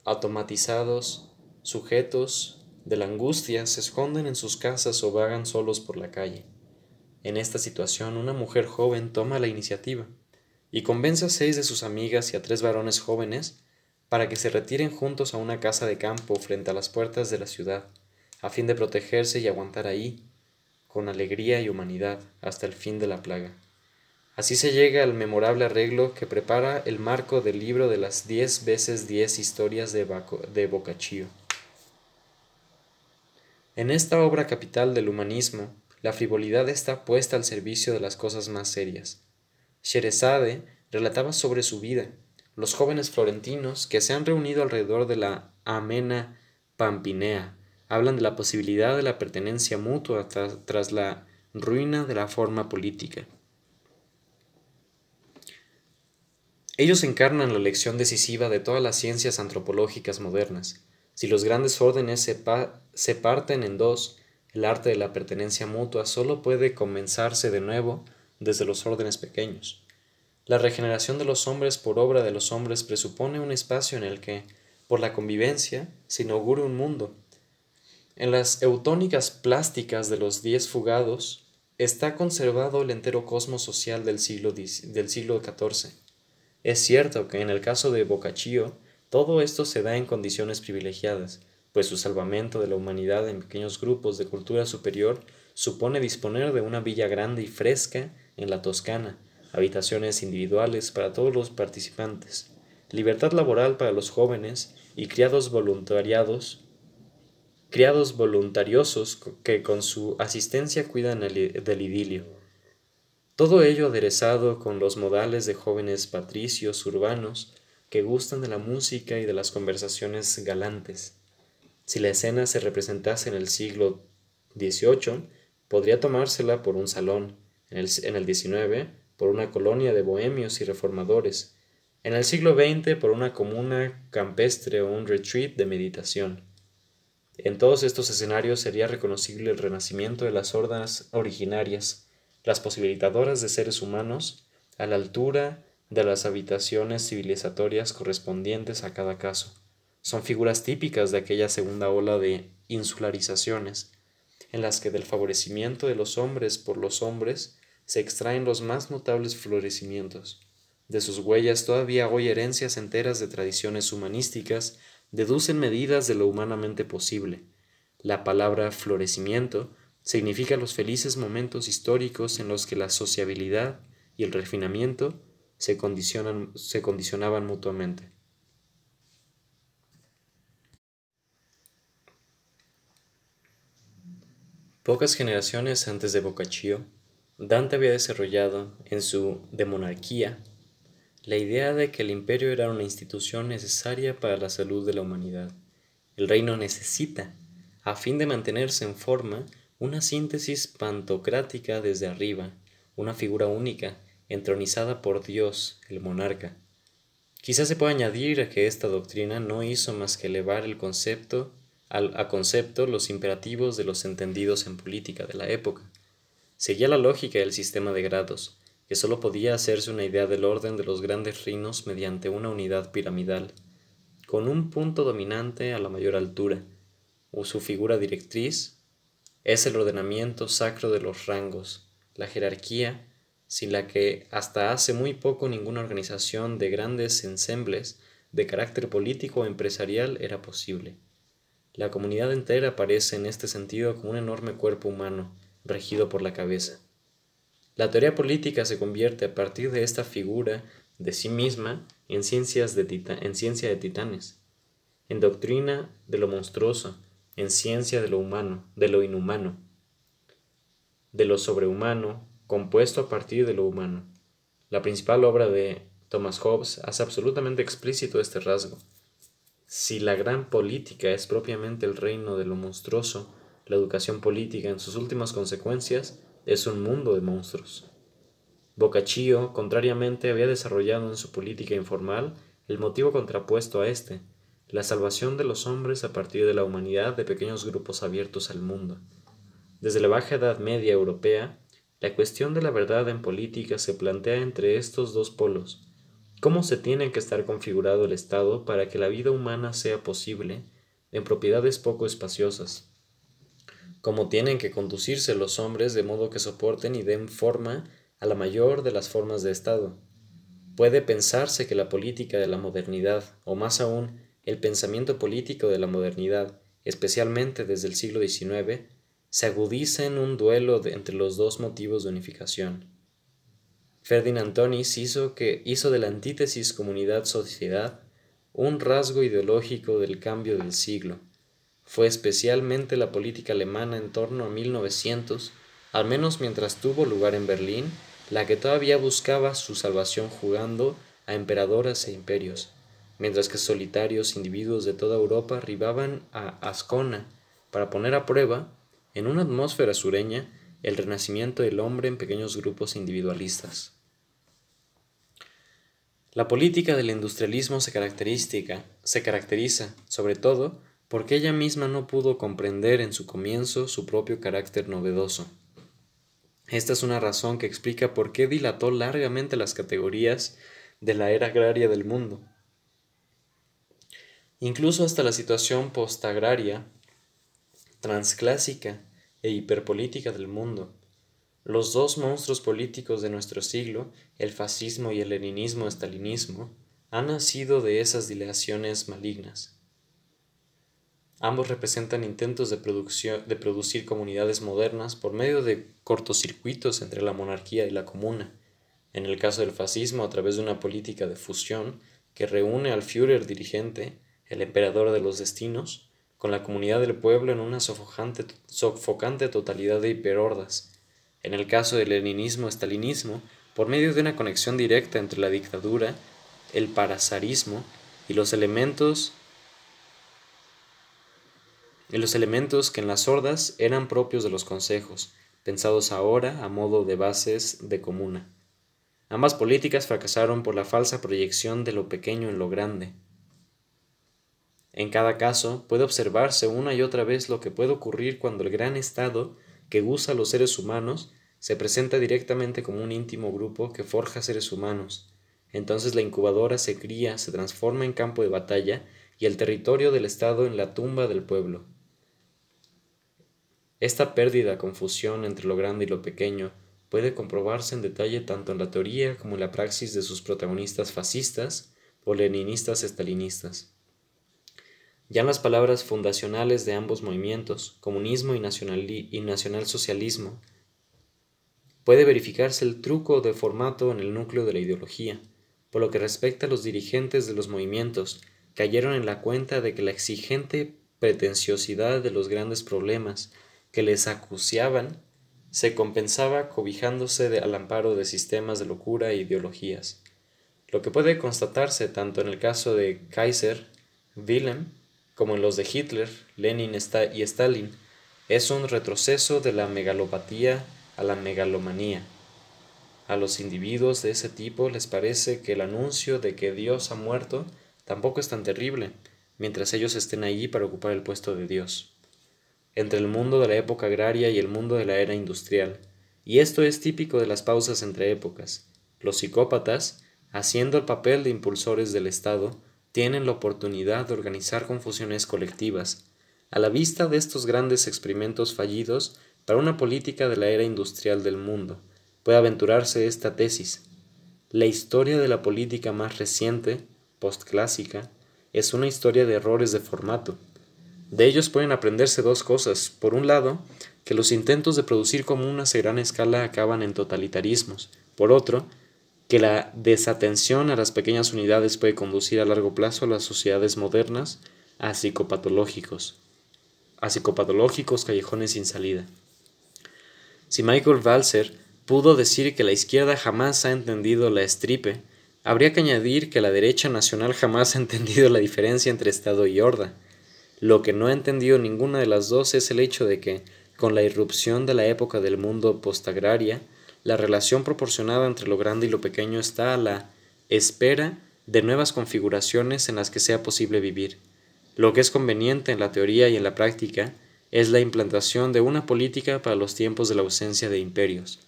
Automatizados, sujetos de la angustia se esconden en sus casas o vagan solos por la calle. En esta situación una mujer joven toma la iniciativa y convence a seis de sus amigas y a tres varones jóvenes para que se retiren juntos a una casa de campo frente a las puertas de la ciudad, a fin de protegerse y aguantar ahí, con alegría y humanidad, hasta el fin de la plaga. Así se llega al memorable arreglo que prepara el marco del libro de las diez veces diez historias de, de Boccaccio. En esta obra capital del humanismo, la frivolidad está puesta al servicio de las cosas más serias. Sherezade relataba sobre su vida, los jóvenes florentinos que se han reunido alrededor de la amena Pampinea hablan de la posibilidad de la pertenencia mutua tras la ruina de la forma política. Ellos encarnan la lección decisiva de todas las ciencias antropológicas modernas, si los grandes órdenes se, parten en dos, el arte de la pertenencia mutua solo puede comenzarse de nuevo desde los órdenes pequeños. La regeneración de los hombres por obra de los hombres presupone un espacio en el que, por la convivencia, se inaugure un mundo. En las eutónicas plásticas de los diez fugados está conservado el entero cosmos social del siglo, del siglo XIV. Es cierto que en el caso de Boccaccio todo esto se da en condiciones privilegiadas, pues su salvamento de la humanidad en pequeños grupos de cultura superior supone disponer de una villa grande y fresca en la Toscana, habitaciones individuales para todos los participantes, libertad laboral para los jóvenes y criados voluntariados, criados voluntariosos que con su asistencia cuidan del idilio. Todo ello aderezado con los modales de jóvenes patricios urbanos que gustan de la música y de las conversaciones galantes. Si la escena se representase en el siglo XVIII, podría tomársela por un salón, en el, en el XIX por una colonia de bohemios y reformadores, en el siglo XX por una comuna campestre o un retreat de meditación. En todos estos escenarios sería reconocible el renacimiento de las hordas originarias, las posibilitadoras de seres humanos, a la altura de las habitaciones civilizatorias correspondientes a cada caso. Son figuras típicas de aquella segunda ola de insularizaciones, en las que del favorecimiento de los hombres por los hombres se extraen los más notables florecimientos. De sus huellas todavía hoy herencias enteras de tradiciones humanísticas deducen medidas de lo humanamente posible. La palabra florecimiento significa los felices momentos históricos en los que la sociabilidad y el refinamiento se, condicionan, se condicionaban mutuamente. Pocas generaciones antes de Boccaccio, Dante había desarrollado en su De Monarquía la idea de que el imperio era una institución necesaria para la salud de la humanidad. El reino necesita, a fin de mantenerse en forma, una síntesis pantocrática desde arriba, una figura única entronizada por Dios, el monarca. Quizás se pueda añadir a que esta doctrina no hizo más que elevar el concepto a concepto los imperativos de los entendidos en política de la época. Seguía la lógica del sistema de grados, que sólo podía hacerse una idea del orden de los grandes reinos mediante una unidad piramidal, con un punto dominante a la mayor altura, o su figura directriz, es el ordenamiento sacro de los rangos, la jerarquía, sin la que hasta hace muy poco ninguna organización de grandes ensembles de carácter político o empresarial era posible. La comunidad entera aparece en este sentido como un enorme cuerpo humano, regido por la cabeza. La teoría política se convierte a partir de esta figura de sí misma en, ciencias de en ciencia de titanes, en doctrina de lo monstruoso, en ciencia de lo humano, de lo inhumano, de lo sobrehumano, compuesto a partir de lo humano. La principal obra de Thomas Hobbes hace absolutamente explícito este rasgo. Si la gran política es propiamente el reino de lo monstruoso, la educación política en sus últimas consecuencias es un mundo de monstruos. Boccaccio, contrariamente, había desarrollado en su política informal el motivo contrapuesto a este, la salvación de los hombres a partir de la humanidad de pequeños grupos abiertos al mundo. Desde la Baja Edad Media europea, la cuestión de la verdad en política se plantea entre estos dos polos, ¿Cómo se tiene que estar configurado el Estado para que la vida humana sea posible en propiedades poco espaciosas? ¿Cómo tienen que conducirse los hombres de modo que soporten y den forma a la mayor de las formas de Estado? Puede pensarse que la política de la modernidad, o más aún, el pensamiento político de la modernidad, especialmente desde el siglo XIX, se agudiza en un duelo entre los dos motivos de unificación Ferdinand Tonis hizo, que, hizo de la antítesis comunidad-sociedad un rasgo ideológico del cambio del siglo. Fue especialmente la política alemana en torno a 1900, al menos mientras tuvo lugar en Berlín, la que todavía buscaba su salvación jugando a emperadoras e imperios, mientras que solitarios individuos de toda Europa arribaban a Ascona para poner a prueba, en una atmósfera sureña, el renacimiento del hombre en pequeños grupos individualistas. La política del industrialismo se, se caracteriza, sobre todo, porque ella misma no pudo comprender en su comienzo su propio carácter novedoso. Esta es una razón que explica por qué dilató largamente las categorías de la era agraria del mundo. Incluso hasta la situación postagraria, transclásica e hiperpolítica del mundo, los dos monstruos políticos de nuestro siglo, el fascismo y el leninismo-estalinismo, han nacido de esas dilaciones malignas. Ambos representan intentos de, de producir comunidades modernas por medio de cortocircuitos entre la monarquía y la comuna, en el caso del fascismo a través de una política de fusión que reúne al Führer dirigente, el emperador de los destinos, con la comunidad del pueblo en una sofocante, sofocante totalidad de hiperhordas, en el caso del leninismo-estalinismo, por medio de una conexión directa entre la dictadura, el parazarismo y los elementos y los elementos que en las hordas eran propios de los consejos, pensados ahora a modo de bases de comuna. Ambas políticas fracasaron por la falsa proyección de lo pequeño en lo grande. En cada caso puede observarse una y otra vez lo que puede ocurrir cuando el gran Estado que usa a los seres humanos se presenta directamente como un íntimo grupo que forja seres humanos. Entonces la incubadora se cría, se transforma en campo de batalla y el territorio del Estado en la tumba del pueblo. Esta pérdida, confusión entre lo grande y lo pequeño, puede comprobarse en detalle tanto en la teoría como en la praxis de sus protagonistas fascistas o leninistas estalinistas. Ya en las palabras fundacionales de ambos movimientos, comunismo y, y nacionalsocialismo, puede verificarse el truco de formato en el núcleo de la ideología. Por lo que respecta a los dirigentes de los movimientos, cayeron en la cuenta de que la exigente pretenciosidad de los grandes problemas que les acuciaban se compensaba cobijándose de, al amparo de sistemas de locura e ideologías. Lo que puede constatarse tanto en el caso de Kaiser, Wilhelm, como en los de Hitler, Lenin y Stalin, es un retroceso de la megalopatía a la megalomanía. A los individuos de ese tipo les parece que el anuncio de que Dios ha muerto tampoco es tan terrible, mientras ellos estén allí para ocupar el puesto de Dios. Entre el mundo de la época agraria y el mundo de la era industrial, y esto es típico de las pausas entre épocas. Los psicópatas, haciendo el papel de impulsores del Estado, tienen la oportunidad de organizar confusiones colectivas, a la vista de estos grandes experimentos fallidos para una política de la era industrial del mundo, puede aventurarse esta tesis. La historia de la política más reciente, postclásica, es una historia de errores de formato. De ellos pueden aprenderse dos cosas. Por un lado, que los intentos de producir comunas a gran escala acaban en totalitarismos. Por otro, que la desatención a las pequeñas unidades puede conducir a largo plazo a las sociedades modernas a psicopatológicos, a psicopatológicos callejones sin salida. Si Michael Walzer pudo decir que la izquierda jamás ha entendido la estripe, Habría que añadir que la derecha nacional jamás ha [LAUGHS] entendido la diferencia entre Estado y horda. Lo que no ha entendido ninguna de las dos es el hecho de que, con la irrupción de la época del mundo postagraria, la relación proporcionada entre lo grande y lo pequeño está a la espera de nuevas configuraciones en las que sea posible vivir. Lo que es conveniente en la teoría y en la práctica es la implantación de una política para los tiempos de la ausencia de imperios.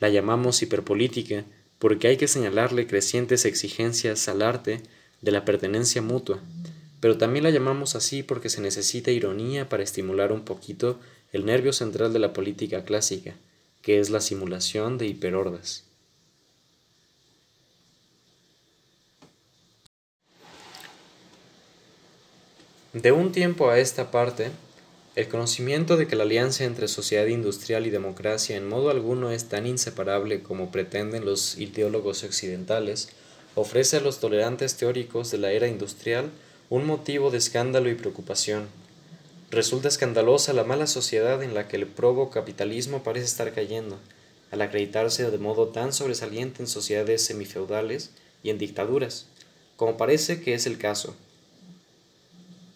La llamamos hiperpolítica porque hay que señalarle crecientes exigencias al arte de la pertenencia mutua, pero también la llamamos así porque se necesita ironía para estimular un poquito el nervio central de la política clásica, que es la simulación de hiperordas. De un tiempo a esta parte, el conocimiento de que la alianza entre sociedad industrial y democracia en modo alguno es tan inseparable como pretenden los ideólogos occidentales, ofrece a los tolerantes teóricos de la era industrial un motivo de escándalo y preocupación. Resulta escandalosa la mala sociedad en la que el probo capitalismo parece estar cayendo, al acreditarse de modo tan sobresaliente en sociedades semifeudales y en dictaduras, como parece que es el caso,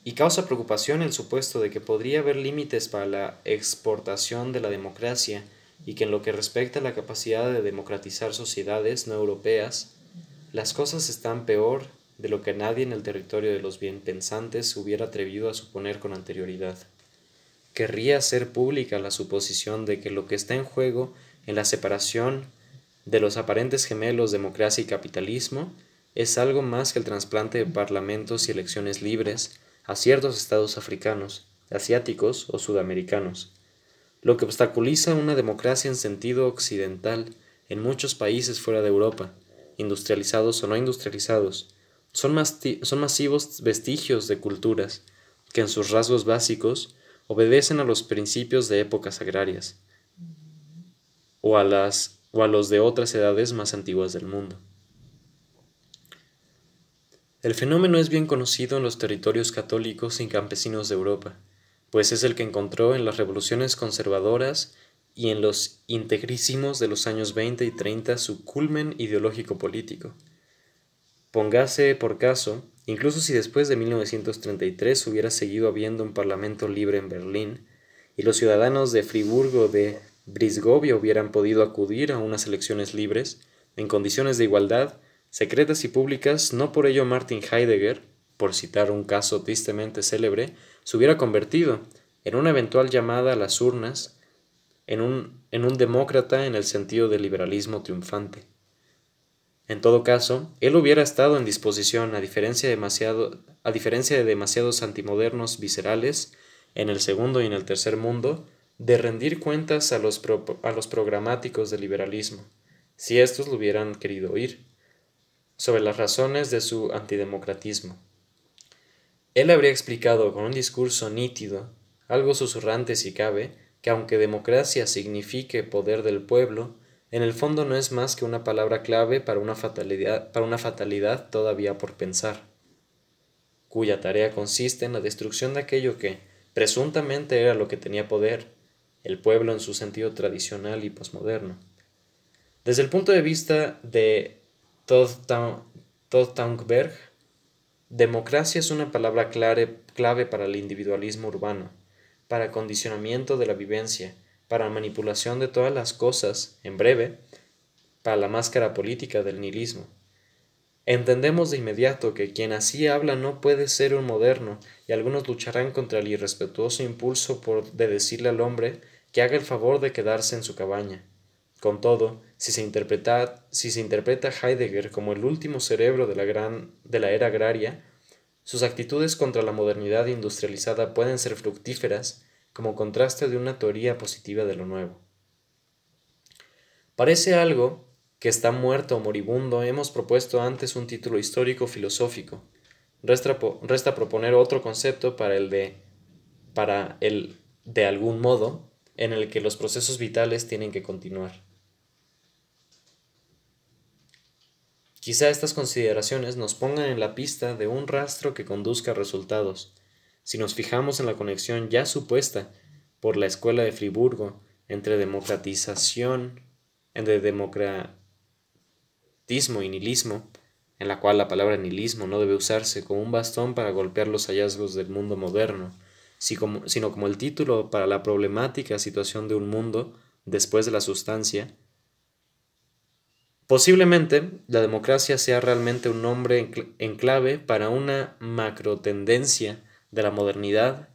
y causa preocupación el supuesto de que podría haber límites para la exportación de la democracia y que en lo que respecta a la capacidad de democratizar sociedades no europeas, las cosas están peor de lo que nadie en el territorio de los bienpensantes se hubiera atrevido a suponer con anterioridad. Querría hacer pública la suposición de que lo que está en juego en la separación de los aparentes gemelos democracia y capitalismo es algo más que el trasplante de parlamentos y elecciones libres, a ciertos estados africanos, asiáticos o sudamericanos, lo que obstaculiza una democracia en sentido occidental en muchos países fuera de Europa, industrializados o no industrializados, son, son masivos vestigios de culturas que en sus rasgos básicos obedecen a los principios de épocas agrarias o a, las, o a los de otras edades más antiguas del mundo. El fenómeno es bien conocido en los territorios católicos y campesinos de Europa, pues es el que encontró en las revoluciones conservadoras y en los integrísimos de los años 20 y 30 su culmen ideológico político. Póngase por caso, incluso si después de 1933 hubiera seguido habiendo un parlamento libre en Berlín, y los ciudadanos de Friburgo de Brisgovia hubieran podido acudir a unas elecciones libres, en condiciones de igualdad, secretas y públicas, no por ello Martin Heidegger, por citar un caso tristemente célebre, se hubiera convertido, en una eventual llamada a las urnas, en un, en un demócrata en el sentido del liberalismo triunfante. En todo caso, él hubiera estado en disposición, a diferencia, demasiado, a diferencia de demasiados antimodernos viscerales, en el segundo y en el tercer mundo, de rendir cuentas a los, a los programáticos del liberalismo, si éstos lo hubieran querido oír sobre las razones de su antidemocratismo. Él habría explicado con un discurso nítido, algo susurrante si cabe, que aunque democracia signifique poder del pueblo, en el fondo no es más que una palabra clave para una fatalidad, para una fatalidad todavía por pensar, cuya tarea consiste en la destrucción de aquello que, presuntamente, era lo que tenía poder, el pueblo en su sentido tradicional y posmoderno. Desde el punto de vista de Todd democracia es una palabra clave para el individualismo urbano, para condicionamiento de la vivencia, para manipulación de todas las cosas, en breve, para la máscara política del nihilismo. Entendemos de inmediato que quien así habla no puede ser un moderno, y algunos lucharán contra el irrespetuoso impulso por de decirle al hombre que haga el favor de quedarse en su cabaña, Con todo, si se interpreta, Heidegger como el último cerebro de la era agraria, sus actitudes contra la modernidad industrializada pueden ser fructíferas como contraste de una teoría positiva de lo nuevo. Parece algo que está muerto o moribundo, hemos propuesto antes un título histórico filosófico. Resta, proponer otro concepto para el de para el de algún modo en el que los procesos vitales tienen que continuar. Quizá estas consideraciones nos pongan en la pista de un rastro que conduzca a resultados. Si nos fijamos en la conexión ya supuesta por la Escuela de Friburgo entre democratización, entre democratismo y nihilismo, en la cual la palabra nihilismo no debe usarse como un bastón para golpear los hallazgos del mundo moderno, sino como el título para la problemática situación de un mundo después de la sustancia, Posiblemente la democracia sea realmente un nombre en clave para una macrotendencia de la modernidad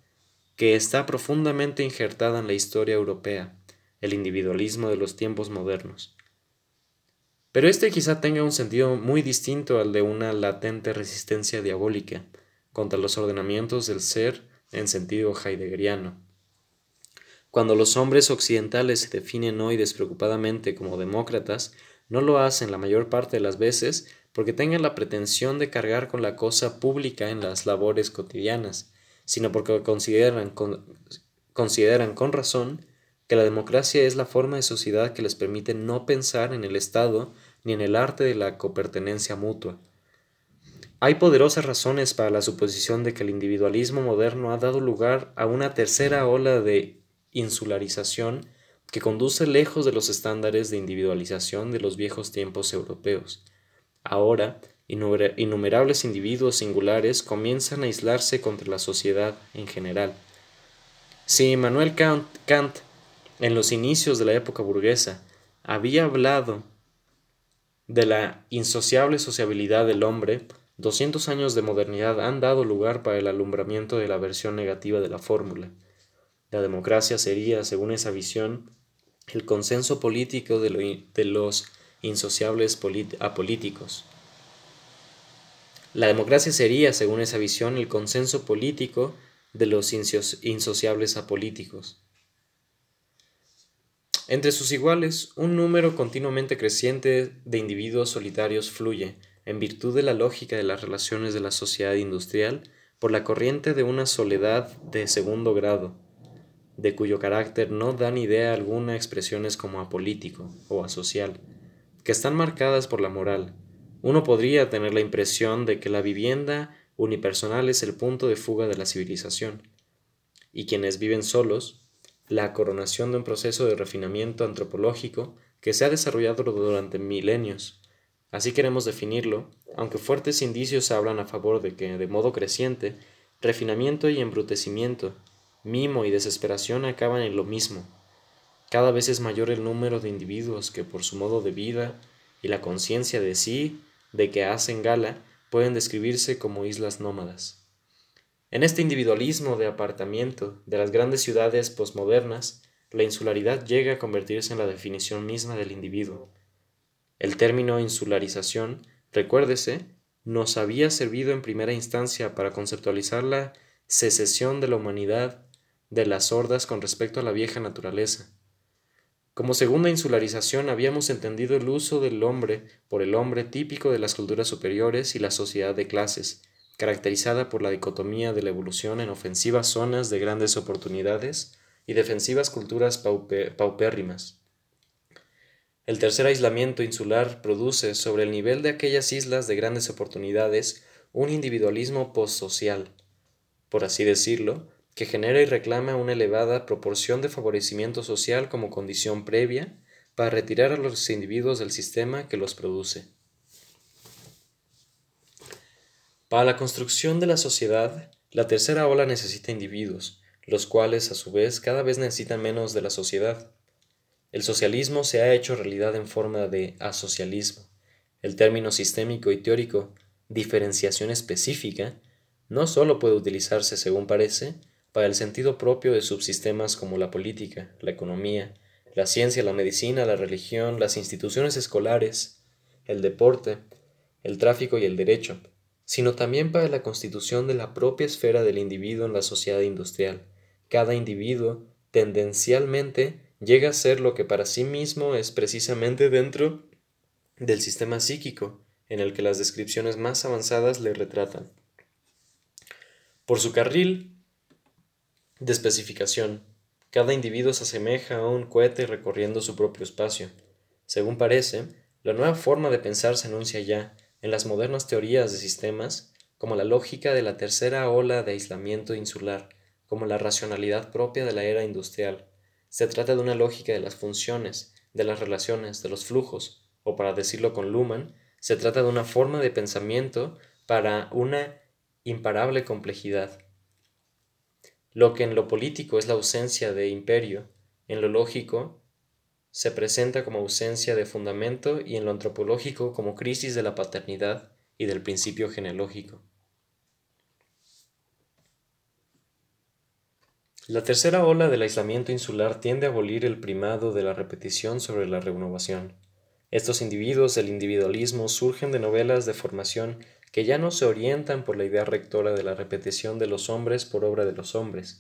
que está profundamente injertada en la historia europea, el individualismo de los tiempos modernos. Pero este quizá tenga un sentido muy distinto al de una latente resistencia diabólica contra los ordenamientos del ser en sentido heideggeriano. Cuando los hombres occidentales se definen hoy despreocupadamente como demócratas, no lo hacen la mayor parte de las veces porque tengan la pretensión de cargar con la cosa pública en las labores cotidianas, sino porque consideran con, consideran con razón que la democracia es la forma de sociedad que les permite no pensar en el Estado ni en el arte de la copertenencia mutua. Hay poderosas razones para la suposición de que el individualismo moderno ha dado lugar a una tercera ola de insularización que conduce lejos de los estándares de individualización de los viejos tiempos europeos. Ahora, innumerables individuos singulares comienzan a aislarse contra la sociedad en general. Si Immanuel Kant, en los inicios de la época burguesa, había hablado de la insociable sociabilidad del hombre, 200 años de modernidad han dado lugar para el alumbramiento de la versión negativa de la fórmula. La democracia sería, según esa visión, el consenso político de, los insociables apolíticos. La democracia sería, según esa visión, el consenso político de los insociables apolíticos. Entre sus iguales, un número continuamente creciente de individuos solitarios fluye, en virtud de la lógica de las relaciones de la sociedad industrial, por la corriente de una soledad de segundo grado, de cuyo carácter no dan idea alguna expresiones como apolítico o asocial, que están marcadas por la moral. Uno podría tener la impresión de que la vivienda unipersonal es el punto de fuga de la civilización, y quienes viven solos, la coronación de un proceso de refinamiento antropológico que se ha desarrollado durante milenios. Así queremos definirlo, aunque fuertes indicios hablan a favor de que, de modo creciente, refinamiento y embrutecimiento mimo y desesperación acaban en lo mismo. Cada vez es mayor el número de individuos que por su modo de vida y la conciencia de sí, de que hacen gala, pueden describirse como islas nómadas. En este individualismo de apartamiento de las grandes ciudades posmodernas, la insularidad llega a convertirse en la definición misma del individuo. El término insularización, recuérdese, nos había servido en primera instancia para conceptualizar la secesión de la humanidad de las sordas con respecto a la vieja naturaleza. Como segunda insularización habíamos entendido el uso del hombre por el hombre típico de las culturas superiores y la sociedad de clases, caracterizada por la dicotomía de la evolución en ofensivas zonas de grandes oportunidades y defensivas culturas paupérrimas. El tercer aislamiento insular produce sobre el nivel de aquellas islas de grandes oportunidades un individualismo postsocial, por así decirlo, que genera y reclama una elevada proporción de favorecimiento social como condición previa para retirar a los individuos del sistema que los produce. Para la construcción de la sociedad, la tercera ola necesita individuos, los cuales a su vez cada vez necesitan menos de la sociedad. El socialismo se ha hecho realidad en forma de asocialismo. El término sistémico y teórico diferenciación específica no sólo puede utilizarse, según parece, para el sentido propio de subsistemas como la política, la economía, la ciencia, la medicina, la religión, las instituciones escolares, el deporte, el tráfico y el derecho, sino también para la constitución de la propia esfera del individuo en la sociedad industrial. Cada individuo, tendencialmente, llega a ser lo que para sí mismo es precisamente dentro del sistema psíquico en el que las descripciones más avanzadas le retratan. Por su carril de especificación, cada individuo se asemeja a un cohete recorriendo su propio espacio. Según parece, la nueva forma de pensar se enuncia ya en las modernas teorías de sistemas como la lógica de la tercera ola de aislamiento insular, como la racionalidad propia de la era industrial, se trata de una lógica de las funciones, de las relaciones, de los flujos, o para decirlo con Luhmann, se trata de una forma de pensamiento para una imparable complejidad. Lo que en lo político es la ausencia de imperio, en lo lógico se presenta como ausencia de fundamento y en lo antropológico como crisis de la paternidad y del principio genealógico. La tercera ola del aislamiento insular tiende a abolir el primado de la repetición sobre la renovación. Estos individuos del individualismo surgen de novelas de formación que ya no se orientan por la idea rectora de la repetición de los hombres por obra de los hombres.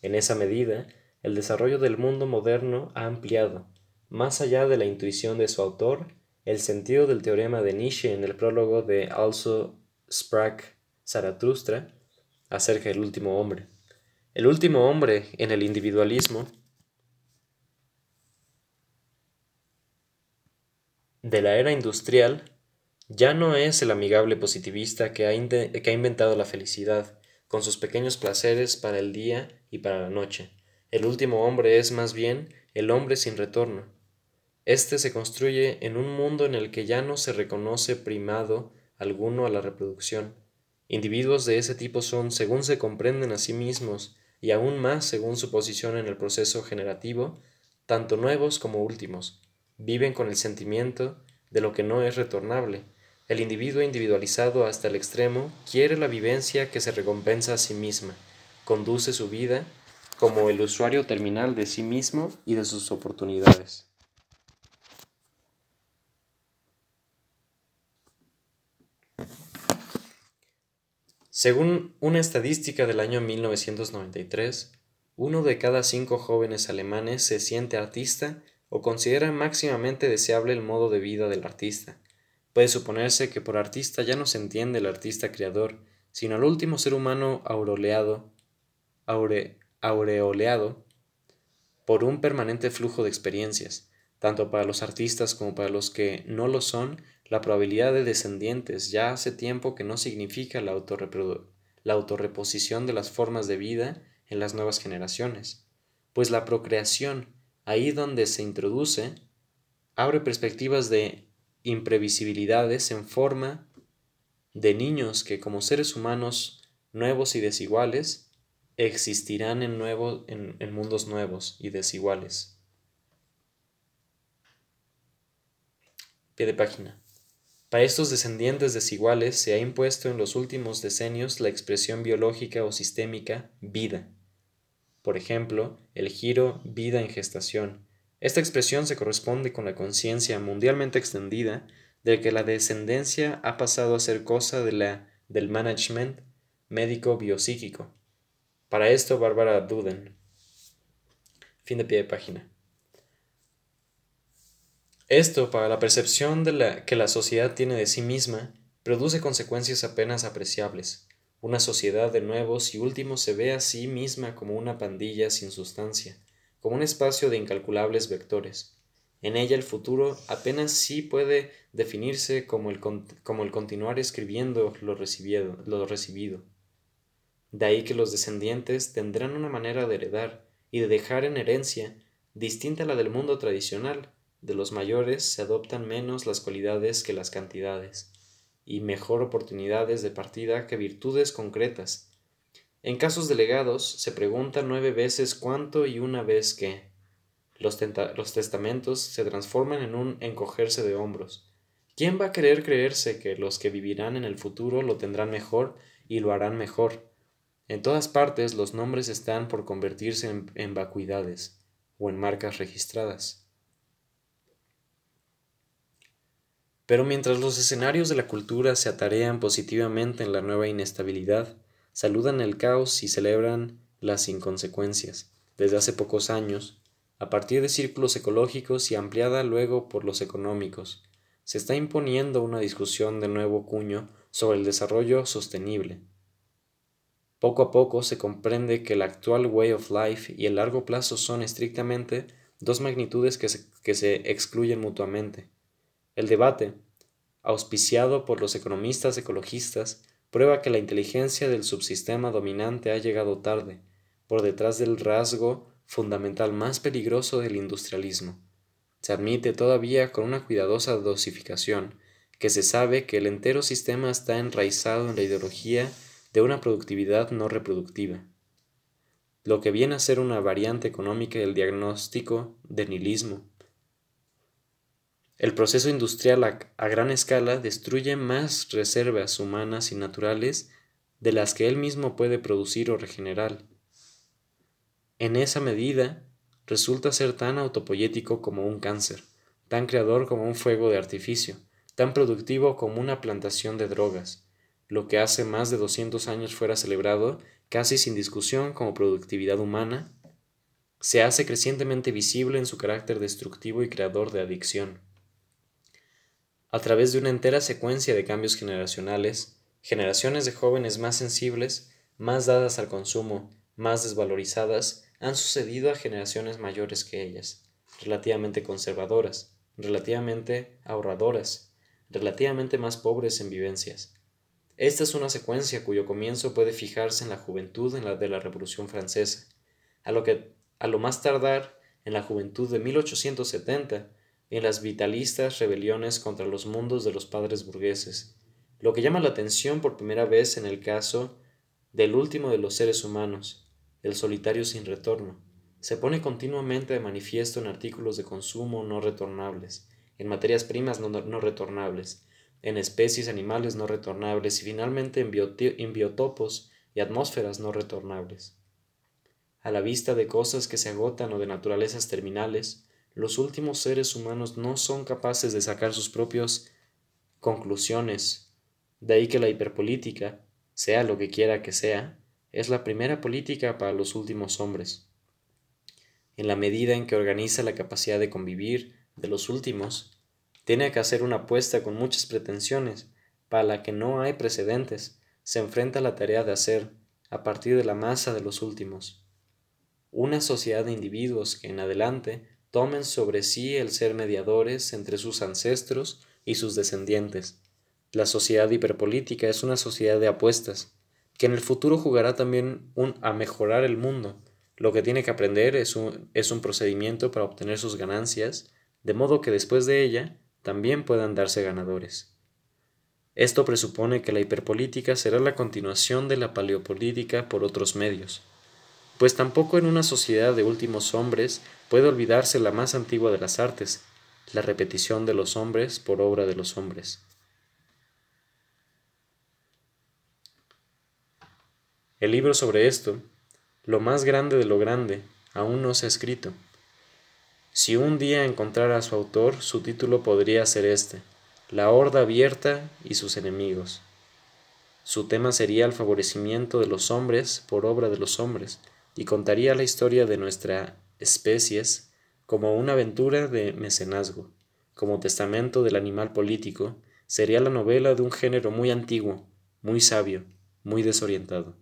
En esa medida, el desarrollo del mundo moderno ha ampliado, más allá de la intuición de su autor, el sentido del teorema de Nietzsche en el prólogo de Also sprach Zarathustra acerca del último hombre. El último hombre en el individualismo de la era industrial ya no es el amigable positivista que ha, que ha, inventado la felicidad, con sus pequeños placeres para el día y para la noche. El último hombre es más bien el hombre sin retorno. Este se construye en un mundo en el que ya no se reconoce primado alguno a la reproducción. Individuos de ese tipo son, según se comprenden a sí mismos, y aún más según su posición en el proceso generativo, tanto nuevos como últimos, viven con el sentimiento de lo que no es retornable. El individuo individualizado hasta el extremo quiere la vivencia que se recompensa a sí misma, conduce su vida como el usuario terminal de sí mismo y de sus oportunidades. Según una estadística del año 1993, uno de cada cinco jóvenes alemanes se siente artista o considera máximamente deseable el modo de vida del artista. Puede suponerse que por artista ya no se entiende el artista creador, sino el último ser humano aureoleado, aureoleado por un permanente flujo de experiencias, tanto para los artistas como para los que no lo son, la probabilidad de descendientes ya hace tiempo que no significa la, la autorreposición de las formas de vida en las nuevas generaciones, pues la procreación, ahí donde se introduce, abre perspectivas de imprevisibilidades en forma de niños que como seres humanos nuevos y desiguales existirán en, nuevo, en mundos nuevos y desiguales. Pie de página. Para estos descendientes desiguales se ha impuesto en los últimos decenios la expresión biológica o sistémica vida. Por ejemplo, el giro vida en gestación. Esta expresión se corresponde con la conciencia mundialmente extendida de que la descendencia ha pasado a ser cosa de la, del management médico biopsíquico. Para esto, Bárbara Duden. Fin de pie de página. Esto, para la percepción de la, que la sociedad tiene de sí misma, produce consecuencias apenas apreciables. Una sociedad de nuevos y últimos se ve a sí misma como una pandilla sin sustancia, como un espacio de incalculables vectores. En ella el futuro apenas sí puede definirse como el, como el continuar escribiendo lo recibido, lo recibido. De ahí que los descendientes tendrán una manera de heredar y de dejar en herencia distinta a la del mundo tradicional, de los mayores se adoptan menos las cualidades que las cantidades, y mejor oportunidades de partida que virtudes concretas. En casos delegados se pregunta nueve veces cuánto y una vez qué. Los, los testamentos se transforman en un encogerse de hombros. ¿Quién va a querer creerse que los que vivirán en el futuro lo tendrán mejor y lo harán mejor? En todas partes los nombres están por convertirse en vacuidades o en marcas registradas. Pero mientras los escenarios de la cultura se atarean positivamente en la nueva inestabilidad, saludan el caos y celebran las inconsecuencias. Desde hace pocos años, a partir de círculos ecológicos y ampliada luego por los económicos, se está imponiendo una discusión de nuevo cuño sobre el desarrollo sostenible. Poco a poco se comprende que el actual way of life y el largo plazo son estrictamente dos magnitudes que se, que se excluyen mutuamente. El debate, auspiciado por los economistas ecologistas, prueba que la inteligencia del subsistema dominante ha llegado tarde, por detrás del rasgo fundamental más peligroso del industrialismo. Se admite todavía con una cuidadosa dosificación que se sabe que el entero sistema está enraizado en la ideología de una productividad no reproductiva, lo que viene a ser una variante económica del diagnóstico de nihilismo. El proceso industrial a, gran escala destruye más reservas humanas y naturales de las que él mismo puede producir o regenerar. En esa medida, resulta ser tan autopoyético como un cáncer, tan creador como un fuego de artificio, tan productivo como una plantación de drogas, lo que hace más de 200 años fuera celebrado casi sin discusión como productividad humana, se hace crecientemente visible en su carácter destructivo y creador de adicción. A través de una entera secuencia de cambios generacionales, generaciones de jóvenes más sensibles, más dadas al consumo, más desvalorizadas, han sucedido a generaciones mayores que ellas, relativamente conservadoras, relativamente ahorradoras, relativamente más pobres en vivencias. Esta es una secuencia cuyo comienzo puede fijarse en la juventud en la de la Revolución Francesa, a lo que a lo más tardar en la juventud de 1870, en las vitalistas rebeliones contra los mundos de los padres burgueses, lo que llama la atención por primera vez en el caso del último de los seres humanos, el solitario sin retorno, se pone continuamente de manifiesto en artículos de consumo no retornables, en materias primas no, retornables, en especies animales no retornables y finalmente en, biotopos y atmósferas no retornables. A la vista de cosas que se agotan o de naturalezas terminales, los últimos seres humanos no son capaces de sacar sus propias conclusiones. De ahí que la hiperpolítica, sea lo que quiera que sea, es la primera política para los últimos hombres. En la medida en que organiza la capacidad de convivir de los últimos, tiene que hacer una apuesta con muchas pretensiones, para la que no hay precedentes, se enfrenta a la tarea de hacer, a partir de la masa de los últimos, una sociedad de individuos que en adelante tomen sobre sí el ser mediadores entre sus ancestros y sus descendientes. La sociedad hiperpolítica es una sociedad de apuestas, que en el futuro jugará también un, a mejorar el mundo. Lo que tiene que aprender es un, es un procedimiento para obtener sus ganancias, de modo que después de ella también puedan darse ganadores. Esto presupone que la hiperpolítica será la continuación de la paleopolítica por otros medios, pues tampoco en una sociedad de últimos hombres puede olvidarse la más antigua de las artes, la repetición de los hombres por obra de los hombres. El libro sobre esto, lo más grande de lo grande, aún no se ha escrito. Si un día encontrara a su autor, su título podría ser este, La Horda Abierta y sus enemigos. Su tema sería el favorecimiento de los hombres por obra de los hombres, y contaría la historia de nuestra especies como una aventura de mecenazgo, como testamento del animal político, sería la novela de un género muy antiguo, muy sabio, muy desorientado.